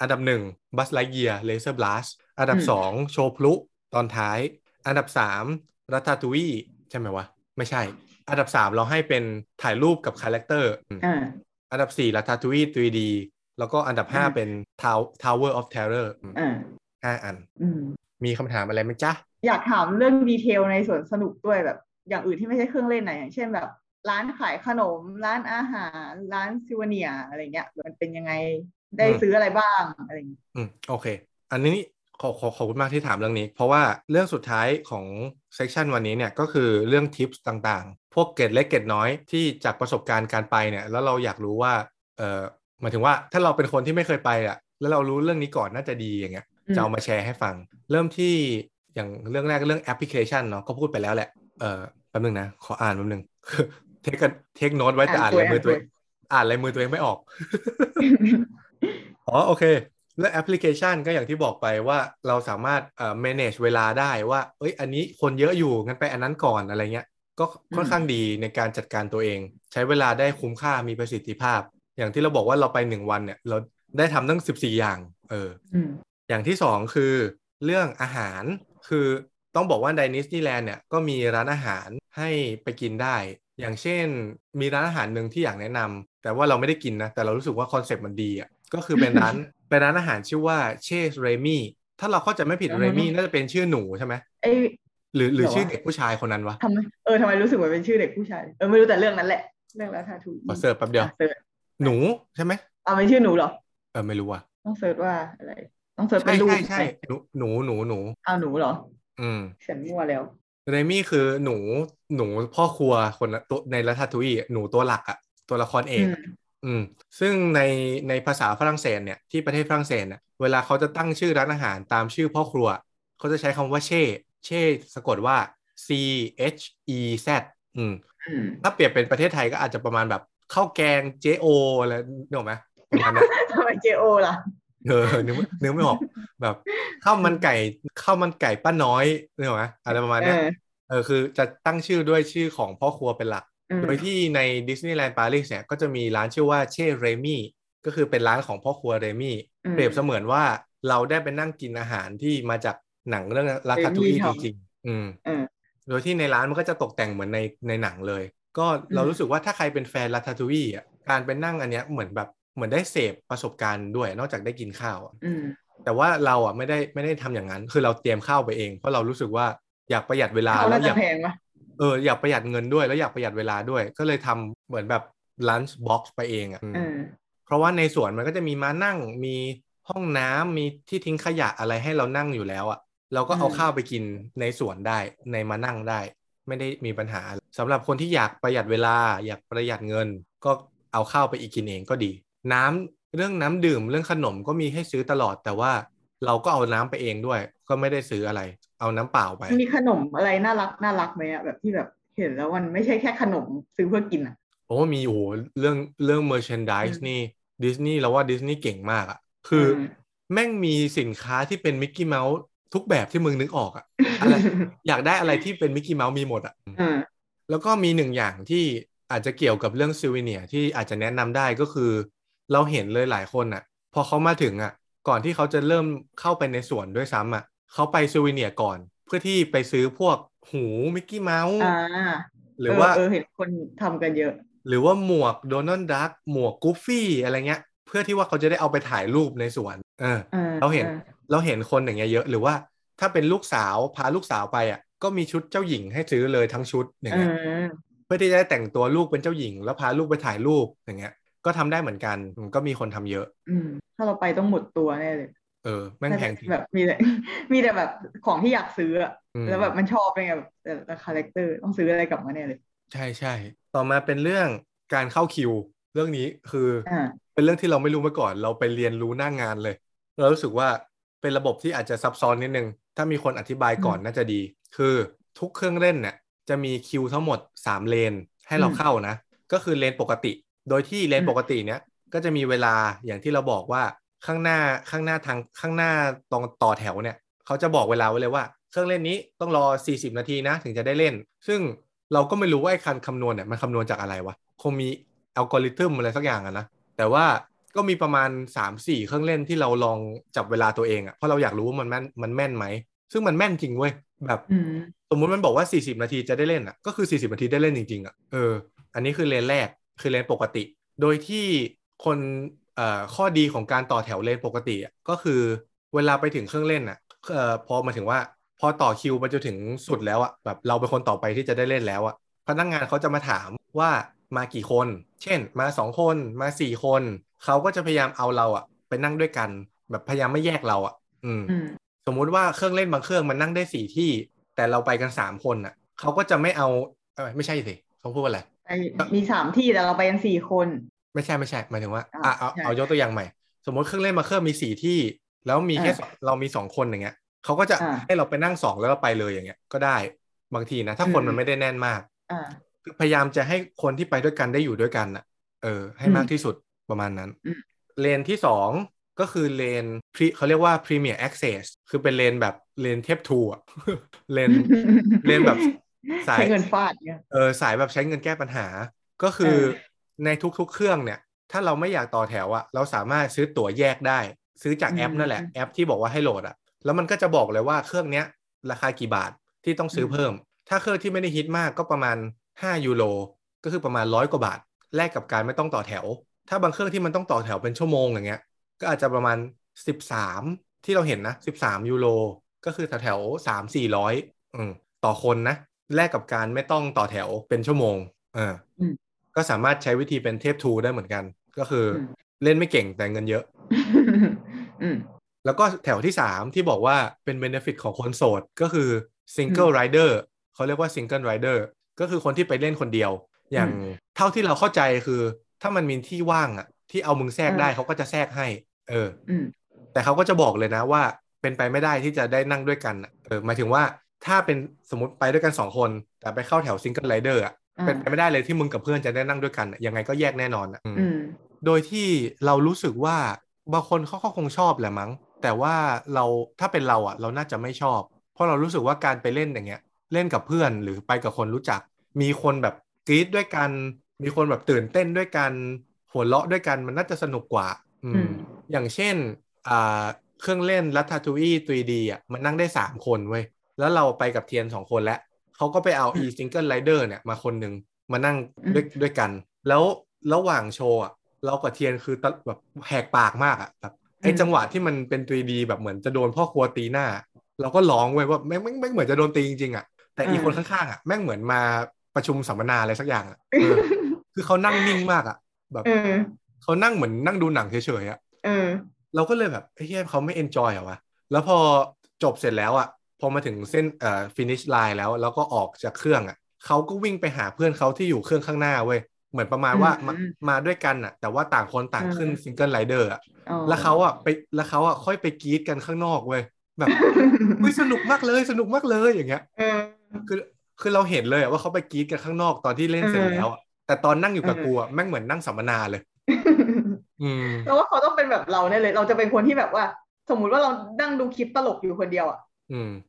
อันดับ 1 Buzz Lightyear Laser Blast อันดับอืม2โชว์พลุตอนท้าย อันดับ3 Ratatouille ใช่ไหมวะ ไม่ใช่ อันดับ3เราให้เป็นถ่ายรูปกับ character อืมอ่าอันดับ4 Ratatouille 3D แล้วก็อันดับอืม5เป็น Tow- Tower of Terror อืมอ่าห้าอันอืมมีคำถามอะไรไหมจ๊ะ อยากถามเรื่อง detail ในสวนสนุกด้วยแบบ อย่างอื่นที่ไม่ใช่เครื่องเล่นนะอย่างเช่นแบบ ร้านขายขนม ร้านอาหาร ร้าน souvenir อะไรเงี้ยมันเป็นยังไงได้อืมซื้ออะไรบ้างอะไรอย่างเงี้ยอืมโอเค อันนี้ขอขอขอบคุณมากที่ถามเรื่องนี้ เพราะว่าเรื่องสุดท้ายของ เซสชันวันนี้เนี่ยก็คือเรื่องทิปส์ต่างๆ พวกเกร็ดเล็กเกร็ดน้อยที่จากประสบการณ์การไปเนี่ยแล้วเราอยากรู้ว่าเออหมายถึงว่าถ้าเราเป็นคนที่ไม่เคยไปอะแล้วเรารู้เรื่องนี้ก่อนน่าจะดีอย่างเงี้ยอืมจะเอามาแชร์ให้ฟัง เริ่มที่อย่างเรื่องแรกเรื่องแอปพลิเคชันเนาะก็พูดไปแล้วแหละเออแป๊บนึงนะ ขออ่านแป๊บนึงเทคเทคโน้ตไว้แต่อ่านลายมือตัวเองอ่านลายมือตัวเองไม่ออก อ๋อโอเค แล้วแอปพลิเคชันก็อย่างที่บอกไปว่าเราสามารถเอ่อ manage เวลาได้ว่า เอ้ย อันนี้คนเยอะอยู่งั้นไปอันนั้นก่อนอะไรเงี้ย ก็ค่อนข้างดีในการจัดการตัวเอง ใช้เวลาได้คุ้มค่ามีประสิทธิภาพ อย่างที่เราบอกว่าเราไปหนึ่งวันเนี่ย เราได้ทำตั้ง14อย่าง เอออืมอย่างที่สองคือเรื่องอาหารคือต้องบอกว่าในดิสนีย์แลนด์เนี่ยก็มีร้านอาหารให้ไปกินได้ อย่างเช่นมีร้านอาหารหนึ่งที่อยากแนะนำแต่ว่าเราไม่ได้กินนะ แต่เรารู้สึกว่า concept มันดีอะก็คือเป็นร้าน เป็นร้านอาหารชื่อว่า Chez Rémy ถ้าเราเข้าใจไม่ผิดอือฮึเรมี่น่าจะเป็นชื่อหนูใช่ไหมเอ้ยหรือหรือเหรอวะชื่อเด็กผู้ชายคนนั้นวะทำไมเออทำไมรู้สึกเหมือนเป็นชื่อเด็กผู้ชายเออไม่รู้แต่เรื่องนั้นแหละเรื่อง Ratatouille ขอ search แป๊บเดียวเสิร์ชหนูใช่ไหมเอาเป็นชื่อหนูเหรอเออไม่รู้ว่ะต้องเสิร์ชว่าอะไรต้องเสิร์ชใช่เป็นรูปใช่ใช่หนูหนูหนูหนูเอาหนูเหรอ อืมฉันมั่วแล้วเรมี่คือหนูหนูพ่อครัวคนละตัวในรัฐทุยหนูตัวหลักอะตัวละครเอก อืมอะอืมซึ่งในในภาษาฝรั่งเศสเนี่ยที่ประเทศฝรั่งเศสเนี่ยเวลาเขาจะตั้งชื่อร้านอาหารตามชื่อพ่อครัว เขาจะใช้คำว่าเช่ เช่สะกดว่า C H E Z อืมอืมถ้าเปรียบเป็นประเทศไทยก็อาจจะประมาณแบบข้าวแกง J O อะไรนึกออกไหมประมาณนั้นทำไมเจโอล่ะเออนึกไม่นึกไม่ออกแบบข้าวมันไก่ข้าวมันไก่ป้าน้อยนึกออกไหมอะไรประมาณเอเนี้ยอเออคือจะตั้งชื่อด้วยชื่อของพ่อครัวเป็นหลักอืม โดยที่ในดิสนีย์แลนด์ปารีสเนี่ยก็จะมีร้านชื่อว่าเช่เรมี่ก็คือเป็นร้านของพ่อครัวเรมี่อืมเปรียบเสมือนว่าเราได้ไปนั่งกินอาหารที่มาจากหนังเรื่องราคาทูอี Remy จทำริงๆอืมเออโดยที่ในร้านมันก็จะตกแต่งเหมือนในในหนังเลย ก็เราอืมรู้สึกว่าถ้าใครเป็นแฟนลาทาทูอีอะการไปนั่งอันเนี้ยเหมือนแบบเหมือนได้เสพประสบการณ์ด้วย นอกจากได้กินข้าวอะอืมแต่ว่าเราอะไม่ได้ไม่ได้ทำอย่างนั้น คือเราเตรียมข้าวไปเอง เพราะเรารู้สึกว่าอยากประหยัดเวลาเขาแล้น่าวอจะยากแพงปะเอออยากประหยัดเงินด้วย แล้วอยากประหยัดเวลาด้วย ก็เลยทำเหมือนแบบ lunch box ไปเองอะอืมเออเพราะว่าในสวนมันก็จะมีมานั่งมีห้องน้ำมีที่ทิ้งขยะอะไรให้เรานั่งอยู่แล้วอะเราก็เอาอืมข้าวไปกินในสวนได้ในมานั่งได้ ไม่ได้มีปัญหาสำหรับคนที่อยากประหยัดเวลา อยากประหยัดเงิน ก็เอาข้าวไปอีกกินเองก็ดี น้ำเรื่องน้ำดื่มเรื่องขนมก็มีให้ซื้อตลอดแต่ว่า เราก็เอาน้ำไปเองด้วย ก็ไม่ได้ซื้ออะไร เอาน้ำเปล่าไป มีขนมอะไรน่ารักน่ารักไหมอะแบบที่แบบเห็นแล้วมันไม่ใช่แค่ขนมซื้อเพื่อกินอะโอ้มีโอ้โหเรื่องเรื่อง merchandise อืมนี่ดิสนีย์เราว่าดิสนีย์เก่งมากอะคืออมแม่งมีสินค้าที่เป็นมิกกี้เมาส์ทุกแบบที่มึงนึกออกอะอะไรอยากได้อะไรที่เป็นมิกกี้เมาส์มีหมดอะเออแล้วก็มีหนึ่งอย่างที่อาจจะเกี่ยวกับเรื่อง souvenir ที่อาจจะแนะนำได้ก็คือ เราเห็นเลยหลายคนอะพอเขามาถึงอะ ก่อนที่เขาจะเริ่มเข้าไปในสวนด้วยซ้ำอะเขาไป souvenir ก่อน เพื่อที่ไปซื้อพวกหูมิกกี้เมาส์อ่าหรือว่าเออเห็นคนทำกันเยอะ หรือว่าหมวกโดนัลด์ดักหมวกกูฟฟี่อะไรเงี้ย เพื่อที่ว่าเขาจะได้เอาไปถ่ายรูปในสวน เออออเราเห็นออเราเห็นคนอย่างเงี้ยเยอะ หรือว่าถ้าเป็นลูกสาวพาลูกสาวไปอะ ก็มีชุดเจ้าหญิงให้ซื้อเลยทั้งชุดอย่างเอเงี้ยอเพื่อที่จะได้แต่งตัวลูกเป็นเจ้าหญิง แล้วพาลูกไปถ่ายรูปอย่างเงี้ย ก็ทำได้เหมือนกันอืมก็มีคนทำเยอะ อืม ถ้าเราไปต้องหมดตัวแน่เลย เออแม่งแพงจริงแบบมีแต่มีแต่แบบของที่อยากซื้ออะอืมแล้วแบบมันชอบเป็นไงแบบแต่ละ character ต้องซื้ออะไรกลับมาแน่เลย ใช่ใช่ต่อมาเป็นเรื่องการเข้าคิว เรื่องนี้คือออ่าเป็นเรื่องที่เราไม่รู้มาก่อน เราไปเรียนรู้หน้างานเลย เรารู้สึกว่าเป็นระบบที่อาจจะซับซ้อนนิดนึง ถ้ามีคนอธิบายก่อนน่าจะดี คือทุกเครื่องเล่นเนี่ยจะมีคิวทั้งหมด 3 เลนให้เราเข้านะ ก็คือเลนปกติ โดยที่เลนปกติเนี้ยก็จะมีเวลาอย่างที่เราบอกว่าข้างหน้าข้างหน้าทางข้างหน้าตรงต่อแถวเนี่ยเขาจะบอกเวลาไว้เลยว่า เครื่องเล่นนี้ต้องรอ 40 นาทีนะถึงจะได้เล่น ซึ่งเราก็ไม่รู้ว่าไอ้คันคำนวณเนี่ยมันคำนวณจากอะไรวะคงมีอัลกอริทึมอะไรสักอย่างอะนะแต่ว่าก็มีประมาณ 3-4 เครื่องเล่นที่เราลองจับเวลาตัวเองอะเพราะเราอยากรู้ว่ามันแม่นมันแม่นไหมซึ่งมันแม่นจริงเว้ยแบบอืมสมมุติมันบอกว่า 40 นาทีจะได้เล่นอะก็คือ 40 นาทีได้เล่นจริงๆอะเอออันนี้คือเลนแรก คือเลนปกติ โดยที่คนเอ่อข้อดีของการต่อแถวเลนปกติอะก็คือเวลาไปถึงเครื่องเล่นอะเอ่อพอมาถึงว่าพอต่อคิวไปจนถึงสุดแล้วอะแบบเราเป็นคนต่อไปที่จะได้เล่นแล้วอะพนักงานเขาจะมาถามว่ามากี่คน เช่น มาสองคนมาสี่คนเขาก็จะพยายามเอาเราอะไปนั่งด้วยกัน แบบพยายามไม่แยกเราอะ อืมอืมสมมุติว่าเครื่องเล่นบางเครื่องมันนั่งได้สี่ที่ แต่เราไปกันสามคนอะเขาก็จะไม่เอาเอ้ยไม่ใช่สิเขาพูดว่าอะไร ไอ้มีสามที่แต่เราไปกันสี่คน ไม่ใช่ไม่ใช่หมายถึงว่าอ่าอะเอาใช่เอายกตัวอย่างใหม่ สมมติเครื่องเล่นบางเครื่องมีสี่ที่ แล้วมีแค่อ่าสองเรามีสองคนอย่างเงี้ยเขาก็จะอ่าให้เราไปนั่งสองแล้วก็ไปเลยอย่างเงี้ย ก็ได้บางทีนะ ถ้าคนอืมมันไม่ได้แน่นมากอ่าคือพยายามจะให้คนที่ไปด้วยกันได้อยู่ด้วยกันอะเออ ให้อืมมากที่สุดประมาณนั้นอืมเลนที่สองก็คือเลน pre- เขาเรียกว่า Premier Access คือเป็นเลนแบบเลนเทปทูอะเลนเรียนแบบ สายใช้เงินฟาดเนี่ยเออสายแบบใช้เงินแก้ปัญหา ก็คือเออในทุกๆ เครื่องเนี่ย ถ้าเราไม่อยากต่อแถวอะเราสามารถซื้อตั๋วแยกได้ ซื้อจากแอปนั่นแหละแอปที่บอกว่าให้โหลดอะแล้วมันก็จะบอกเลยว่าเครื่องเนี้ย ราคากี่บาทที่ต้องซื้อเพิ่ม ถ้าเครื่องที่ไม่ได้ฮิตมากก็ประมาณ 5 ยูโรก็คือประมาณร้อยกว่าบาทแลกกับการไม่ต้องต่อแถว ถ้าบางเครื่องที่มันต้องต่อแถวเป็นชั่วโมงอย่างเงี้ย ก็อาจจะประมาณ 13 ที่เราเห็นนะ 13 ยูโรก็คือแถวแถวสามสี่ร้อยต่อคนนะ แลกกับการไม่ต้องต่อแถวเป็นชั่วโมงเอออมก็สามารถใช้วิธีเป็นเทปทูได้เหมือนกัน ก็คืออมเล่นไม่เก่งแต่เงินเยอะอืมแล้วก็แถวที่3ที่บอกว่าเป็นเบนฟิตของคนโสด ก็คือ Single Rider เขาเรียกว่า Single Rider ก็คือคนที่ไปเล่นคนเดียว อย่างอืมเท่าที่เราเข้าใจคือ ถ้ามันมีที่ว่างอะที่เอามึงแทรกเออได้เขาก็จะแทรกให้ เอออืมแต่เขาก็จะบอกเลยนะว่า เป็นไปไม่ได้ที่จะได้นั่งด้วยกันอะเออหมายถึงว่า ถ้าเป็นสมมติไปด้วยกันสองคน แต่ไปเข้าแถว single rider อะอ่าเป็นไปไม่ได้เลยที่มึงกับเพื่อนจะได้นั่งด้วยกันอะยังไงก็แยกแน่นอนอะอืมอืมโดยที่เรารู้สึกว่าบางคนเขาก็คงชอบแหละมั้ง แต่ว่าเราถ้าเป็นเราอะ เราน่าจะไม่ชอบ เพราะเรารู้สึกว่าการไปเล่นอย่างเงี้ย เล่นกับเพื่อนหรือไปกับคนรู้จัก มีคนแบบกรี๊ดด้วยกัน มีคนแบบตื่นเต้นด้วยกันหัวเราะด้วยกันมันน่าจะสนุกกว่า อือืมมอย่างเช่นอ่าเครื่องเล่น Ratatouille 3D อะมันนั่งได้3คนเว้ย แล้วเราไปกับเทียน2คนแล้วเขาก็ไปเอา e single rider เนี่ยมาคนหนึ่งมานั่งด้วยด้วยกัน แล้วระหว่างโชว์อะเรากับเทียนคือตะแบบแหกปากมากอะแบบไอ้อืมจังหวะที่มันเป็น 3D แบบเหมือนจะโดนพ่อครัวตีหน้า เราก็ร้องเว้ยว่าแม่งแม่งแม่งเหมือนจะโดนตีจริงๆอะแต่อีกคนข้างๆอะแม่งเหมือนมาประชุมสัมมนาอะไรสักอย่างอะเออคือเขานั่งนิ่งมากอะ แบบเออเขานั่งเหมือนนั่งดูหนังเฉยๆอะเออเราก็เลยแบบเฮ้ยเขาไม่ enjoy เหรอวะแล้วพอจบเสร็จแล้วอะ พอมาถึงเส้นเอ่อ finish line แล้ว แล้วก็ออกจากเครื่องอะเขาก็วิ่งไปหาเพื่อนเขาที่อยู่เครื่องข้างหน้าเว้ยเหมือนประมาณว่ามาอืมมาด้วยกันอะ แต่ว่าต่างคนต่างขึ้นเออ single rider อะอ๋อแล้วเขาอะไปแล้วเขาอะค่อยไปกรี๊ดกันข้างนอกเว้ยแบบเฮ้ยสนุกมากเลยสนุกมากเลยอย่างเงี้ยเออคือคือเราเห็นเลยอะว่าเขาไปกรีดกันข้างนอกตอนที่เล่นเสร็จแล้วอะแต่ตอนนั่งอยู่กับเออกูอะแม่งเหมือนนั่งสัมมนาเลยอืมเราว่าเขาต้องเป็นแบบเราแน่เลย เราจะเป็นคนที่แบบว่า สมมุติว่าเรานั่งดูคลิปตลกอยู่คนเดียวอะอืม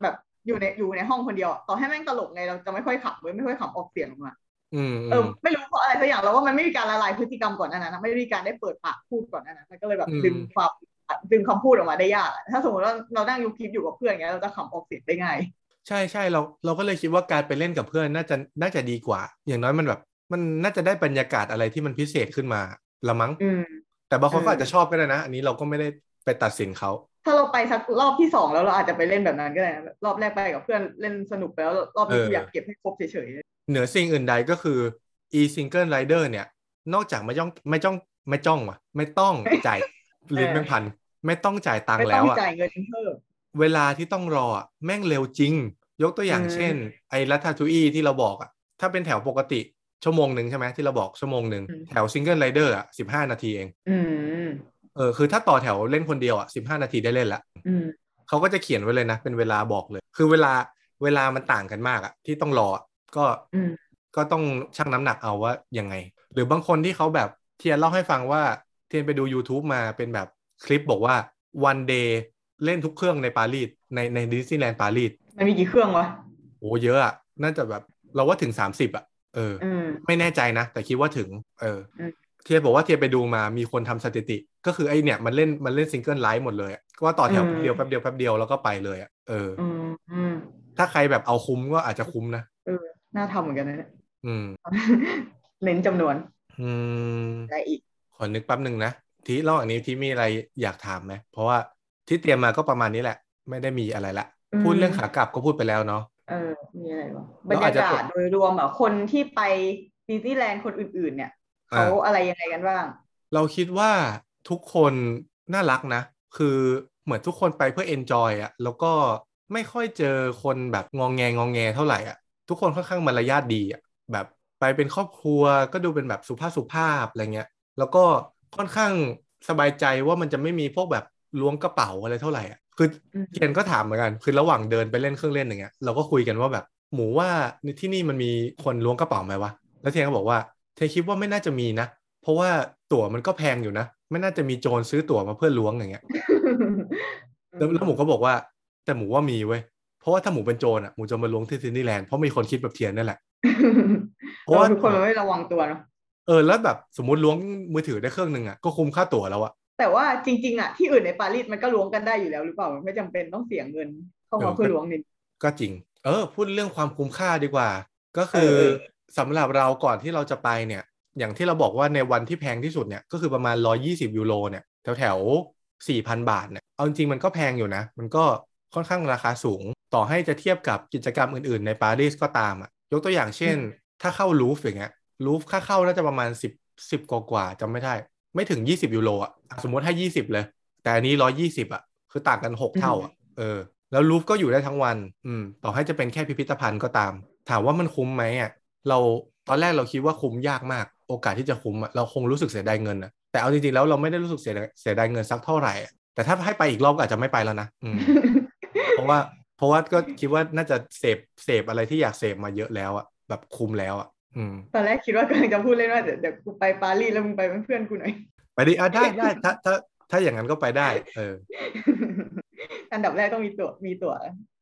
แบบอยู่ในอยู่ในห้องคนเดียวอะต่อให้แม่งตลกไงเราจะไม่ค่อยขำเว้ยไม่ค่อยขำออกเสียงออกมาอืมเออไม่รู้เพราะอะไรสักอย่างแล้วว่ามันไม่มีการละลายพฤติกรรมก่อนหนานั้นนะไม่ได้มีการได้เปิดปากพูดก่อนหนานั้นมันก็เลยแบบดึงความดึงคำพูดออกมาได้ยากอะถ้าสมมติว่าเรานั่งยูคลิปอยู่กับเพื่อนอย่างเงี้ยเราจะขำออกเสียงได้ง่ายใช่ใช่เราเราก็เลยคิดว่าการไปเล่นกับเพื่อนน่าจะน่าจะดีกว่า อย่างน้อยมันแบบ มันน่าจะได้บรรยากาศอะไรที่มันพิเศษขึ้นมาละมั้งอืมแต่บางคนเออก็อาจจะชอบก็ได้นะ อันนี้เราก็ไม่ได้ไปตัดสินเขา ถ้าเราไปสักรอบที่สองแล้วเราอาจจะไปเล่นแบบนั้นก็ได้นะรอบแรกไปกับเพื่อนเล่นสนุกไปแล้ว รอบนี้เออกูอยากเก็บให้ครบเฉยๆ เหนือสิ่งอื่นใดก็คือ e single rider เนี่ย นอกจากไม่จ้องไม่จ้องไม่จ้องว่ะ ไม่ต้องจ่ายลิ้นแม่งพัน ไม่ต้องจ่ายตังไม่ค์ต้แล้องวอะจ่ายเงินเพิ่มเวลาที่ต้องรออะแม่งเร็วจริง ยกตัวอย่างอืมเช่น ไอ้รัตทูอีที่เราบอกอะถ้าเป็นแถวปกติชั่วโมงหนึ่งใช่ไหมที่เราบอกชั่วโมงหนึ่งแถวซิงเกิลไรเดอร์อะสิบห้านาทีเองอืม เออคือถ้าต่อแถวเล่นคนเดียวอะสิบห้านาทีได้เล่นละอืมเขาก็จะเขียนไว้เลยนะ เป็นเวลาบอกเลย คือเวลาเวลามันต่างกันมากอะที่ต้องรออะก็อืมก็ต้องชั่งน้ำหนักเอาว่ายังไง หรือบางคนที่เขาแบบเทียนเล่าให้ฟังว่าเทียนไปดู YouTube มาเป็นแบบคลิปบอกว่า one day เล่นทุกเครื่องในปารีสในในดิสนีย์แลนด์ปารีสมันมีกี่เครื่องวะโอ้เยอะอะน่าจะแบบเราว่าถึง30อะเอออืมไม่แน่ใจนะ แต่คิดว่าถึง เอออม เทียนบอกว่าเทียนไปดูมามีคนทำสถิติ ก็คือไอเนี่ยมันเล่นมันเล่น single ride หมดเลยอะก็ว่าต่อแถวแป๊บเดียวแป๊บเดียวแป๊บเดียวแล้วก็ไปเลยอะเอออืมอืมถ้าใครแบบเอาคุ้มก็อาจจะคุ้มนะเออน่าทำเหมือนกันนะเนี่ยอืมเน้นจำนวน อืมได้อีก ขอนึกแป๊บหนึ่งนะทีระหว่างนี้ที่มีอะไรอยากถามไหมเพราะว่าที่เตรียมมาก็ประมาณนี้แหละ ไม่ได้มีอะไรละอืมพูดเรื่องขากลับก็พูดไปแล้วเนาะเออมีอะไรวะบรเรารอาจยาจะกาศโดยรวมอะคนที่ไปดิสนีย์แลนด์คนอื่น ๆ เนี่ยอ่า เขาอะไรยังไงกันบ้าง เราคิดว่าทุกคนน่ารักนะ คือเหมือนทุกคนไปเพื่อเอนจอยอะแล้วก็ไม่ค่อยเจอคนแบบงองแงงองแงเท่าไหร่อะทุกคนค่อนข้างมารยาทดีอะแบบไปเป็นครอบครัวก็ดูเป็นแบบสุภาพสุภาพอะไรเงี้ย แล้วก็ค่อนข้างสบายใจว่ามันจะไม่มีพวกแบบล้วงกระเป๋าอะไรเท่าไหร่อะคืออืมเทียนก็ถามเหมือนกัน คือระหว่างเดินไปเล่นเครื่องเล่นอย่างเงี้ย เราก็คุยกันว่าแบบหมูว่าที่นี่มันมีคนล้วงกระเป๋าไหมวะ แล้วเทียนก็บอกว่า เทียนคิดว่าไม่น่าจะมีนะ เพราะว่าตั๋วมันก็แพงอยู่นะ ไม่น่าจะมีโจรซื้อตั๋วมาเพื่อล้วงอย่างเงี้ยแล้วแล้วหมูก็บอกว่า แต่หมูว่ามีเว้ยเพราะว่าถ้าหมูเป็นโจรอะหมูจะมาล้วงที่ดิสนีย์แลนด์เพราะมีคนคิดแบบเทียนนั่นแหละเพเพราะราะว่าว่าทุกคนมันไม่ระวังตัวเนาะเออแล้วแบบสมมติล้วงมือถือได้เครื่องหนึ่งอะก็คุ้มค่าตั๋วแล้วอะแต่ว่าจริง ๆอะที่อื่นในปารีสมันก็ล้วงกันได้อยู่แล้วหรือเปล่าไม่จำเป็นต้องเสียเงินเข้ามาเพื่อล้วงนิดก็จริง เออ พูดเรื่องความคุ้มค่าดีกว่า ก็คือเออ สำหรับเราก่อนที่เราจะไปเนี่ย อย่างที่เราบอกว่าในวันที่แพงที่สุดเนี่ยก็คือประมาณ 120 ยูโรเนี่ยแถวแถว4,000 บาทเนี่ยเอาจริงๆมันก็แพงอยู่นะ มันก็ค่อนข้างราคาสูง ต่อให้จะเทียบกับกิจกรรมอื่นๆ ในปารีสก็ตามอะยกตัวอย่างเช่น ถ้าเข้าลูฟอย่างเงี้ยลูฟค่าเข้าน่าจะประมาณ 10 10กว่ากว่าๆจำไม่ได้ ไม่ถึง 20 ยูโรอะสมมติให้ 20 เลย แต่อันนี้ 120 อะ คือต่างกัน 6 เท่าอะเออแล้วลูฟก็อยู่ได้ทั้งวัน อืม ต่อให้จะเป็นแค่พิพิธภัณฑ์ก็ตาม ถามว่ามันคุ้มไหมอะ เราตอนแรกเราคิดว่าคุ้มยากมาก โอกาสที่จะคุ้มอะเราคงรู้สึกเสียดายเงินอะแต่เอาจริงๆแล้วเราไม่ได้รู้สึกเสียดายเสียดายเงินสักเท่าไหร่อะแต่ถ้าให้ไปอีกรอบก็อาจจะไม่ไปแล้วนะอืมเพราะว่าเพราะว่าก็คิดว่าน่าจะเสพเสพอะไรที่อยากเสพมาเยอะแล้วอะแบบคุ้มแล้วอะอืมตอนแรกคิดว่ากำลังจะพูดเล่นว่าเดี๋ยวเดี๋ยวกูไปปารีสแล้วมึงไปเป็นเพื่อนกูหน่อยไปดิอะได้ได้ถ้าถ้าถ้าอย่างนั้นก็ไปได้ เออ อันดับแรกต้องมีตั๋วมีตั๋ว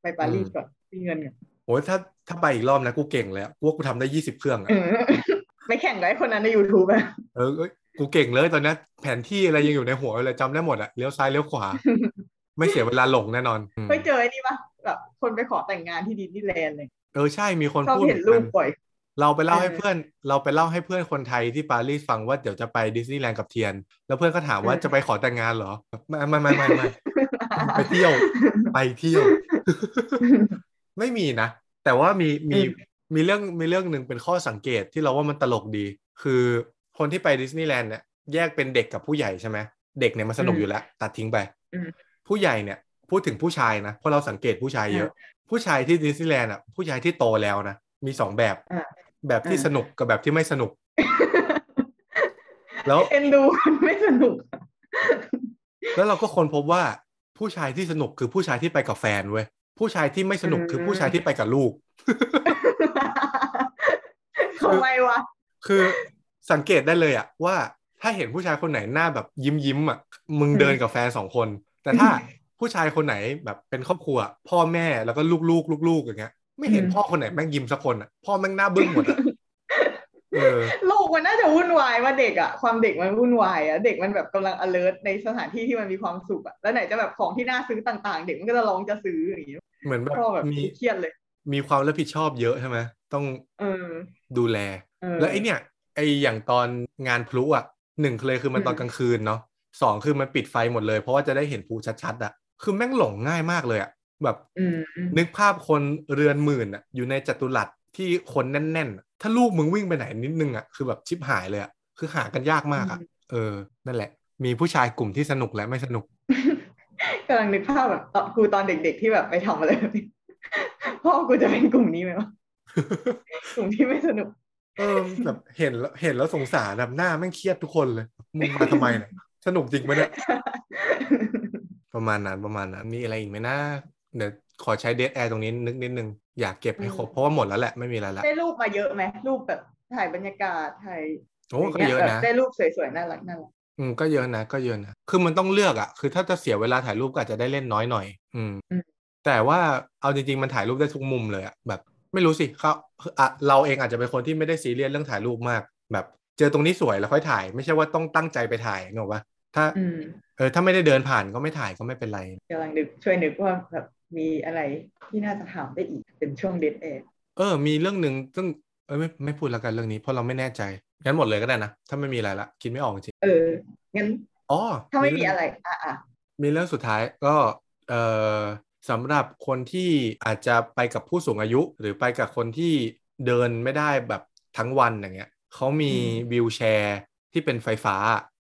ไปปารีสอืมก่อนมีเงินก่อน โอ้ยถ้าถ้าไปอีกรอบนะกูเก่งเลยอะกูว่ากูทำได้ยี่สิบเครื่องอะเออไปแข่งกับไอ้คนนั้นใน YouTube อะเออเอ้ยกูเก่งเลยตอนนี้แผนที่อะไรยังอยู่ในหัวเลยจำได้หมดอะเลี้ยวซ้ายเลี้ยวขวา ไม่เสียเวลาหลงแน่นอนอืมเคยเจอไอ้นี่ปะแบบคนไปขอแต่งงานที่ดิสนีย์แลนด์เลยเออใช่มีคนชอบพูดเห็นเหรูมือปนกันบ่อยเราไปเล่าให้เออเพื่อนเราไปเล่าให้เพื่อนคนไทยที่ปารีสฟังว่าเดี๋ยวจะไปดิสนีย์แลนด์กับเทียน แล้วเพื่อนก็ถามว่าเออจะไปขอแต่งงานเหรอไม่ไม่ไม่ไม่ไม่ไปเที่ยว ไปเที่ยว ไม่มีนะ แต่ว่ามีมีอืมมีเรื่องมีเรื่องหนึ่งเป็นข้อสังเกตที่เราว่ามันตลกดี คือคนที่ไปดิสนีย์แลนด์เนี่ยแยกเป็นเด็กกับผู้ใหญ่ใช่ไหมเด็กเนี่ยมันสนุกอยู่แล้ว ตัดทิ้งไปอืมผู้ใหญ่เนี่ยพูดถึงผู้ชายนะเพราะเราสังเกตผู้ชายเยอะ ผู้ชายที่ดิสนีย์แลนด์อะผู้ชายที่โตแล้วนะมีสองแบบอ่าแบบที่อ่าสนุกกับแบบที่ไม่สนุก แล้วเอ็นดูคนไม่สนุก แล้วเราก็ค้นพบว่าผู้ชายที่สนุกคือผู้ชายที่ไปกับแฟนเว้ย ผู้ชายที่ไม่สนุกอืมคือผู้ชายที่ไปกับลูกทำไมวะคือสังเกตได้เลยอะว่าถ้าเห็นผู้ชายคนไหนหน้าแบบยิ้มยิ้มๆอะมึงเดินกับแฟนสองคน แต่ถ้าผู้ชายคนไหนแบบเป็นครอบครัว พ่อแม่แล้วก็ลูกๆลูกๆอย่างเงี้ย ไม่เห็นอืมพ่อคนไหนแม่งยิ้มสักคนอะพ่อแม่งหน้าบึ้งหมดอะเออโลกมันน่าจะวุ่นวายว่าเด็กอะความเด็กมันวุ่นวายอะเด็กมันแบบกำลัง alert ในสถานที่ที่มันมีความสุขอะแล้วไหนจะแบบของที่น่าซื้อต่าง ๆ เด็กมันก็จะร้องจะซื้ออย่างงี้ เหมือนแบบก็แบบมีเครียดเลย มีความรับผิดชอบเยอะใช่ไหมต้องเออดูแลเออแล้วไอเนี่ย ไออย่างตอนงานพลุอะหนึ่งเลยคือมันอืมตอนกลางคืนเนาะสองคือมันปิดไฟหมดเลย เพราะว่าจะได้เห็นพลุชัดๆอะคือแม่งหลงง่ายมากเลยอะแบบอืมอืมนึกภาพคนเรือนหมื่นอะอยู่ในจัตุรัสที่คนแน่นๆอะถ้าลูกมึงวิ่งไปไหนนิดนึงอะคือแบบชิบหายเลยอะคือหากันยากมากอะ เออ นั่นแหละ มีผู้ชายกลุ่มที่สนุกและไม่สนุก กำลังนึกภาพแบบตอนกูตอนเด็ก ๆ ที่แบบไปทำอะไรแบบนี้พ่อกูจะเป็นกลุ่มนี้ไหมวะกลุ่มที่ไม่สนุก เออแบบเห็นแล้วเห็นแล้วสงสารแบบหน้าแม่งเครียดทุกคนเลยมึงมาทำไมเนี่ยสนุกจริงไหมเนี่ยประมาณนั้นประมาณนั้นมีอะไรอีกไหมนะเดี๋ยวขอใช้เดทแอร์ตรงนี้นึกนิดนึง อยากเก็บให้ครบเพราะว่าหมดแล้วแหละไม่มีอะไรละได้รูปมาเยอะไหมรูปแบบถ่ายบรรยากาศถ่ายโอ้ก็เยอะแบบนะได้รูปสวยๆน่ารักน่ารัก อืมก็เยอะนะก็เยอะนะคือมันต้องเลือกอะคือถ้าจะเสียเวลาถ่ายรูปก็อาจจะได้เล่นน้อยหน่อย อืม แต่ว่าเอาจริง ๆ มันถ่ายรูปได้ทุกมุมเลยอะแบบ ไม่รู้สิเขาอะเราเองอาจจะเป็นคนที่ไม่ได้ซีเรียสเรื่องถ่ายรูปมาก แบบ เจอตรงนี้สวยแล้วค่อยถ่าย ไม่ใช่ว่าต้องตั้งใจไปถ่ายเนกอะปะถ้าอืมเออถ้าไม่ได้เดินผ่านก็ไม่ถ่ายก็ไม่เป็นไรกำลังนึกช่วยนึกว่าแบบมีอะไรที่น่าจะถามได้อีกเป็นช่วงเดทแอร์เออ มีเรื่องหนึ่งซึ่งเออไม่ไม่พูดแล้วกันเรื่องนี้เพราะเราไม่แน่ใจ งั้นหมดเลยก็ได้นะ ถ้าไม่มีอะไรละคิดไม่ออกจริงเออ งั้นอ๋อถ้าไม่มีเงอะไรอะอะมีเรื่องสุดท้ายก็เอ่อสำหรับคนที่อาจจะไปกับผู้สูงอายุ หรือไปกับคนที่เดินไม่ได้แบบทั้งวันอย่างเงี้ยเขามีวิวแชร์ที่เป็นไฟฟ้า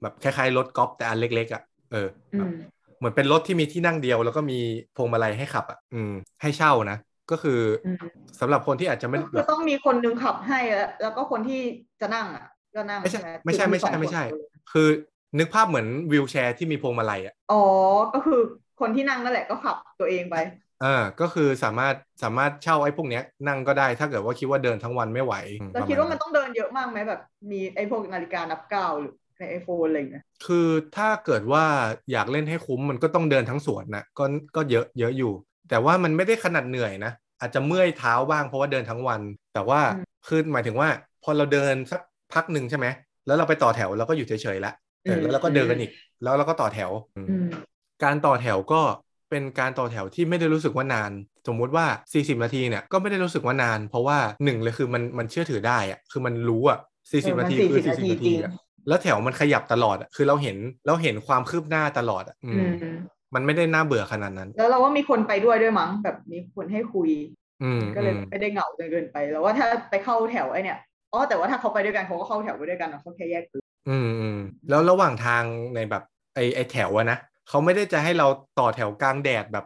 แบบคล้ายๆรถกอล์ฟแต่อันเล็ก ๆอะเอออืแบบมเหมือนเป็นรถที่มีที่นั่งเดียว แล้วก็มีพวงมาลัยให้ขับอะอืมให้เช่านะ ก็คืออมสำหรับคนที่อาจจะไม่ก็คืแบอบต้องมีคนนึงขับให้แล้วแล้วก็คนที่จะนั่งอะก็นั่งไม่ใช่หไม่ใช่คือไม่ใช่สองไม่ใช่คนคือนึกภาพเหมือนวิวแชร์ที่มีพวงมาลัยอะอ๋อก็คือคนที่นั่งนั่นแหละก็ขับตัวเองไปอ่าก็คือสามารถสามารถเช่าไอ้พวกเนี้ยนั่งก็ได้ถ้าเกิดว่าคิดว่าเดินทั้งวันไม่ไหวอืมเราประคิดณว่ามันต้องเดินเยอะมากไหมแบบมีไอ้พวกนาฬิกานับก้าวหรือในไอโฟนอะไรอย่างเงี้ยคือถ้าเกิดว่าอยากเล่นให้คุ้มมันก็ต้องเดินทั้งสวนนะก็ก็เยอะเยอะอยู่ แต่ว่ามันไม่ได้ขนาดเหนื่อยนะ อาจจะเมื่อยเท้าบ้างเพราะว่าเดินทั้งวัน แต่ว่าคือหมายถึงว่า พอเราเดินสักพักหนึ่งใช่ไหมแล้วเราไปต่อแถวเราก็อยู่เฉยๆละเออแล้วเราก็เดินอีก แล้วเราก็ต่อแถวอืมอืมการต่อแถวก็เป็นการต่อแถวที่ไม่ได้รู้สึกว่านาน สมมุติว่า 40 นาทีเนี่ยก็ไม่ได้รู้สึกว่านาน เพราะว่าหนึ่งเลยคือมันมันเชื่อถือได้อะคือมันรู้อะเออ40มันนาทีสี่คืสิอบนาที40นาจทีริงอะแล้วแถวมันขยับตลอดอะคือเราเห็นเราเห็นความคืบหน้าตลอดอะอือื มมมันไม่ได้น่าเบื่อขนาดนั้น แล้วเราว่ามีคนไปด้วยด้วยมั้งแบบมีคนให้คุย อืมก็เลยอืมไม่ได้เหงาจนเกินไปแล้วว่าถ้าไปเข้าแถวไอเนี่ยอ๋อแต่ว่าถ้าเขาไปด้วยกันเขาก็เข้าแถวไปด้วยกันนะเขาแค่แยกกลุ่มอืมอืมแล้วระหว่างทางในแบบไอไอแถวอะนะเขาไม่ได้จะให้เราต่อแถวกลางแดดแบบ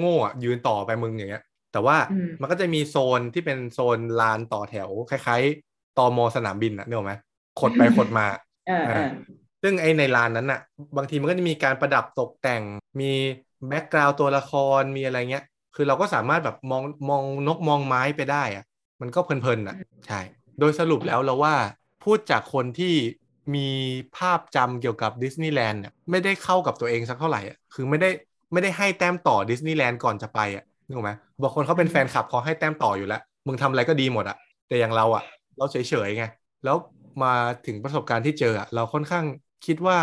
โง่ๆอะยืนต่อไปมึงอย่างเงี้ย แต่ว่ามันก็จะมีโซนที่เป็นโซนลานต่อแถวคล้ายๆตอมอสนามบินอะนึกออกไหมขดไปขดมาเออเออ ซึ่งไอในลานนั้นน่ะบางทีมันก็จะมีการประดับตกแต่ง มี background ตัวละครมีอะไรเงี้ย คือเราก็สามารถแบบมองมองนกมองไม้ไปได้อะมันก็เพลินๆอะใช่ โดยสรุปแล้วเราว่าพูดจากคนที่มีภาพจำเกี่ยวกับดิสนีย์แลนด์เนี่ยไม่ได้เข้ากับตัวเองสักเท่าไหร่อะคือไม่ได้ไม่ได้ให้แต้มต่อดิสนีย์แลนด์ก่อนจะไปอะนึกออกไหมบางคนเขาเป็นแฟนคลับเขาให้แต้มต่ออยู่แล้ว มึงทำอะไรก็ดีหมดอะ แต่อย่างเราอะ เราเฉยๆไง แล้วมาถึงประสบการณ์ที่เจออะเราค่อนข้าง คิดว่า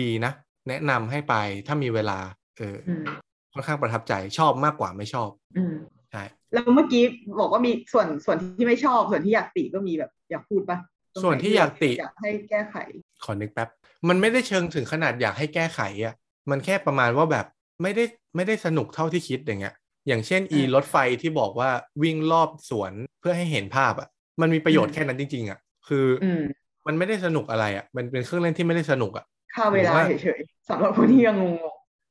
ดีนะ แนะนำให้ไปถ้ามีเวลา เอออืมค่อนข้างประทับใจชอบมากกว่าไม่ชอบอืมใช่แล้วเมื่อกี้บอกว่ามีส่วนส่วนที่ไม่ชอบ ส่วนที่อยากติก็มีแบบอยากพูดปะตรงไหส่วนที่อยากติอยากให้แก้ไข ขอนึกแป๊บ มันไม่ได้เชิงถึงขนาดอยากให้แก้ไขอะมันแค่ประมาณว่าแบบไม่ได้ไม่ได้สนุกเท่าที่คิดอย่างเงี้ย อย่างเช่นอีอ่ารถไฟที่บอกว่าวิ่งรอบสวนเพื่อให้เห็นภาพอะ มันมีประโยชน์อืมแค่นั้นจริง ๆ อะ คืออื มมันไม่ได้สนุกอะไรอะมันเป็นเครื่องเล่นที่ไม่ได้สนุกอะค่าเวลาหรือว่าเฉยๆสำหรับคนที่ยังงง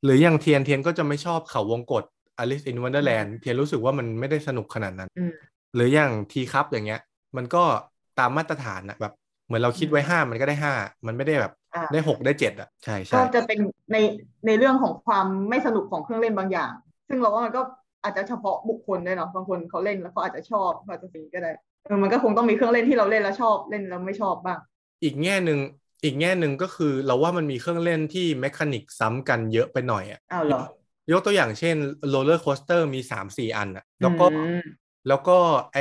หรืออย่างเทียนเทียนก็จะไม่ชอบเขาวงกฏ Alice in Wonderland เทียนรู้สึกว่ามันไม่ได้สนุกขนาดนั้นๆอืมหรืออย่างทีคัพอย่างเงี้ย มันก็ตามมาตรฐานอะแบบเหมือนเราคิดไว้ห้ามันก็ได้ห้ามันไม่ได้แบบอ่าได้หกได้เจ็ดอะใช่ก็ใช่จะเป็นในในเรื่องของความไม่สนุกของเครื่องเล่นบางอย่าง ซึ่งเราว่ามันก็อาจจะเฉพาะบุคคลด้วยเนาะบางคนเขาเล่นแล้วเขาอาจจะชอบเขาอาจจะสิ่งก็ได้ เออมันก็คงต้องมีเครื่องเล่นที่เราเล่นแล้วชอบเล่นแล้วไม่ชอบบ้าง อีกแง่หนึ่งอีกแง่หนึ่งก็คือเราว่ามันมีเครื่องเล่นที่ mechanic ซ้ำกันเยอะไปหน่อยอะอ้าวเหรอยกตัวอย่างเช่น roller coaster มีสามสี่อันอะแล้วก็อืมแล้วก็ไอ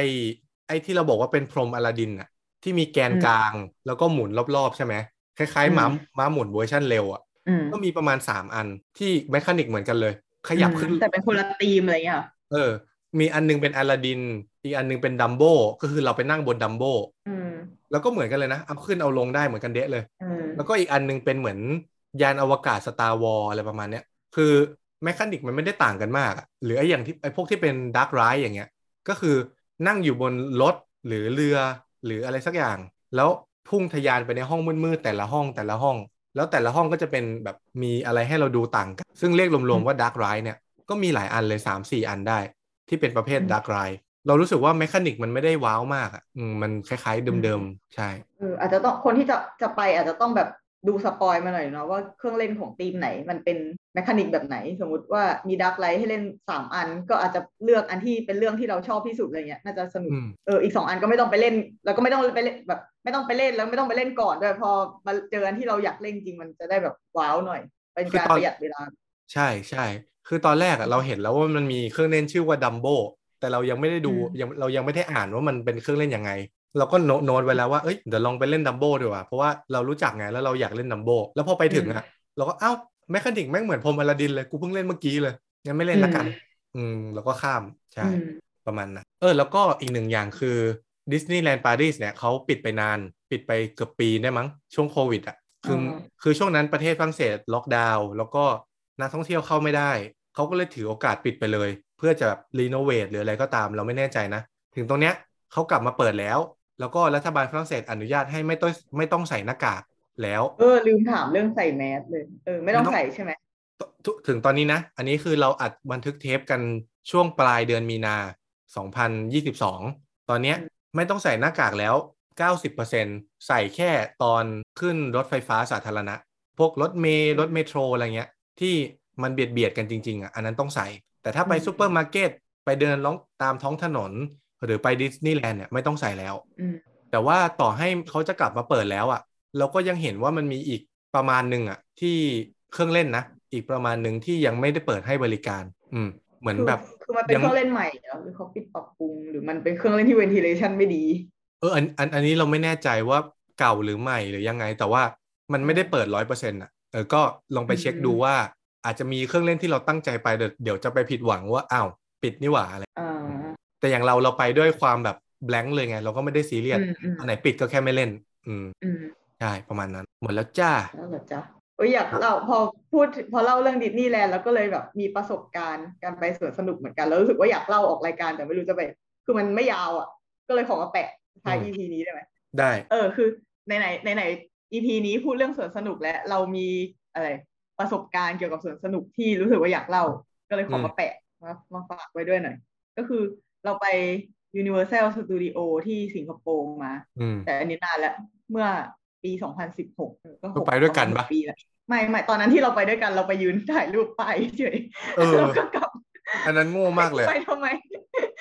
ไอที่เราบอกว่าเป็นพรมอลาดินอะที่มีแกนกลางแล้วก็หมุนรอบๆใช่ไหมคล้ายๆม้าม้าหมุนเวอร์ชันเร็วอะอืมก็มีประมาณสามอันที่ mechanic เหมือนกันเลย ขยับขึ้นอืมแต่เป็นคนละธีมอะไรอย่างเงี้ยเหรอเออ มีอันนึงเป็นอลาดิน อีกอันนึงเป็นดัมโบก็คือเราไปนั่งบนดัมโบอืมแล้วก็เหมือนกันเลยนะ เอาขึ้นเอาลงได้เหมือนกันเดะเลยอืมแล้วก็อีกอันนึงเป็นเหมือนยานอวกาศ Star Wars อะไรประมาณเนี้ย คือ mechanic มันไม่ได้ต่างกันมากอะหรือไอ้อย่างที่ไอ้พวกที่เป็น dark ride อย่างเงี้ย ก็คือนั่งอยู่บนรถหรือเรือหรืออะไรสักอย่าง แล้วพุ่งทะยานไปในห้องมืดๆแต่ละห้องแต่ละห้อง แล้วแต่ละห้องก็จะเป็นแบบมีอะไรให้เราดูต่างกัน ซึ่งเรียกรวมๆว่า dark ride เนี่ยก็มีหลายอันเลย3 4อันได้ ที่เป็นประเภท dark ride เรารู้สึกว่า mechanic มันไม่ได้ wow มากอะอืมมันคล้ายๆเดิมๆ ใช่เอออาจจะต้องคนที่จะจะไปอาจจะต้องแบบดู spoil มาหน่อยเนาะว่าเครื่องเล่นของทีมไหนมันเป็น mechanic แบบไหน สมมุติว่ามี dark ride ให้เล่นสามอัน ก็อาจจะเลือกอันที่เป็นเรื่องที่เราชอบที่สุดอะไรเงี้ยน่าจะสนุกอืมเอออีกสองอันก็ไม่ต้องไปเล่น แล้วก็ไม่ต้องไปเล่นแบบไม่ต้องไปเล่นแล้วไม่ต้องไปเล่นก่อนด้วยพอมาเจออันที่เราอยากเล่นจริงมันจะได้แบบ wow หน่อย เป็นการประหยัดเวลา ใช่ใช่ คือตอนแรกอะเราเห็นแล้วว่ามันมีเครื่องเล่นชื่อว่าดัมโบแต่เรายังไม่ได้ดูอืมยังเรายังไม่ได้อ่านว่ามันเป็นเครื่องเล่นยังไง เราก็โน้ตโน้ตไว้แล้วว่าเอ้ยเดี๋ยวลองไปเล่นดัมโบดีกว่าเพราะว่าเรารู้จักไงแล้วเราอยากเล่นดัมโบแล้วพอไปถึงอะเราก็เอ้า mechanic แม่งเหมือนพรมอลาดินเลยกูเพิ่งเล่นเมื่อกี้เลยงั้นไม่เล่นละกัน อืมแล้วก็ข้ามใช่อืมประมาณนั้นเออแล้วก็อีกหนึ่งอย่างคือดิสนีย์แลนด์ปารีสเนี่ยเขาปิดไปนานปิดไปเกือบปีได้มั้งช่วงโควิดอะคือออคือช่วงนั้นประเทศฝรั่งเศสล็อกดาวน์แล้วก็นักท่องเที่ยวเข้าไม่ได้ เขาก็เลยถือโอกาสปิดไปเลย เพื่อจะแบบ renovate หรืออะไรก็ตามเราไม่แน่ใจนะ ถึงตรงเนี้ยเขากลับมาเปิดแล้ว แล้วก็รัฐบาลฝรั่งเศสอนุญาตให้ไม่ต้องไม่ต้องใส่หน้ากากแล้วเออลืมถามเรื่องใส่แมสเลยเออไม่ต้องไม่ต้องใส่ใช่ไหมทุถึงตอนนี้นะ อันนี้คือเราอัดบันทึกเทปกันช่วงปลายเดือนมีนา 2022 ตอนเนี้ยไม่ต้องใส่หน้ากากแล้ว 90%ใส่แค่ตอนขึ้นรถไฟฟ้าสาธารณะ พวกรถเมล์รถ metro อะไรเงี้ย ที่ มันเบียดเบียดกันจริงๆอะอันนั้นต้องใส่ แต่ถ้าไปซูเปอร์มาร์เก็ตไปเดินล่องตามท้องถนน หรือไปดิสนีย์แลนด์เนี่ยไม่ต้องใส่แล้วอืมแต่ว่าต่อให้เขาจะกลับมาเปิดแล้วอะ เราก็ยังเห็นว่ามันมีอีกประมาณหนึ่งอะ ที่เครื่องเล่นนะอีกประมาณหนึ่งที่ยังไม่ได้เปิดให้บริการ อืม เหมือนคือแบบคือมันเป็นยังเครื่องเล่นใหม่เหรอหรือเขาปิดปรับปรุงหรือมันเป็นเครื่องเล่นที่เวนทิเลชันไม่ดี เอออันอันอันนี้เราไม่แน่ใจว่าเก่าหรือใหม่หรือยังไง แต่ว่ามันไม่ได้เปิดร้อยเปอร์เซ็นต์อะเออก็ลองไปเช็คดูว่า อาจจะมีเครื่องเล่นที่เราตั้งใจไปเดี๋ยวเดี๋ยวจะไปผิดหวังว่าอ้าวปิดนี่หว่าอะไรอ่าแต่อย่างเราเราไปด้วยความแบบแบงค์เลยไง เราก็ไม่ได้ซีเรียสอืมอืมอันไหนปิดก็แค่ไม่เล่นอืมอืมใช่ประมาณนั้น หมดแล้วจ้าแล้วเหรอจ๊ะเอ้ยอยากเล่าพอพูดพอเล่าเรื่องดิสนีย์แลนด์แล้วก็เลยแบบมีประสบการณ์การไปสวนสนุกเหมือนกันแล้วรู้สึกว่าอยากเล่าออกรายการแต่ไม่รู้จะไปคือมันไม่ยาวอะ ก็เลยขอมาแปะท้ายอืม EP นี้ได้ไหมได้ เออคือในไหนในไหน EP นี้พูดเรื่องสวนสนุกแล้วเรามีอะไร ประสบการณ์เกี่ยวกับสวนสนุกที่รู้สึกว่าอยากเล่า ก็เลยขอมาแปะมามาฝากไว้ด้วยหน่อย ก็คือเราไป Universal Studio ที่สิงคโปร์มาอืมแต่อันนี้นานแล้ว เมื่อปี 2016เออก็หก็ไปด้วยกันระมาณปะหปีแล้วไม่ไม่ตอนนั้นที่เราไปด้วยกันเราไปยืนถ่ายรูปไปเฉยเออแล้วก็กลับ อันนั้นโง่มากเลย ไปทำไม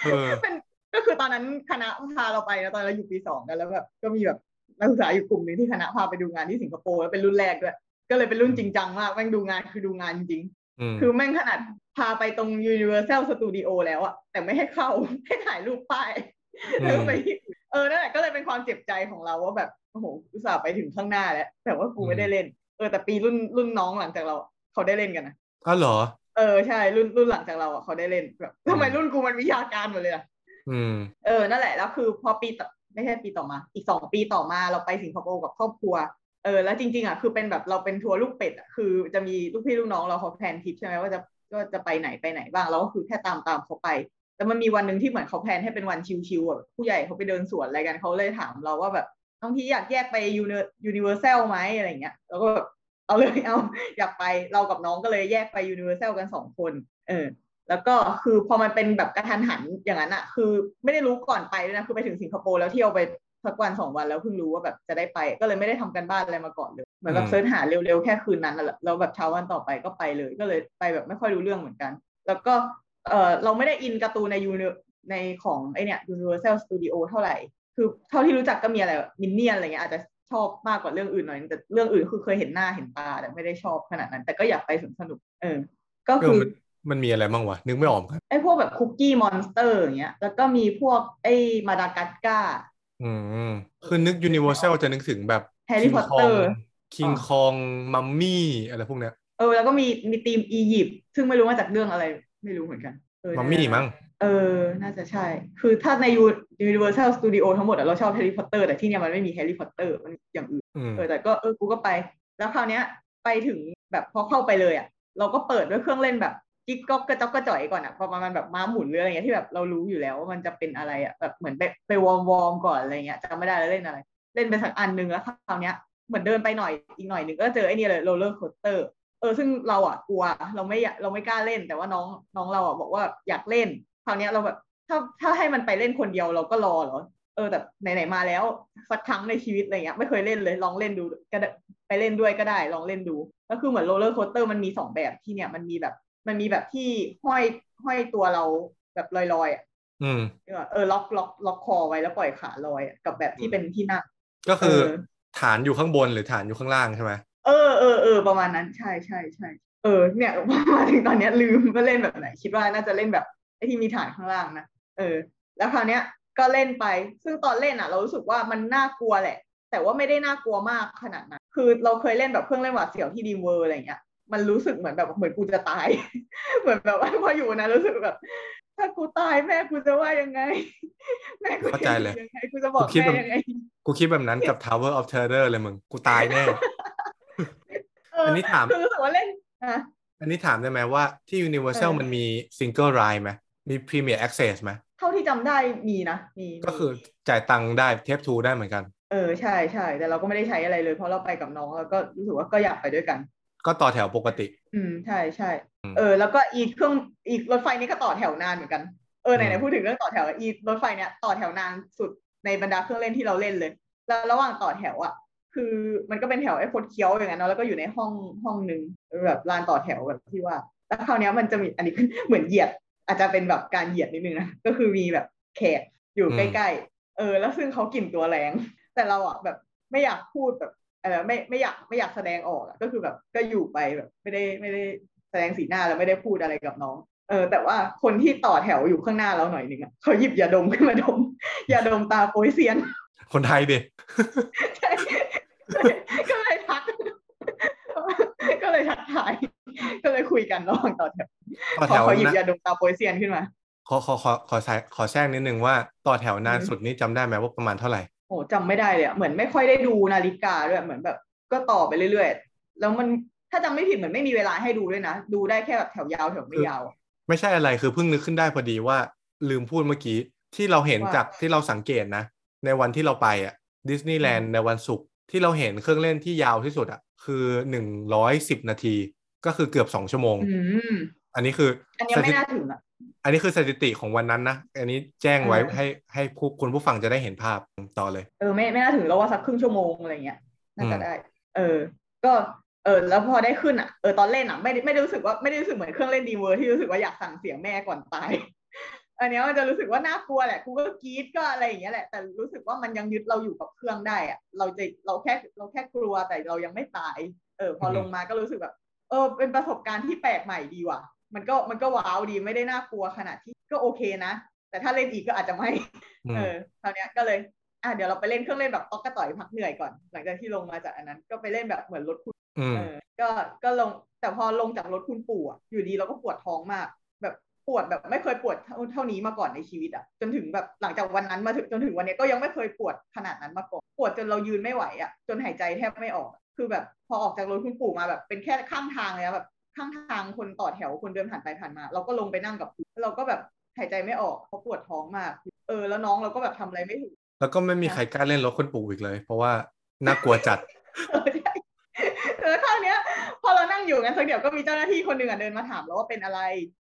เออเป็นก็คือตอนนั้นคณะพาเราไปนะตอนเราอยู่ปีสองกันแล้วแบบก็มีแบบนักศึกษาอยู่กลุ่มหนึ่งที่คณะพาไปดูงานที่สิงคโปร์แล้วเป็นรุ่นแรกด้วย ก็เลยเป็นรุ่นจริงจังมากแม่งดูงานคือดูงานจริงอืมๆคือแม่งขนาดพาไปตรง Universal Studio แล้วอะแต่ไม่ให้เข้าให้ถ่ายรูปป้ายอืมแล้วไปเออนั่นแหละก็เลยเป็นความเจ็บใจของเราว่าแบบโอ้โหอุตส่าห์ไปถึงข้างหน้าแล้ว แต่ว่ากูไม่ได้เล่น เออแต่ปีรุ่นรุ่นน้องหลังจากเรา เขาได้เล่นกันนะอ้าวเหรอ เออใช่รุ่นรุ่นหลังจากเราอะเขาได้เล่นแบบทำไมอืมรุ่นกูมันวิชาการหมดเลยอะอืมเออนั่นแหละแล้วคือพอปีต่อไม่ใช่ปีต่อมา อีกสองปีต่อมาเราไปสิงคโปร์กับครอบครัว เออแล้วจริงๆอะคือเป็นแบบเราเป็นทัวร์ลูกเป็ดอะคือจะมีลูกพี่ลูกน้องเราเขา plan ทริปใช่ไหมว่าจะก็จะไปไหนไปไหนบ้างเราก็คือแค่ตามตามเขาไปแต่มันมีวันหนึ่งที่เหมือนเขา plan ให้เป็นวันชิวๆอะผู้ใหญ่เขาไปเดินสวนอะไรกันเขาเลยถามเราว่าแบบน้องที่อยากแยกไป Universal ไหมอะไรเงี้ยแล้วก็แบบเอาเลยเอาอยากไปเรากับน้องก็เลยแยกไป Universal กันสองคนเออแล้วก็คือพอมันเป็นแบบกระทันหันอย่างนั้นอะคือไม่ได้รู้ก่อนไปด้วยนะคือไปถึงสิงคโปร์แล้วเที่ยวไป สักวันสองวันแล้วเพิ่งรู้ว่าแบบจะได้ไป ก็เลยไม่ได้ทำกันบ้านอะไรมาก่อนเลยเหมือนแบบอืมเสิร์ชหาเร็วๆแค่คืนนั้นน่ะแหละแล้วแบบเช้าวันต่อไปก็ไปเลย ก็เลยไปแบบไม่ค่อยรู้เรื่องเหมือนกัน แล้วก็เออเราไม่ได้อินการ์ตูนในยูนในของไอเนี่ย Universal Studio เท่าไหร่ คือเท่าที่รู้จักก็มีอะไรมินเนี่ยนอะไรเงี้ยอาจจะชอบมากกว่าเรื่องอื่นหน่อยนึงแต่เรื่องอื่นคือเคยเห็นหน้าเห็นตาแต่ไม่ได้ชอบขนาดนั้น แต่ก็อยากไปสวนสนุก เออ ก็เอคืออมันมันมีอะไรบ้างวะนึกไม่ออกกันไอ้พวกแบบ Cookie Monster อย่างเงี้ยแล้วก็มีพวกไอ้ Madagascar อืมคือนึก Universal จะนึกถึงแบบ Harry Potter คิงคองมัมมี่อะไรพวกเนี้ยเออแล้วก็มีมีทีมอียิปต์ซึ่งไม่รู้มาจากเรื่องอะไร ไม่รู้เหมือนกันเออมัมมี่มั้งเออ น่าจะใช่ คือถ้าใน Universal Studio ทั้งหมดอะเราชอบ Harry Potter แต่ที่เนี่ยมันไม่มี Harry Potter มันอย่างอื่นอืมเออแต่ก็เออกูก็ไป แล้วคราวเนี้ยไปถึงแบบพอเข้าไปเลยอะ เราก็เปิดด้วยเครื่องเล่นแบบ กิ๊กก๊อกระจอกกระจ่อยก่อนอะประมาณแบบม้าหมุนหรืออะไรเงี้ยที่แบบเรารู้อยู่แล้วว่ามันจะเป็นอะไรอะแบบเหมือนไปไป warm warm ก่อนอะไรเงี้ยจำไม่ได้แล้วเล่นอะไร เล่นไปสักอันหนึงแล้วคราวเนี้ยเหมือนเดินไปหน่อยอีกหน่อยหนึ่งก็เจอไอ้นี่เลย roller coaster เออซึ่งเราอะกลัวเราไม่เราไม่กล้าเล่น แต่ว่าน้องน้องเราอะบอกว่าอยากเล่น คราวเนี้ยเราแบบถ้าถ้าให้มันไปเล่นคนเดียวเราก็รอเหรอเออแต่ไหนๆมาแล้วสักครั้งในชีวิตอะไรเงี้ยไม่เคยเล่นเลยลองเล่นดูก็ได้ไปเล่นด้วยก็ได้ลองเล่นดู ก็คือเหมือนโรลเลอร์โคสเตอร์มันมีสองแบบที่เนี่ยมันมีแบบ มันมีแบบที่ห้อยห้อยตัวเราแบบลอยๆอะอืมเออล็อกล็อกล็อกคอไว้แล้วปล่อยขาลอยอะกับแบบที่เป็นที่นั่งก็คือเออฐานอยู่ข้างบนหรือฐานอยู่ข้างล่างใช่ไหมเออเออเออประมาณนั้นใช่ใช่ใช่เออเนี่ยมาถึงตอนเนี้ยลืมว่าเล่นแบบไหน คิดว่าน่าจะเล่นแบบไอ้ที่มีฐานข้างล่างนะเออ แล้วคราวเนี้ยก็เล่นไป ซึ่งตอนเล่นอะ เรารู้สึกว่ามันน่ากลัวแหละ แต่ว่าไม่ได้น่ากลัวมากขนาดนั้น คือเราเคยเล่นแบบเครื่องเล่นหวาดเสียวที่ดีมเวอร์อะไรเงี้ย มันรู้สึกเหมือนแบบเหมือนกูจะตาย เหมือนแบบว่าพออยู่นะรู้สึกแบบ ถ้ากูตายแม่กูจะว่ายังไง แม่กูเข้าใจเลยยังไงกูจะบอกกูคิดแม่แบบยังไงกูคิดแบบนั้นกับ Tower of Terror เลยมึงกูตายแน่เอออันนี้ถามคือรู้สึกว่าเล่นอะอันนี้ถามได้ไหมว่าที่ Universal เออมันมี Single Ride ไหมมี Premier Access ไหมเท่าที่จำได้มีนะมีก็คือจ่ายตังค์ได้เทปทูได้เหมือนกัน เออใช่ใช่แต่เราก็ไม่ได้ใช้อะไรเลยเพราะเราไปกับน้องแล้วก็รู้สึกว่าก็อยากไปด้วยกัน ก็ต่อแถวปกติ อืมใช่ใช่อืมเออ แล้วก็อีกเครื่องอีกรถไฟนี้ก็ต่อแถวนานเหมือนกันเออไหนอืไหนมพูดถึงเรื่องต่อแถวอีรถไฟเนี้ยต่อแถวนานสุดในบรรดาเครื่องเล่นที่เราเล่นเลย แล้วระหว่างต่อแถวอะ คือมันก็เป็นแถวไอ้คดเคี้ยวอย่างนั้นเนาะแล้วก็อยู่ในห้องห้องหนึ่งแบบลานต่อแถวแบบที่ว่า แล้วคราวเนี้ยมันจะมีอันนี้เหมือนเหยียด อาจจะเป็นแบบการเหยียดนิดนึงนะก็คือมีแบบแขกอยู่อืมใกล้ๆเออ แล้วซึ่งเขากลิ่นตัวแรง แต่เราอะแบบไม่อยากพูดแบบ เออไม่ไม่อยากไม่อยากแสดงออกอะก็คือแบบก็อยู่ไปแบบ ไม่ได้ไม่ได้แสดงสีหน้าแล้วไม่ได้พูดอะไรกับน้อง เออ แต่ว่าคนที่ต่อแถวอยู่ข้างหน้าเราหน่อยหนึ่งอะเขาหยิบยาดมขึ้นมาดมยาดมตาโปยเซียน คนไทยดิใช่ก็เลยทัก ก็เลยทักทาย ก็เลยคุยกันระหว่างต่อแถวต่อพแถอวเขาหยิบนะยาดมตาโปยเซียนขึ้นมาขอขอขอขอแทรกขอแทรกนิดนึงว่าต่อแถวนานอืมสุดนี้จำได้ไหมว่าประมาณเท่าไหร่ โอ้จำไม่ได้เลยอะเหมือนไม่ค่อยได้ดูนาฬิกาด้วยเหมือนแบบ ก็ต่อไปเรื่อยๆ แล้วมันถ้าจำไม่ผิดเหมือนไม่มีเวลาให้ดูด้วยนะ ดูได้แค่แบบแถวยาวแถวไม่ยาวอะไม่ใช่อะไรคือเพิ่งนึกขึ้นได้พอดีว่าลืมพูดเมื่อกี้ที่เราเห็นว่าจากที่เราสังเกตนะ ในวันที่เราไปอะดิสนีย์แลนด์ในวันศุกร์ที่เราเห็นเครื่องเล่นที่ยาวที่สุดอะคือหนึ่งร้อยสิบนาที ก็คือเกือบสองชั่วโมงอืมอันนี้คืออันเนี้ยไม่น่าถึงอะ อันนี้คือสถิติของวันนั้นนะ อันนี้แจ้งไว้อ่าให้ให้ผู้คุณผู้ฟังจะได้เห็นภาพต่อเลย เออไม่ไม่น่าถึงแล้วว่าสักครึ่งชั่วโมงอะไรเงี้ยน่าจะอืมได้ เออ ก็เออแล้วพอได้ขึ้นอะเออตอนเล่นอะไม่ได้ไม่ได้รู้สึกว่าไม่ได้รู้สึกเหมือนเครื่องเล่นดีเวอร์ที่รู้สึกว่าอยากสั่งเสียงแม่ก่อนตายอันเนี้ยมันจะรู้สึกว่าน่ากลัวแหละกูก็กรี๊ดก็อะไรอย่างเงี้ยแหละ แต่รู้สึกว่ามันยังยึดเราอยู่กับเครื่องได้อะเราจะเราแค่เราแค่กลัวแต่เรายังไม่ตาย เออ พอลงมาก็รู้สึกแบบ เออ เป็นประสบการณ์ที่แปลกใหม่ดีว่ะ มันก็มันก็ว้าวดีไม่ได้น่ากลัวขนาดที่ก็โอเคนะ แต่ถ้าเล่นอีกก็อาจจะไม่อืมเออคราวเนี้ยก็เลยอะเดี๋ยวเราไปเล่นเครื่องเล่นแบบต๊อกกระต่อยพักเหนื่อยก่อน หลังจากที่ลงมาจากอันนั้น ก็ไปเล่นแบบเหมือนรถคุณอืมเออก็ก็ลงแต่พอลงจากรถคุณปู่อะอยู่ดีเราก็ปวดท้องมาก แบบปวดแบบไม่เคยปวดเท่าเท่านี้มาก่อนในชีวิตอะจนถึงแบบหลังจากวันนั้นมาถึงจนถึงวันเนี้ยก็ยังไม่เคยปวดขนาดนั้นมาก่อนปวดจนเรายืนไม่ไหวอะจนหายใจแทบไม่ออก คือแบบพอออกจากรถคุณปู่มาแบบเป็นแค่ข้างทางเลยนะแบบ ข้างทางคนต่อแถวคนเดินผ่านไปผ่านมา เราก็ลงไปนั่งกับพื้นแล้วเราก็แบบหายใจไม่ออกเพราะปวดท้องมาก เออ แล้วน้องเราก็แบบทำอะไรไม่ถูกแล้วก็ไม่มีใครกล้าเล่นรถคนปู่อีกเลย เพราะว่าน่ากลัวจัดเออใช่เออคราวเนี้ย พอเรานั่งอยู่กันสักเดี๋ยวก็มีเจ้าหน้าที่คนหนึ่งอะเดินมาถามเราว่าเป็นอะไร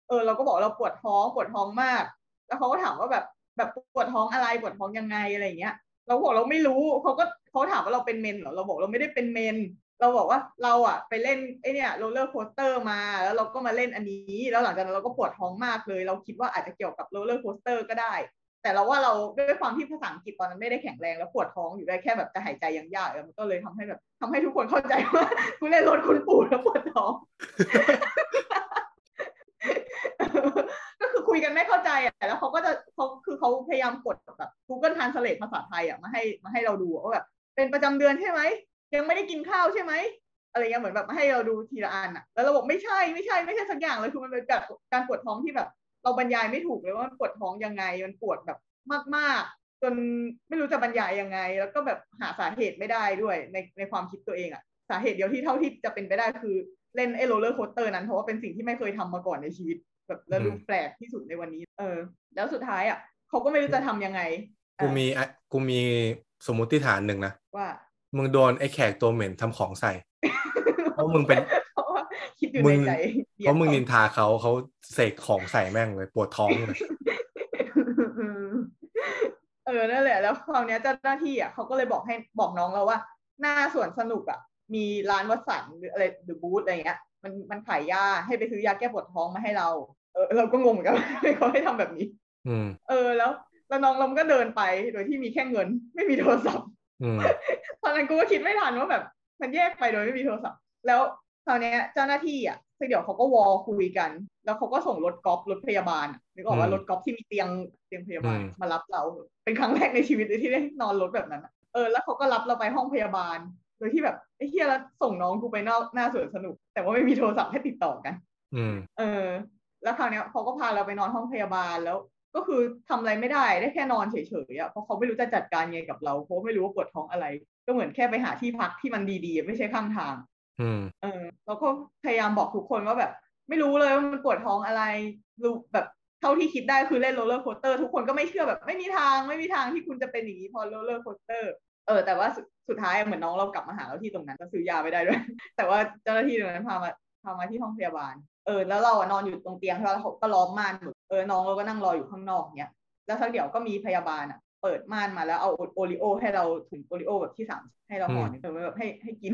เออ เราก็บอกเราปวดท้องปวดท้องมาก แล้วเขาก็ถามว่าแบบแบบปวดท้องอะไรปวดท้องยังไงอะไรอย่างเงี้ย เราบอกเราไม่รู้เขาก็เขาถามว่าเราเป็นเมนเหรอเราบอกเราไม่ได้เป็นเมน เราบอกว่าเราอะไปเล่นไอเนี่ยโรลเลอร์โคสเตอร์มา แล้วเราก็มาเล่นอันนี้ แล้วหลังจากนั้นเราก็ปวดท้องมากเลย เราคิดว่าอาจจะเกี่ยวกับโรลเลอร์โคสเตอร์ก็ได้ แต่เราว่าเราด้วยความที่ภาษาอังกฤษตอนนั้นไม่ได้แข็งแรงแล้วปวดท้องอยู่ได้แค่แบบจะหายใจยังยากมันก็เลยทำให้แบบทำให้ทุกคนเข้าใจว่ากูเล่นรถคุณปู่แล้วปวดท้องก็คือคุณคุยกันไม่เข้าใจอะแล้วเขาก็จะเขาคือเขาพยายามกดแบบ Google Translate ภาษาไทยอะมาให้มาให้เราดูว่าแบบเป็นประจำเดือนใช่ไหม ยังไม่ได้กินข้าวใช่ไหมอะไรเงี้ยเหมือนแบบมาให้เราดูทีละอันอะแล้วเราบอกไม่ใช่ไม่ใช่ไม่ใช่สักอย่างเลยคือมันเป็นแบบการปวดท้องที่แบบ เราบรรยายไม่ถูกเลยว่ามันปวดท้องยังไงมันปวดแบบมากๆ จนไม่รู้จะบรรยายยังไง แล้วก็แบบหาสาเหตุไม่ได้ด้วยในในความคิดตัวเองอะสาเหตุเดียวที่เท่าที่จะเป็นไปได้คือเล่นไอ้โรลเลอร์โคสเตอร์นั้นเพราะว่าเป็นสิ่งที่ไม่เคยทำมาก่อนในชีวิต แบบแล้วดูแปลกที่สุดในวันนี้ เออ แล้วสุดท้ายอะเขาก็ไม่รู้จะทำยังไง กูมีอะกูมีสมมติฐานหนึ่งนะว่า มึงโดนไอ้แขกตัวเหม็นทำของใส่ เพราะมึงเป็นเพราะว่าคิดอยู่มึในงใจเพราะมึงนินทาเขาเขาเสกของใส่แม่งเลยปวดท้องเลยเออนั่นแหละ แล้วคราวเนี้ยเจ้าหน้าที่อะเขาก็เลยบอกให้บอกน้องเราว่า หน้าสวนสนุกอะ มีร้านวัสันหรืออะไรหรือบูธอะไรเงี้ย มันมันขายยาให้ไปซื้อยาแก้ปวดท้องมาให้เรา เออ เราก็งงเหมือนกันว่าทำไมเขาให้ทำแบบนี้ อืม เออแล้วแล้วน้องเราก็เดินไปโดยที่มีแค่เงิน ไม่มีโทรศัพท์อืม ตอนนั้นกูก็คิดไม่ทันว่าแบบ มันแยกไปโดยไม่มีโทรศัพท์ แล้วคราวเนี้ยเจ้าหน้าที่อะเดี๋ยวเขาก็วอลคุยกัน แล้วเขาก็ส่งรถกอล์ฟรถพยาบาลอะนึกออกว่าอืมรถกอล์ฟที่มีเตียงเตียงพยาบาลอืมมารับเรา เป็นครั้งแรกในชีวิตเลยที่ได้นอนรถแบบนั้นอะเออแล้วเขาก็รับเราไปห้องพยาบาล โดยที่แบบไอ้เฮียแล้วส่งน้องกูไปนอกหน้าสวนสนุก แต่ว่าไม่มีโทรศัพท์ให้ติดต่อกัน อืม เออ แล้วคราวเนี้ยเขาก็พาเราไปนอนห้องพยาบาลแล้ว ก็คือทำอะไรไม่ได้ได้แค่นอนเฉยๆอะเพราะเขาไม่รู้จะจัดการไงกับเราเพราะไม่รู้ว่าปวดท้องอะไร ก็เหมือนแค่ไปหาที่พักที่มันดีๆ ไม่ใช่ข้างทางอืมเออเราก็พยายามบอกทุกคนว่าแบบ ไม่รู้เลยว่ามันปวดท้องอะไรรู้แบบเท่าที่คิดได้คือเล่นโรลเลอร์โคสเตอร์ทุกคนก็ไม่เชื่อแบบไม่มีทางไม่มีทางที่คุณจะเป็นอย่างนี้เพราะโรลเลอร์โคสเตอร์เออแต่ว่าสุดสุดท้ายเหมือนน้องเรากลับมาหาเราที่ตรงนั้นก็ซื้อยาไม่ได้ด้วย แต่ว่าเจ้าหน้าที่ตรงนั้นพามาพามาที่ห้องพยาบาลเออแล้วเราอะนอนอยู่ตรงเตียงใช่ไหมแล้วเขาก็ล้อมม่านหมดเออน้องเราก็นั่งรออยู่ข้างนอกเนี้ยแล้วสักเดี๋ยวก็มีพยาบาลอะ เปิดม่านมาแล้วเอาโอริโอ ให้เราถุงโอริโอแบบที่สามให้เราห่อหนึ่งเออแบบให้ให้กิน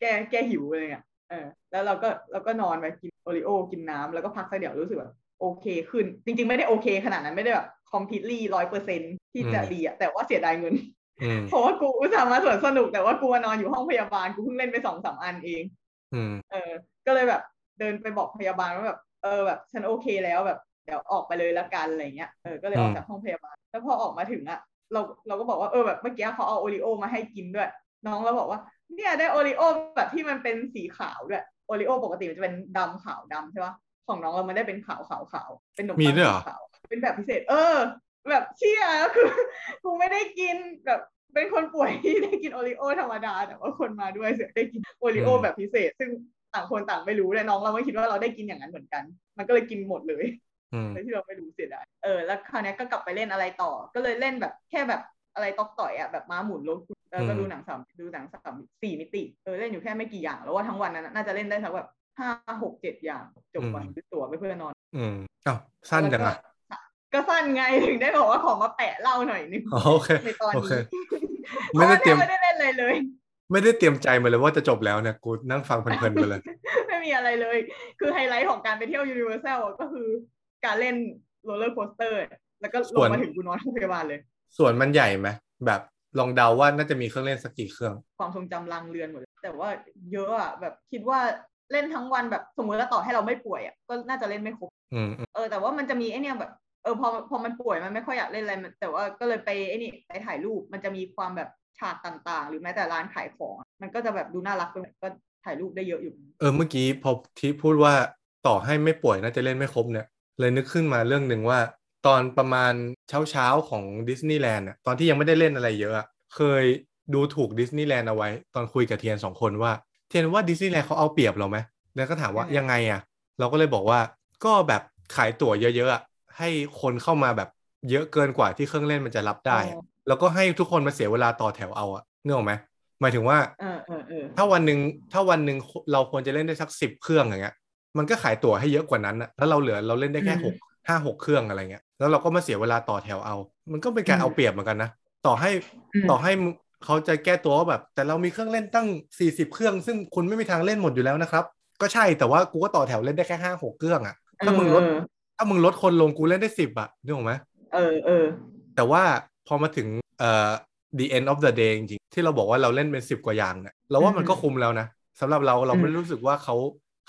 แก้แก้หิวเลยอะเออ แล้วเราก็เราก็นอนไปกินโอริโอกินน้ำแล้วก็พักสักเดี๋ยวรู้สึกแบบโอเคขึ้น จริง ๆ ไม่ได้โอเค ขนาดนั้นไม่ได้แบบ completely ร้อยเปอร์เซ็นที่จะอืมดีอะแต่ว่าเสียดายเงินอืมเพราะว่ากูอุตส่าห์มาสวนสนุกแต่ว่ากูมานอนอยู่ห้องพยาบาลกูเพิ่งเล่นไปสองสามอันเองอืมเออ ก็เลยแบบเดินไปบอกพยาบาลว่าแบบเออแบบฉันโอเคแล้วแบบ เดี๋ยวออกไปเลยละกันอะไรเงี้ยเออก็เลยออกอืมจากห้องพยาบาลแล้วพอออกมาถึงอะเราเราก็บอกว่าเออแบบเมื่อกี้เขาเอาโอริโอมาให้กินด้วย น้องเราบอกว่าเนี่ยได้โอริโอแบบที่มันเป็นสีขาวด้วยโอริโอปกติมันจะเป็นดำขาวดำใช่ปะของน้องเรามันได้เป็นขาวขาวขาวเป็นขนมมีปังด้วยเหรอสีขาวเป็นแบบพิเศษ เออ แบบเชี่ยก็คือกูไม่ได้กินแบบเป็นคนป่วยที่ได้กินโอริโอธรรมดา แต่ว่าคนมาด้วยเสือกได้กินโอริโอแบบพิเศษ ซึ่งต่างคนต่างไม่รู้เลยน้องเราไม่คิดว่าเราได้กินอย่างนั้นเหมือนกัน มันก็เลยกินหมดเลยอืม โดยที่เราไม่รู้เสียดายเออแล้วคราวเนี้ยก็กลับไปเล่นอะไรต่อ ก็เลยเล่นแบบแค่แบบอะไรตอกต่อยอะแบบม้าหมุนรถแล้วก็อืมดูหนังสามดูหนังสามสี่มิติเออเล่นอยู่แค่ไม่กี่อย่าง แล้วว่าทั้งวันนั้นน่าจะเล่นได้สักแบบห้าหกเจ็ดอย่างจบวันซื้อตั๋วไปเพื่อนอน อืมอ้าวสั้นจังอะแล้วก็ก็สั้นไงถึงได้บอกว่าขอมาแปะเล่าหน่อยนึงอ๋อโอเคในตอนโอเคนี้ไม่ได้เตรียมพาะว่าไม่ได้เล่นอะไรเลย ไม่ได้เตรียมใจมาเลยว่าจะจบแล้วเนี่ยกูนั่งฟังเพลินๆไปเลย ไม่มีอะไรเลย คือไฮไลท์ของการไปเที่ยวยูนิเวอร์แซลก็คือ การเล่นโรลเลอร์โคสเตอร์ แล้วก็ลส่วงนมาถึงกูนอนโรงพยาบาลเลย ส่วนมันใหญ่ไหมแบบลองเดาว่าน่าจะมีเครื่องเล่นสักกี่เครื่อง ความทรงจำลังเรือนหมดเลยแต่ว่าเยอะอะแบบคิดว่าเล่นทั้งวันแบบสมมติว่าต่อให้เราไม่ป่วยอะก็น่าจะเล่นไม่ครบอืมอืมเออแต่ว่ามันจะมีไอเนี่ยแบบเออพอพอมันป่วยมันไม่ค่อยอยากเล่นอะไรมันแต่ว่าก็เลยไปไอนี่ไปถ่ายรูปมันจะมีความแบบฉากต่างๆ หรือแม้แต่ร้านขายของอะมันก็จะแบบดูน่ารักไปหน่อยก็ถ่ายรูปได้เยอะอยู่ เออเมื่อกี้พอที่พูดว่าต่อให้ไม่ป่วยน่าจะเล่นไม่ครบเนี่ย เลยนึกขึ้นมาเรื่องหนึ่งว่า ตอนประมาณเช้าเช้าๆของดิสนีย์แลนด์อะตอนที่ยังไม่ได้เล่นอะไรเยอะอะเคยดูถูกดิสนีย์แลนด์เอาไว้ ตอนคุยกับเทียนสองคนว่า เทียนว่าดิสนีย์แลนด์เขาเอาเปรียบเราไหมแล้วก็ถามว่ายังไงอะเราก็เลยบอกว่าก็แบบขายตั๋วเยอะๆอะให้คนเข้ามาแบบเยอะเกินกว่าที่เครื่องเล่นมันจะรับได้อะอ๋อแล้วก็ให้ทุกคนมาเสียเวลาต่อแถวเอาอะนึกออกไหมหมายถึงว่าเออเออเออถ้าวันหนึ่งถ้าวันหนึ่งเราควรจะเล่นได้สักสิบเครื่องอย่างเงี้ย มันก็ขายตั๋วให้เยอะกว่านั้นอะแล้วเราเหลือเราเล่นได้แค่หกห้าหกเครื่องอะไรเงี้ย แล้วเราก็มาเสียเวลาต่อแถวเอา มันก็เป็นการเอาเปรียบเหมือนกันนะ ต่อให้มต่อให้เขาจะแก้ตัวว่าแบบ แต่เรามีเครื่องเล่นตั้งสี่สิบเครื่อง ซึ่งคุณไม่มีทางเล่นหมดอยู่แล้วนะครับ ก็ใช่แต่ว่ากูก็ต่อแถวเล่นได้แค่ห้าหกเครื่องอะถ้ามึงลดเออถ้ามึงลดคนลงกูเล่นได้สิบอะนึกออกไหมเออเออแต่ว่าพอมาถึงเอ่อ the end of the day จริงๆที่เราบอกว่าเราเล่นเป็นสิบกว่าอย่างเนี่ยเราว่ามันก็คุ้มแล้วนะสำหรับเราเราไม่รู้สึกว่าเขา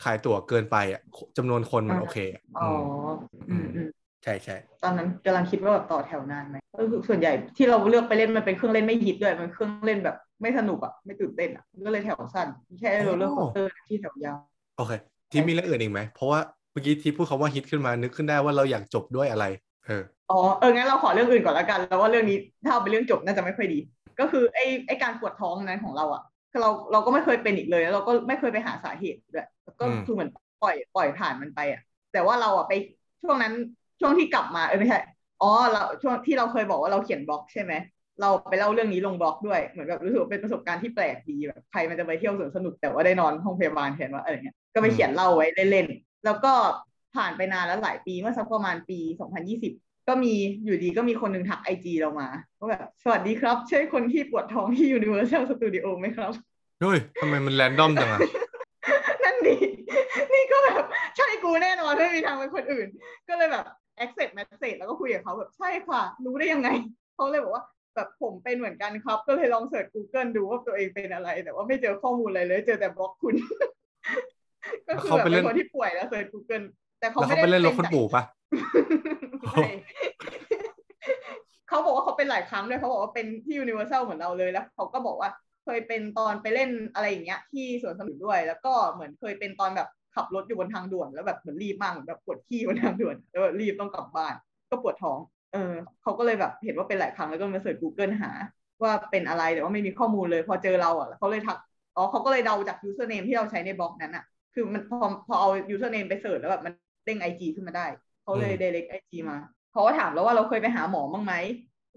ขายตั๋วเกินไปอะจำนวนคนมันโอเคอะอ๋ออืมอืมอืมใช่ใช่ตอนนั้นกำลังคิดว่าแบบต่อแถวนานไหมก็คือส่วนใหญ่ที่เราเลือกไปเล่นมันเป็นเครื่องเล่นไม่ฮิตด้วยมันเครื่องเล่นแบบไม่สนุกอะไม่ตื่นเต้นอะก็เลยแถวสั้นแค่โรลเลอร์คอสเตอร์ที่แถวยาวโอเคที่มีเรื่องอื่นอีกไหมเพราะว่าเมื่อกี้ที่พูดคำว่าฮิตขึ้นมานึกขึ้นได้ว่าเราอยากจบด้วยอะไร เอออ๋อเอองั้นเราขอเรื่องอื่นก่อนละกันแล้วว่าเรื่องนี้ถ้าเอาเป็นเรื่องจบน่าจะไม่ค่อยดี ก็คือไอ้ไอ้การปวดท้องนั้นของเราอะคือเราเราก็ไม่เคยเป็นอีกเลยแล้วเราก็ไม่เคยไปหาสาเหตุด้วยแล้ว ก็อืมคือเหมือนปล่อยปล่อยผ่านมันไปอะ แต่ว่าเราอะไปช่วงนั้นช่วงที่กลับมาเออไม่ใช่อ๋อเราช่วงที่เราเคยบอกว่าเราเขียนบล็อกใช่ไหมเราไปเล่าเรื่องนี้ลงบล็อกด้วยเหมือนแบบรู้สึกว่าเป็นประสบการณ์ที่แปลกดีแบบใครมันจะไปเที่ยวสวนสนุกแต่ว่าได้นอนห้องพยาบาลแทนว่าอะไรเงี้ยก็ไปเขียนเล่าไว้เล่นๆแล้วก็ผ่านไปนานแล้วหลายปีเมื่อสักประมาณปี 2020 ก็มีอยู่ดีก็มีคนหนึ่งทักไอจีเรามาว่าแบบสวัสดีครับ ใช่คนที่ปวดท้องที่ Universal Studio ไหมครับเฮ้ยทำไมมันแรนดอมจังอะนั่น ดี นี่ก็แบบใช่กูแน่นอนไม่มีทางเป็นคนอื่น ก็เลยแบบ accept message แล้วก็คุยกับเขาแบบใช่ค่ะ รู้ได้ยังไงเขาเลยบอกว่าแบบผมเป็นเหมือนกันครับ ก็เลยลองเสิร์ช Google ดูว่าตัวเองเป็นอะไร แต่ว่าไม่เจอข้อมูลอะไรเลย เจอแต่บล็อกคุณ ก็คือแบบเป็นคนที่ป่วยแล้วเสิร์ช Google แต่เขาแล้วไม่เขาได้ไปเล่นรถป็คุณปู่ปะไม่เขาบอกว่าเขาเป็นหลายครั้งด้วยเขาบอกว่าเป็นที่ Universal เหมือนเราเลยแล้วเขาก็บอกว่า เคยเป็นตอนไปเล่นอะไรอย่างเงี้ยที่สวนสนุกด้วย แล้วก็เหมือนเคยเป็นตอนแบบขับรถอยู่บนทางด่วนแล้วแบบเหมือนรีบมากเหมือนแบบปวดขี้บนทางด่วนแล้วแบบรีบต้องกลับบ้าน ก็ปวดท้อง เออเขาก็เลยแบบเห็นว่าเป็นหลายครั้งแล้วก็มาเสิร์ช Google หา ว่าเป็นอะไรแต่ว่าไม่มีข้อมูลเลย พอเจอเราอะเขาเลยทักอ๋อเขาก็เลยเดาจาก username ที่เราใช้ในบล็อกนั้นอะ คือมันพอพอเอา username ไปเสิร์ชแล้วแบบมันเด้งไอจีขึ้นมาได้เขาเลยอืม direct ไอจีมาเขาก็ถามแล้วว่าเราเคยไปหาหมอบ้างไหม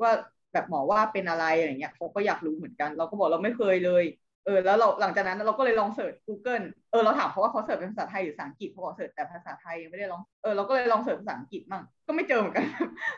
ว่า แบบหมอว่าเป็นอะไรอะไรเงี้ยเขาก็อยากรู้เหมือนกัน เราก็บอกเราไม่เคยเลย เออ แล้วเราหลังจากนั้นเราก็เลยลองเสิร์ช Google เออเราถามเขาว่าเขา search เป็นภาษาไทยหรือภาษาอังกฤษเขาบอก search แต่ภาษาไทยยังไม่ได้ลองเออเราก็เลยลอง search ภาษาอังกฤษมั่งก็ไม่เจอเหมือนกัน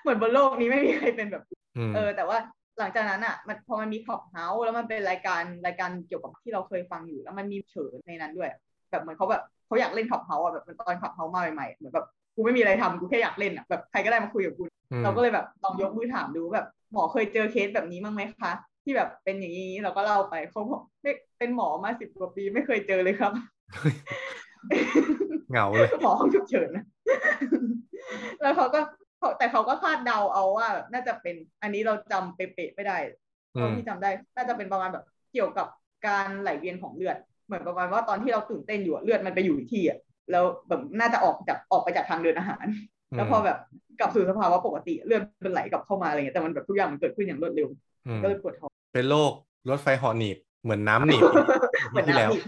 เหมือนบนโลกนี้ไม่มีใครเป็นแบบอืมเออ แต่ว่าหลังจากนั้นอะมันพอมันมี Clubhouse แล้วมันเป็นรายการรายการเกี่ยวกับที่เราเคยฟังอยู่แล้วมันมีเฉินในนั้นด้วย แบบเหมือนเขาแบบเขาอยากเล่น Clubhouse อะแบบเหมือนตอน Clubhouse มาใหม่ๆเหมือนแบบกูไม่มีอะไรทำกูแค่อยากเล่นอะแบบใครก็ได้มาคุยกับกูอืมเราก็เลยแบบลองยกมือถามดูแบบ หมอเคยเจอเคสแบบนี้บ้างไหมคะ ที่แบบเป็นอย่างนี้เราก็เล่าไปเขาบอกไม่เป็นหมอมาสิบกว่าปีไม่เคยเจอเลยครับเหงาเลยหมอห้องฉุกเฉินนะแล้วเขาก็เขาแต่เขาก็คาดเดาเอาว่าแบบน่าจะเป็น อันนี้เราจำเป๊ะๆไม่ได้อืเท่ามที่จำได้ น่าจะเป็นประมาณแบบเกี่ยวกับการไหลเวียนของเลือด เหมือนประมาณว่าตอนที่เราตื่นเต้นอยู่อะเลือดมันไปอยู่ที่อะแล้วแบบน่าจะออกจากออกไปจากทางเดินอาหาร แล้วพอแบบกลับสู่สภาวะปกติเลือดมันไหลกลับเข้ามาอะไรเงี้ยแต่มันแบบทุกอย่างมันเกิดขึ้นอย่างรวดเร็วอืมก็เลยปวดท้องเป็นโรครถไฟเหอหนีบเหมือนน้ำหนีบเหมือนที่แล้วน้ำอีก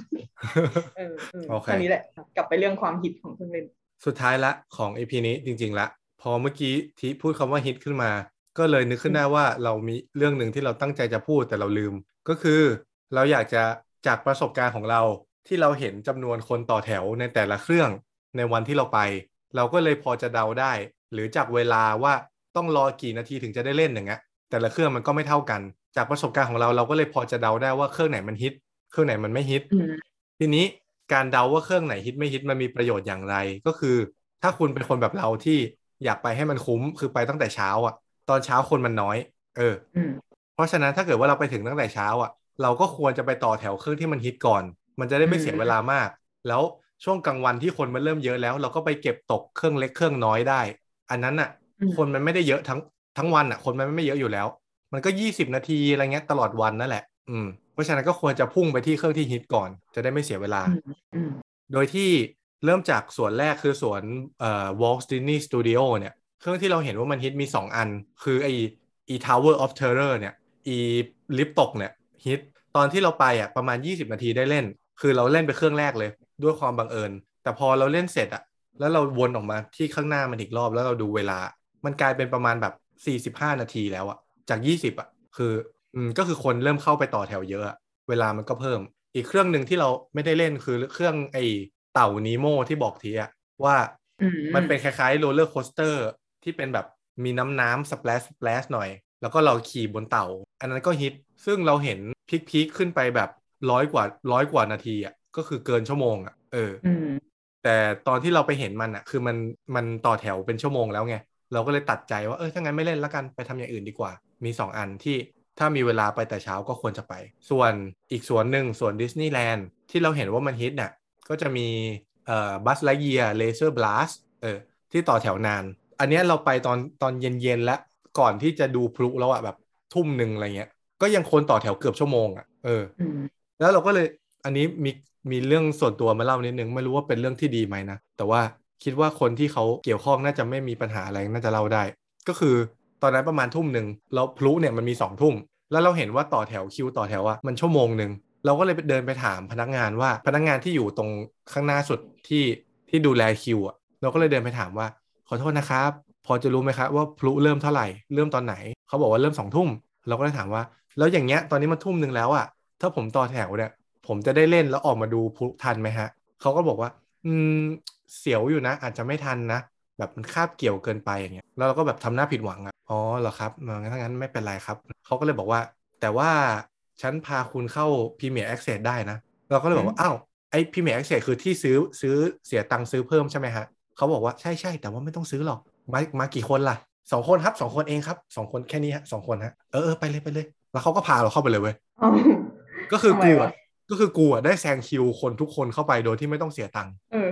เออเออโอเคแค่นี้แหละกลับไปเรื่องความฮิตของเครื่องเล่นสุดท้ายละของ EP นี้จริง ๆ ละ พอเมื่อกี้ที่พูดคำว่าฮิตขึ้นมา ก็เลยนึกขึ้นได้ว่าเรามีเรื่องหนึ่งที่เราตั้งใจจะพูดแต่เราลืม ก็คือเราอยากจะจากประสบการณ์ของเราที่เราเห็นจำนวนคนต่อแถวในแต่ละเครื่องในวันที่เราไป เราก็เลยพอจะเดาได้ หรือจากเวลาว่าต้องรอกี่นาทีถึงจะได้เล่นอย่างเงี้ยแต่ละเครื่องมันก็ไม่เท่ากัน จากประสบการณ์ของเราเราก็เลยพอจะเดาได้ว่าเครื่องไหนมันฮิต เครื่องไหนมันไม่ฮิตอืมทีนี้การเดาว่าเครื่องไหนฮิตไม่ฮิตมันมีประโยชน์อย่างไร ก็คือ ถ้าคุณเป็นคนแบบเราที่อยากไปให้มันคุ้มคือไปตั้งแต่เช้าอะ ตอนเช้าคนมันน้อย เอออืมเพราะฉะนั้นถ้าเกิดว่าเราไปถึงตั้งแต่เช้าอะ เราก็ควรจะไปต่อแถวเครื่องที่มันฮิตก่อน มันจะได้ไม่เสียเวลามาก แล้ว ช่วงกลางวันที่คนมันเริ่มเยอะแล้ว เราก็ไปเก็บตกเครื่องเล็กเครื่องน้อยได้ อันนั้นอะอืมคนมันไม่ได้เยอะทั้งทั้งวันอะ คนมันไม่เยอะอยู่แล้ว มันก็ยี่สิบนาทีอะไรเงี้ยตลอดวันนั่นแหละ อืมเพราะฉะนั้นก็ควรจะพุ่งไปที่เครื่องที่ฮิตก่อน จะได้ไม่เสียเวลาอืมอืมโดยที่เริ่มจากส่วนแรกคือส่วนเอ่อ Walt Disney Studio เนี่ย เครื่องที่เราเห็นว่ามันฮิตมี 2 อัน คือไอ e Tower of Terror เนี่ย e ลิฟตกเนี่ยฮิตตอนที่เราไปอะประมาณ 20 นาทีได้เล่น คือเราเล่นไปเครื่องแรกเลย ด้วยความบังเอิญ แต่พอเราเล่นเสร็จอะแล้วเราวนออกมาที่ข้างหน้ามันอีกรอบแล้วเราดูเวลา มันกลายเป็นประมาณแบบ 45 นาทีแล้วอะจาก 20อะคืออืมก็คือคนเริ่มเข้าไปต่อแถวเยอะอะเวลามันก็เพิ่ม อีกเครื่องหนึ่งที่เราไม่ได้เล่นคือเครื่องไอ้เต่านีโมที่บอกทีอะว่าอืมมันเป็นคล้ายๆโรลเลอร์โคสเตอร์ที่เป็นแบบมีน้ำน้ำ splash splash หน่อย แล้วก็เราขี่บนเต่า อันนั้นก็ฮิต ซึ่งเราเห็น peak peak ขึ้นไปแบบร้อยกว่าร้อยกว่านาทีอะ ก็คือเกินชั่วโมงอะเอออืมแต่ตอนที่เราไปเห็นมันอะคือมันมันต่อแถวเป็นชั่วโมงแล้วไงเราก็เลยตัดใจว่าเออถ้างั้นไม่เล่นแล้วกันไปทำอย่างอื่นดีกว่า มี 2 อันที่ถ้ามีเวลาไปแต่เช้าก็ควรจะไป ส่วนอีกส่วนหนึ่งส่วนดิสนีย์แลนด์ที่เราเห็นว่ามันฮิตเนี่ยก็จะมีเอ่อ Buzz Lightyear Laser Blast เออที่ต่อแถวนาน อันเนี้ยเราไปตอนตอนเย็นๆแล้วก่อนที่จะดูพลุแล้วอะแบบทุ่มหนึ่งอะไรเงี้ย ก็ยังคนต่อแถวเกือบชั่วโมงอะเอออืมแล้วเราก็เลยอันนี้มี มีเรื่องส่วนตัวมาเล่านิดนึงไม่รู้ว่าเป็นเรื่องที่ดีไหมนะ แต่ว่าคิดว่าคนที่เขาเกี่ยวข้องน่าจะไม่มีปัญหาอะไรน่าจะเล่าได้ ก็คือตอนนั้นประมาณทุ่มหนึ่งแล้วพลุเนี่ยมันมีสองทุ่ม แล้วเราเห็นว่าต่อแถวคิวต่อแถวอะมันชั่วโมงหนึ่งเราก็เลยไปเดินไปถามพนักงานว่าพนักงานที่อยู่ตรงข้างหน้าสุดที่ที่ดูแลคิวอะเราก็เลยเดินไปถามว่า ขอโทษนะครับ พอจะรู้ไหมครับว่าพลุเริ่มเท่าไหร่เริ่มตอนไหน เขาบอกว่าเริ่มสองทุ่มเราก็เลยถามว่า แล้วอย่างเงี้ยตอนนี้มันทุ่มหนึ่งแล้วอะถ้าผมต่อแถวเนี่ย ผมจะได้เล่นแล้วออกมาดูพลุทันไหมฮะเขาก็บอกว่า อืมเสียวอยู่นะ อาจจะไม่ทันนะแบบมันคาบเกี่ยวเกินไปอย่างเงี้ยแล้วเราก็แบบทำหน้าผิดหวังอะอ๋อเหรอครับงั้นถ้างั้นไม่เป็นไรครับเขาก็เลยบอกว่า แต่ว่าฉันพาคุณเข้า Premier Access ได้นะ เราก็เลยบอกว่าอ้าวไอ้ Premier Access คือที่ซื้อซื้อเสียตังค์ซื้อเพิ่มใช่ไหมฮะเขาบอกว่าใช่ใช่แต่ว่าไม่ต้องซื้อหรอกมามากี่คนล่ะสองคนครับสองคนเองครับสองคนแค่นี้ฮะสองคนฮะเออเออไปเลยไปเลย แล้วเขาก็พาเราเข้าไปเลยเว้ยอ๋อก็คือทำไมกูวะอะ ก็คือกูอะได้แซงคิวคนทุกคนเข้าไปโดยที่ไม่ต้องเสียตังค์เออ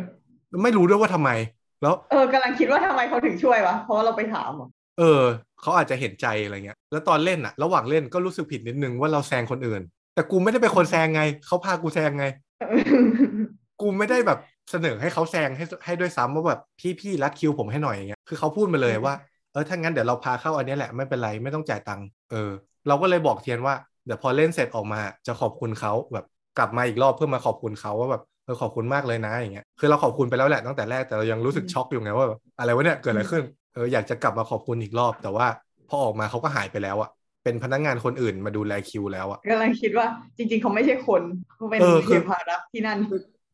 ไม่รู้ด้วยว่าทำไม แล้ว เออกำลังคิดว่าทำไมเขาถึงช่วยวะ เพราะว่าเราไปถามเหรอเออ เขาอาจจะเห็นใจอะไรเงี้ย แล้วตอนเล่นอะระหว่างเล่นก็รู้สึกผิดนิดนึงว่าเราแซงคนอื่น แต่กูไม่ได้เป็นคนแซงไง เขาพากูแซงไง กูไม่ได้แบบเสนอให้เขาแซงให้ให้ด้วยซ้ำว่าแบบพี่พี่รัดคิวผมให้หน่อยอย่างเงี้ย คือเขาพูดมาเลยว่า เออถ้างั้นเดี๋ยวเราพาเข้าอันเนี้ยแหละไม่เป็นไรไม่ต้องจ่ายตังค์ เออ เราก็เลยบอกเทียนว่าเดี๋ยวพอเล่นเสร็จออกมาจะขอบคุณเขาแบบ กลับมาอีกรอบเพื่อมาขอบคุณเขาว่าแบบเออขอบคุณมากเลยนะอย่างเงี้ยคือเราขอบคุณไปแล้วแหละตั้งแต่แรกแต่เรายังรู้สึกช็อกอยู่ไงว่าแบบอะไรวะเนี่ยเกิดอะไรขึ้นเอออยากจะกลับมาขอบคุณอีกรอบ แต่ว่าพอออกมาเขาก็หายไปแล้วอะเป็นพนักงานคนอื่นมาดูแลคิวแล้วอะกำลังคิดว่าจริง ๆ เขาไม่ใช่คนเขาเป็นเออคืเทอพารักษ์ที่นั่น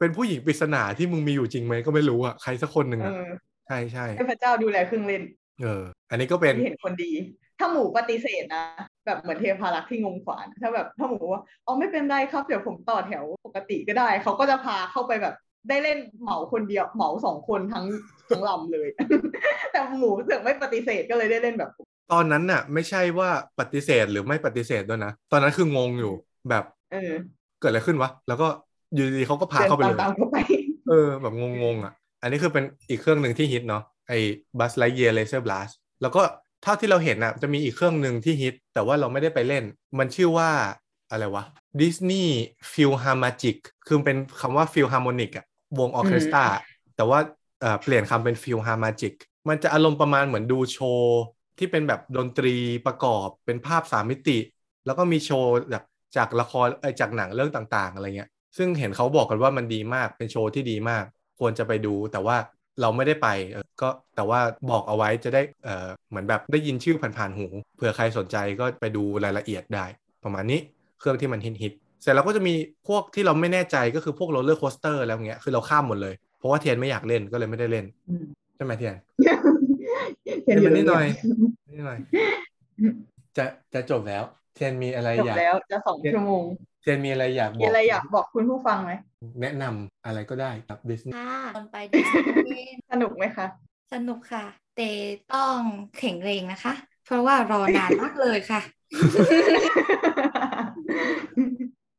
เป็นผู้หญิงปริศนาที่มึงมีอยู่จริงไหมก็ไม่รู้อะใครสักคนหนึ่งเออะอใช่ใช่เทพเจ้าดูแลเครื่องเล่น เออ อันนี้ก็เป็นที่เห็นคนดี ถ้าหมูปฏิเสธนะแบบเหมือนเทพารักษ์ที่งงขวานถ้าแบบถ้าหมูว่าอ๋อไม่เป็นไรครับเดี๋ยวผมต่อแถวปกติก็ได้ เขาก็จะพาเข้าไปแบบได้เล่นเหมาคนเดียวเหมาสองคนทั้งทั้งลำเลย แต่หมูเสือกไม่ปฏิเสธก็เลยได้เล่นแบบ ตอนนั้นน่ะ ไม่ใช่ว่าปฏิเสธหรือไม่ปฏิเสธด้วยนะ ตอนนั้นคืองงอยู่แบบเออเกิดอะไรขึ้นวะ แล้วก็อยู่ดีๆเขาก็พาเดินเข้าไปตามเลยตามเข้าไป เออ แบบงงๆอะ อันนี้คือเป็นอีกเครื่องหนึ่งที่ฮิตเนาะไอ้ Buzz Lightyear Laser Blast แล้วก็ เท่าที่เราเห็นอะจะมีอีกเครื่องหนึ่งที่ฮิต แต่ว่าเราไม่ได้ไปเล่น มันชื่อว่าอะไรวะ Disney PhilharMagic คือเป็นคำว่า philharmonic อะวงออร์เคสตราแต่ว่าเอ่อเปลี่ยนคำเป็น PhilharMagic มันจะอารมณ์ประมาณเหมือนดูโชว์ที่เป็นแบบดนตรีประกอบเป็นภาพสามมิติ แล้วก็มีโชว์จากจากละครเอยจากหนังเรื่องต่างๆ อะไรเงี้ย ซึ่งเห็นเขาบอกกันว่ามันดีมากเป็นโชว์ที่ดีมาก ควรจะไปดูแต่ว่า เราไม่ได้ไปเออก็แต่ว่าบอกเอาไว้จะได้เออเหมือนแบบได้ยินชื่อผ่านๆหูเผื่อใครสนใจก็ไปดูรายละเอียดได้ ประมาณนี้เครื่องที่มันฮิตๆเสร็จแล้วก็จะมีพวกที่เราไม่แน่ใจก็คือพวกโรลเลอร์โคสเตอร์แล้วเงี้ยคือเราข้ามหมดเลย เพราะว่าเทียนไม่อยากเล่นก็เลยไม่ได้เล่นอืมใช่ไหมเทียนเห็นอยู่นิดหน่อยนิดหน่อยจะจะจบแล้ว เทียนมีอะไรจบอยากแล้วจะสองชั่วโมงเทียนมีอะไรอยากบมีอกอะไรอยากบอกคุณผู้ฟังไหมแนะนำอะไรก็ได้ครับดิสนีย์ค่ะตอนไปดิสนีย์สนุกไหมคะสนุกค่ะ แต่ต้องแข็งแรงนะคะ เพราะว่ารอนานมากเลยค่ะ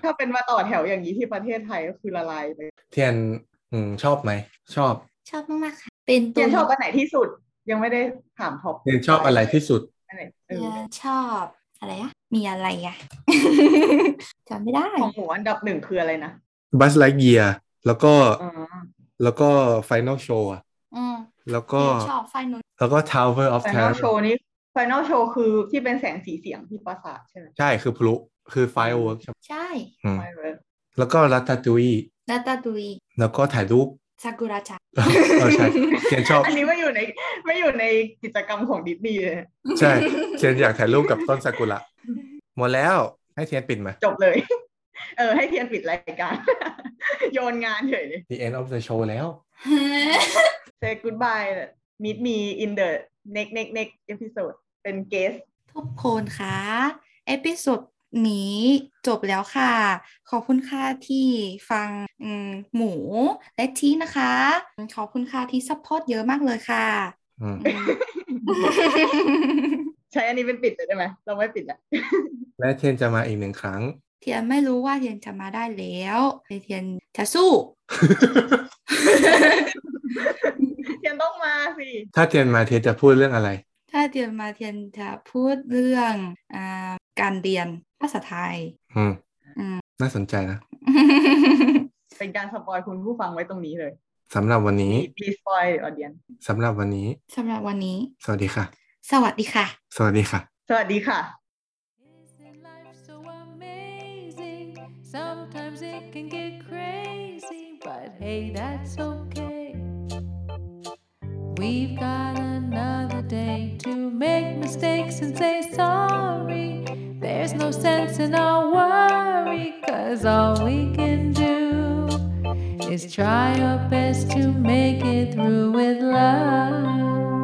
ถ้าเป็นมาต่อแถวอย่างนี้ที่ประเทศไทยก็คือละลายไปเทียนอืมชอบไหม ชอบชอบมากๆค่ะ เป็นตัเทีวยนชอบอันไหนที่สุดยังไม่ได้ถามท็อปเทียนชอบอะไรที่สุด อันไหนเอเนีอยชอบ อะไรอะมีอะไรอะจำไม่ได้ ของหมูอันดับหนึ่งคืออะไรนะบัสไลเกียแล้วก็อ๋อแล้วก็ไฟน a ลโชว์อืมแล้วก็ชอบไฟนุนแล้วก็ Tower of ไฟนอล Terror โชว์นี้ไฟนอลโชว์คือที่เป็นแสงสีเสียงที่ปราสาทใช่ไหมใช่คือพลุคือ firework ใช่ไหมใช่อืมไม่ workแล้วก็ Ratatouille Ratatouille แล้วก็ถ่ายรูปซากุระจัง เออใช่เทียนชอบ อันนี้ไม่อยู่ในไม่อยู่ในกิจกรรมของดิสนีย์เลยใช่เทียนอยากถ่ายรูปกับต้นซากุระหมดแล้วให้เทียนปิดมาจบเลย เออ ให้เทียนปิดรายการ โยนงานเฉยเลย The end of the show แล้ว say goodbye meet me in the next next next episode เป็น guest ทุกคนคะ episode นี้จบแล้วค่ะ ขอบคุณค่ะที่ฟังอืมหมูและทีนะคะ ขอบคุณค่ะที่ support เยอะมากเลยค่ะอืมอืมใช้อันนี้เป็นปิดเลยได้ไหมเราไม่ปิดละและเทียนจะมาอีกหนึ่งครั้งเทียนไม่รู้ว่าเทียนจะมาได้แล้วแต่เทียนจะสู้ เทียนต้องมาสิ ถ้าเทียนมาเทียนจะพูดเรื่องอะไร ถ้าเทียนมาเทียนจะพูดเรื่องอาการเรียน ภาษาไทยอืมอืมน่าสนใจนะ เป็นการสปอยคุณผู้ฟังไว้ตรงนี้เลยสำหรับวันนี้ please spoil the audience สำหรับวันนี้สำหรับวันนี้ สวัสดีค่ะ สวัสดีค่ะ สวัสดีค่ะ สวัสดีค่ะ Isn't life so amazing? Sometimes it can get crazy, but hey, that's okay. We've got another day to make mistakes and say sorry. There's no sense in our worry, cause all we can do is try our best to make it through with love.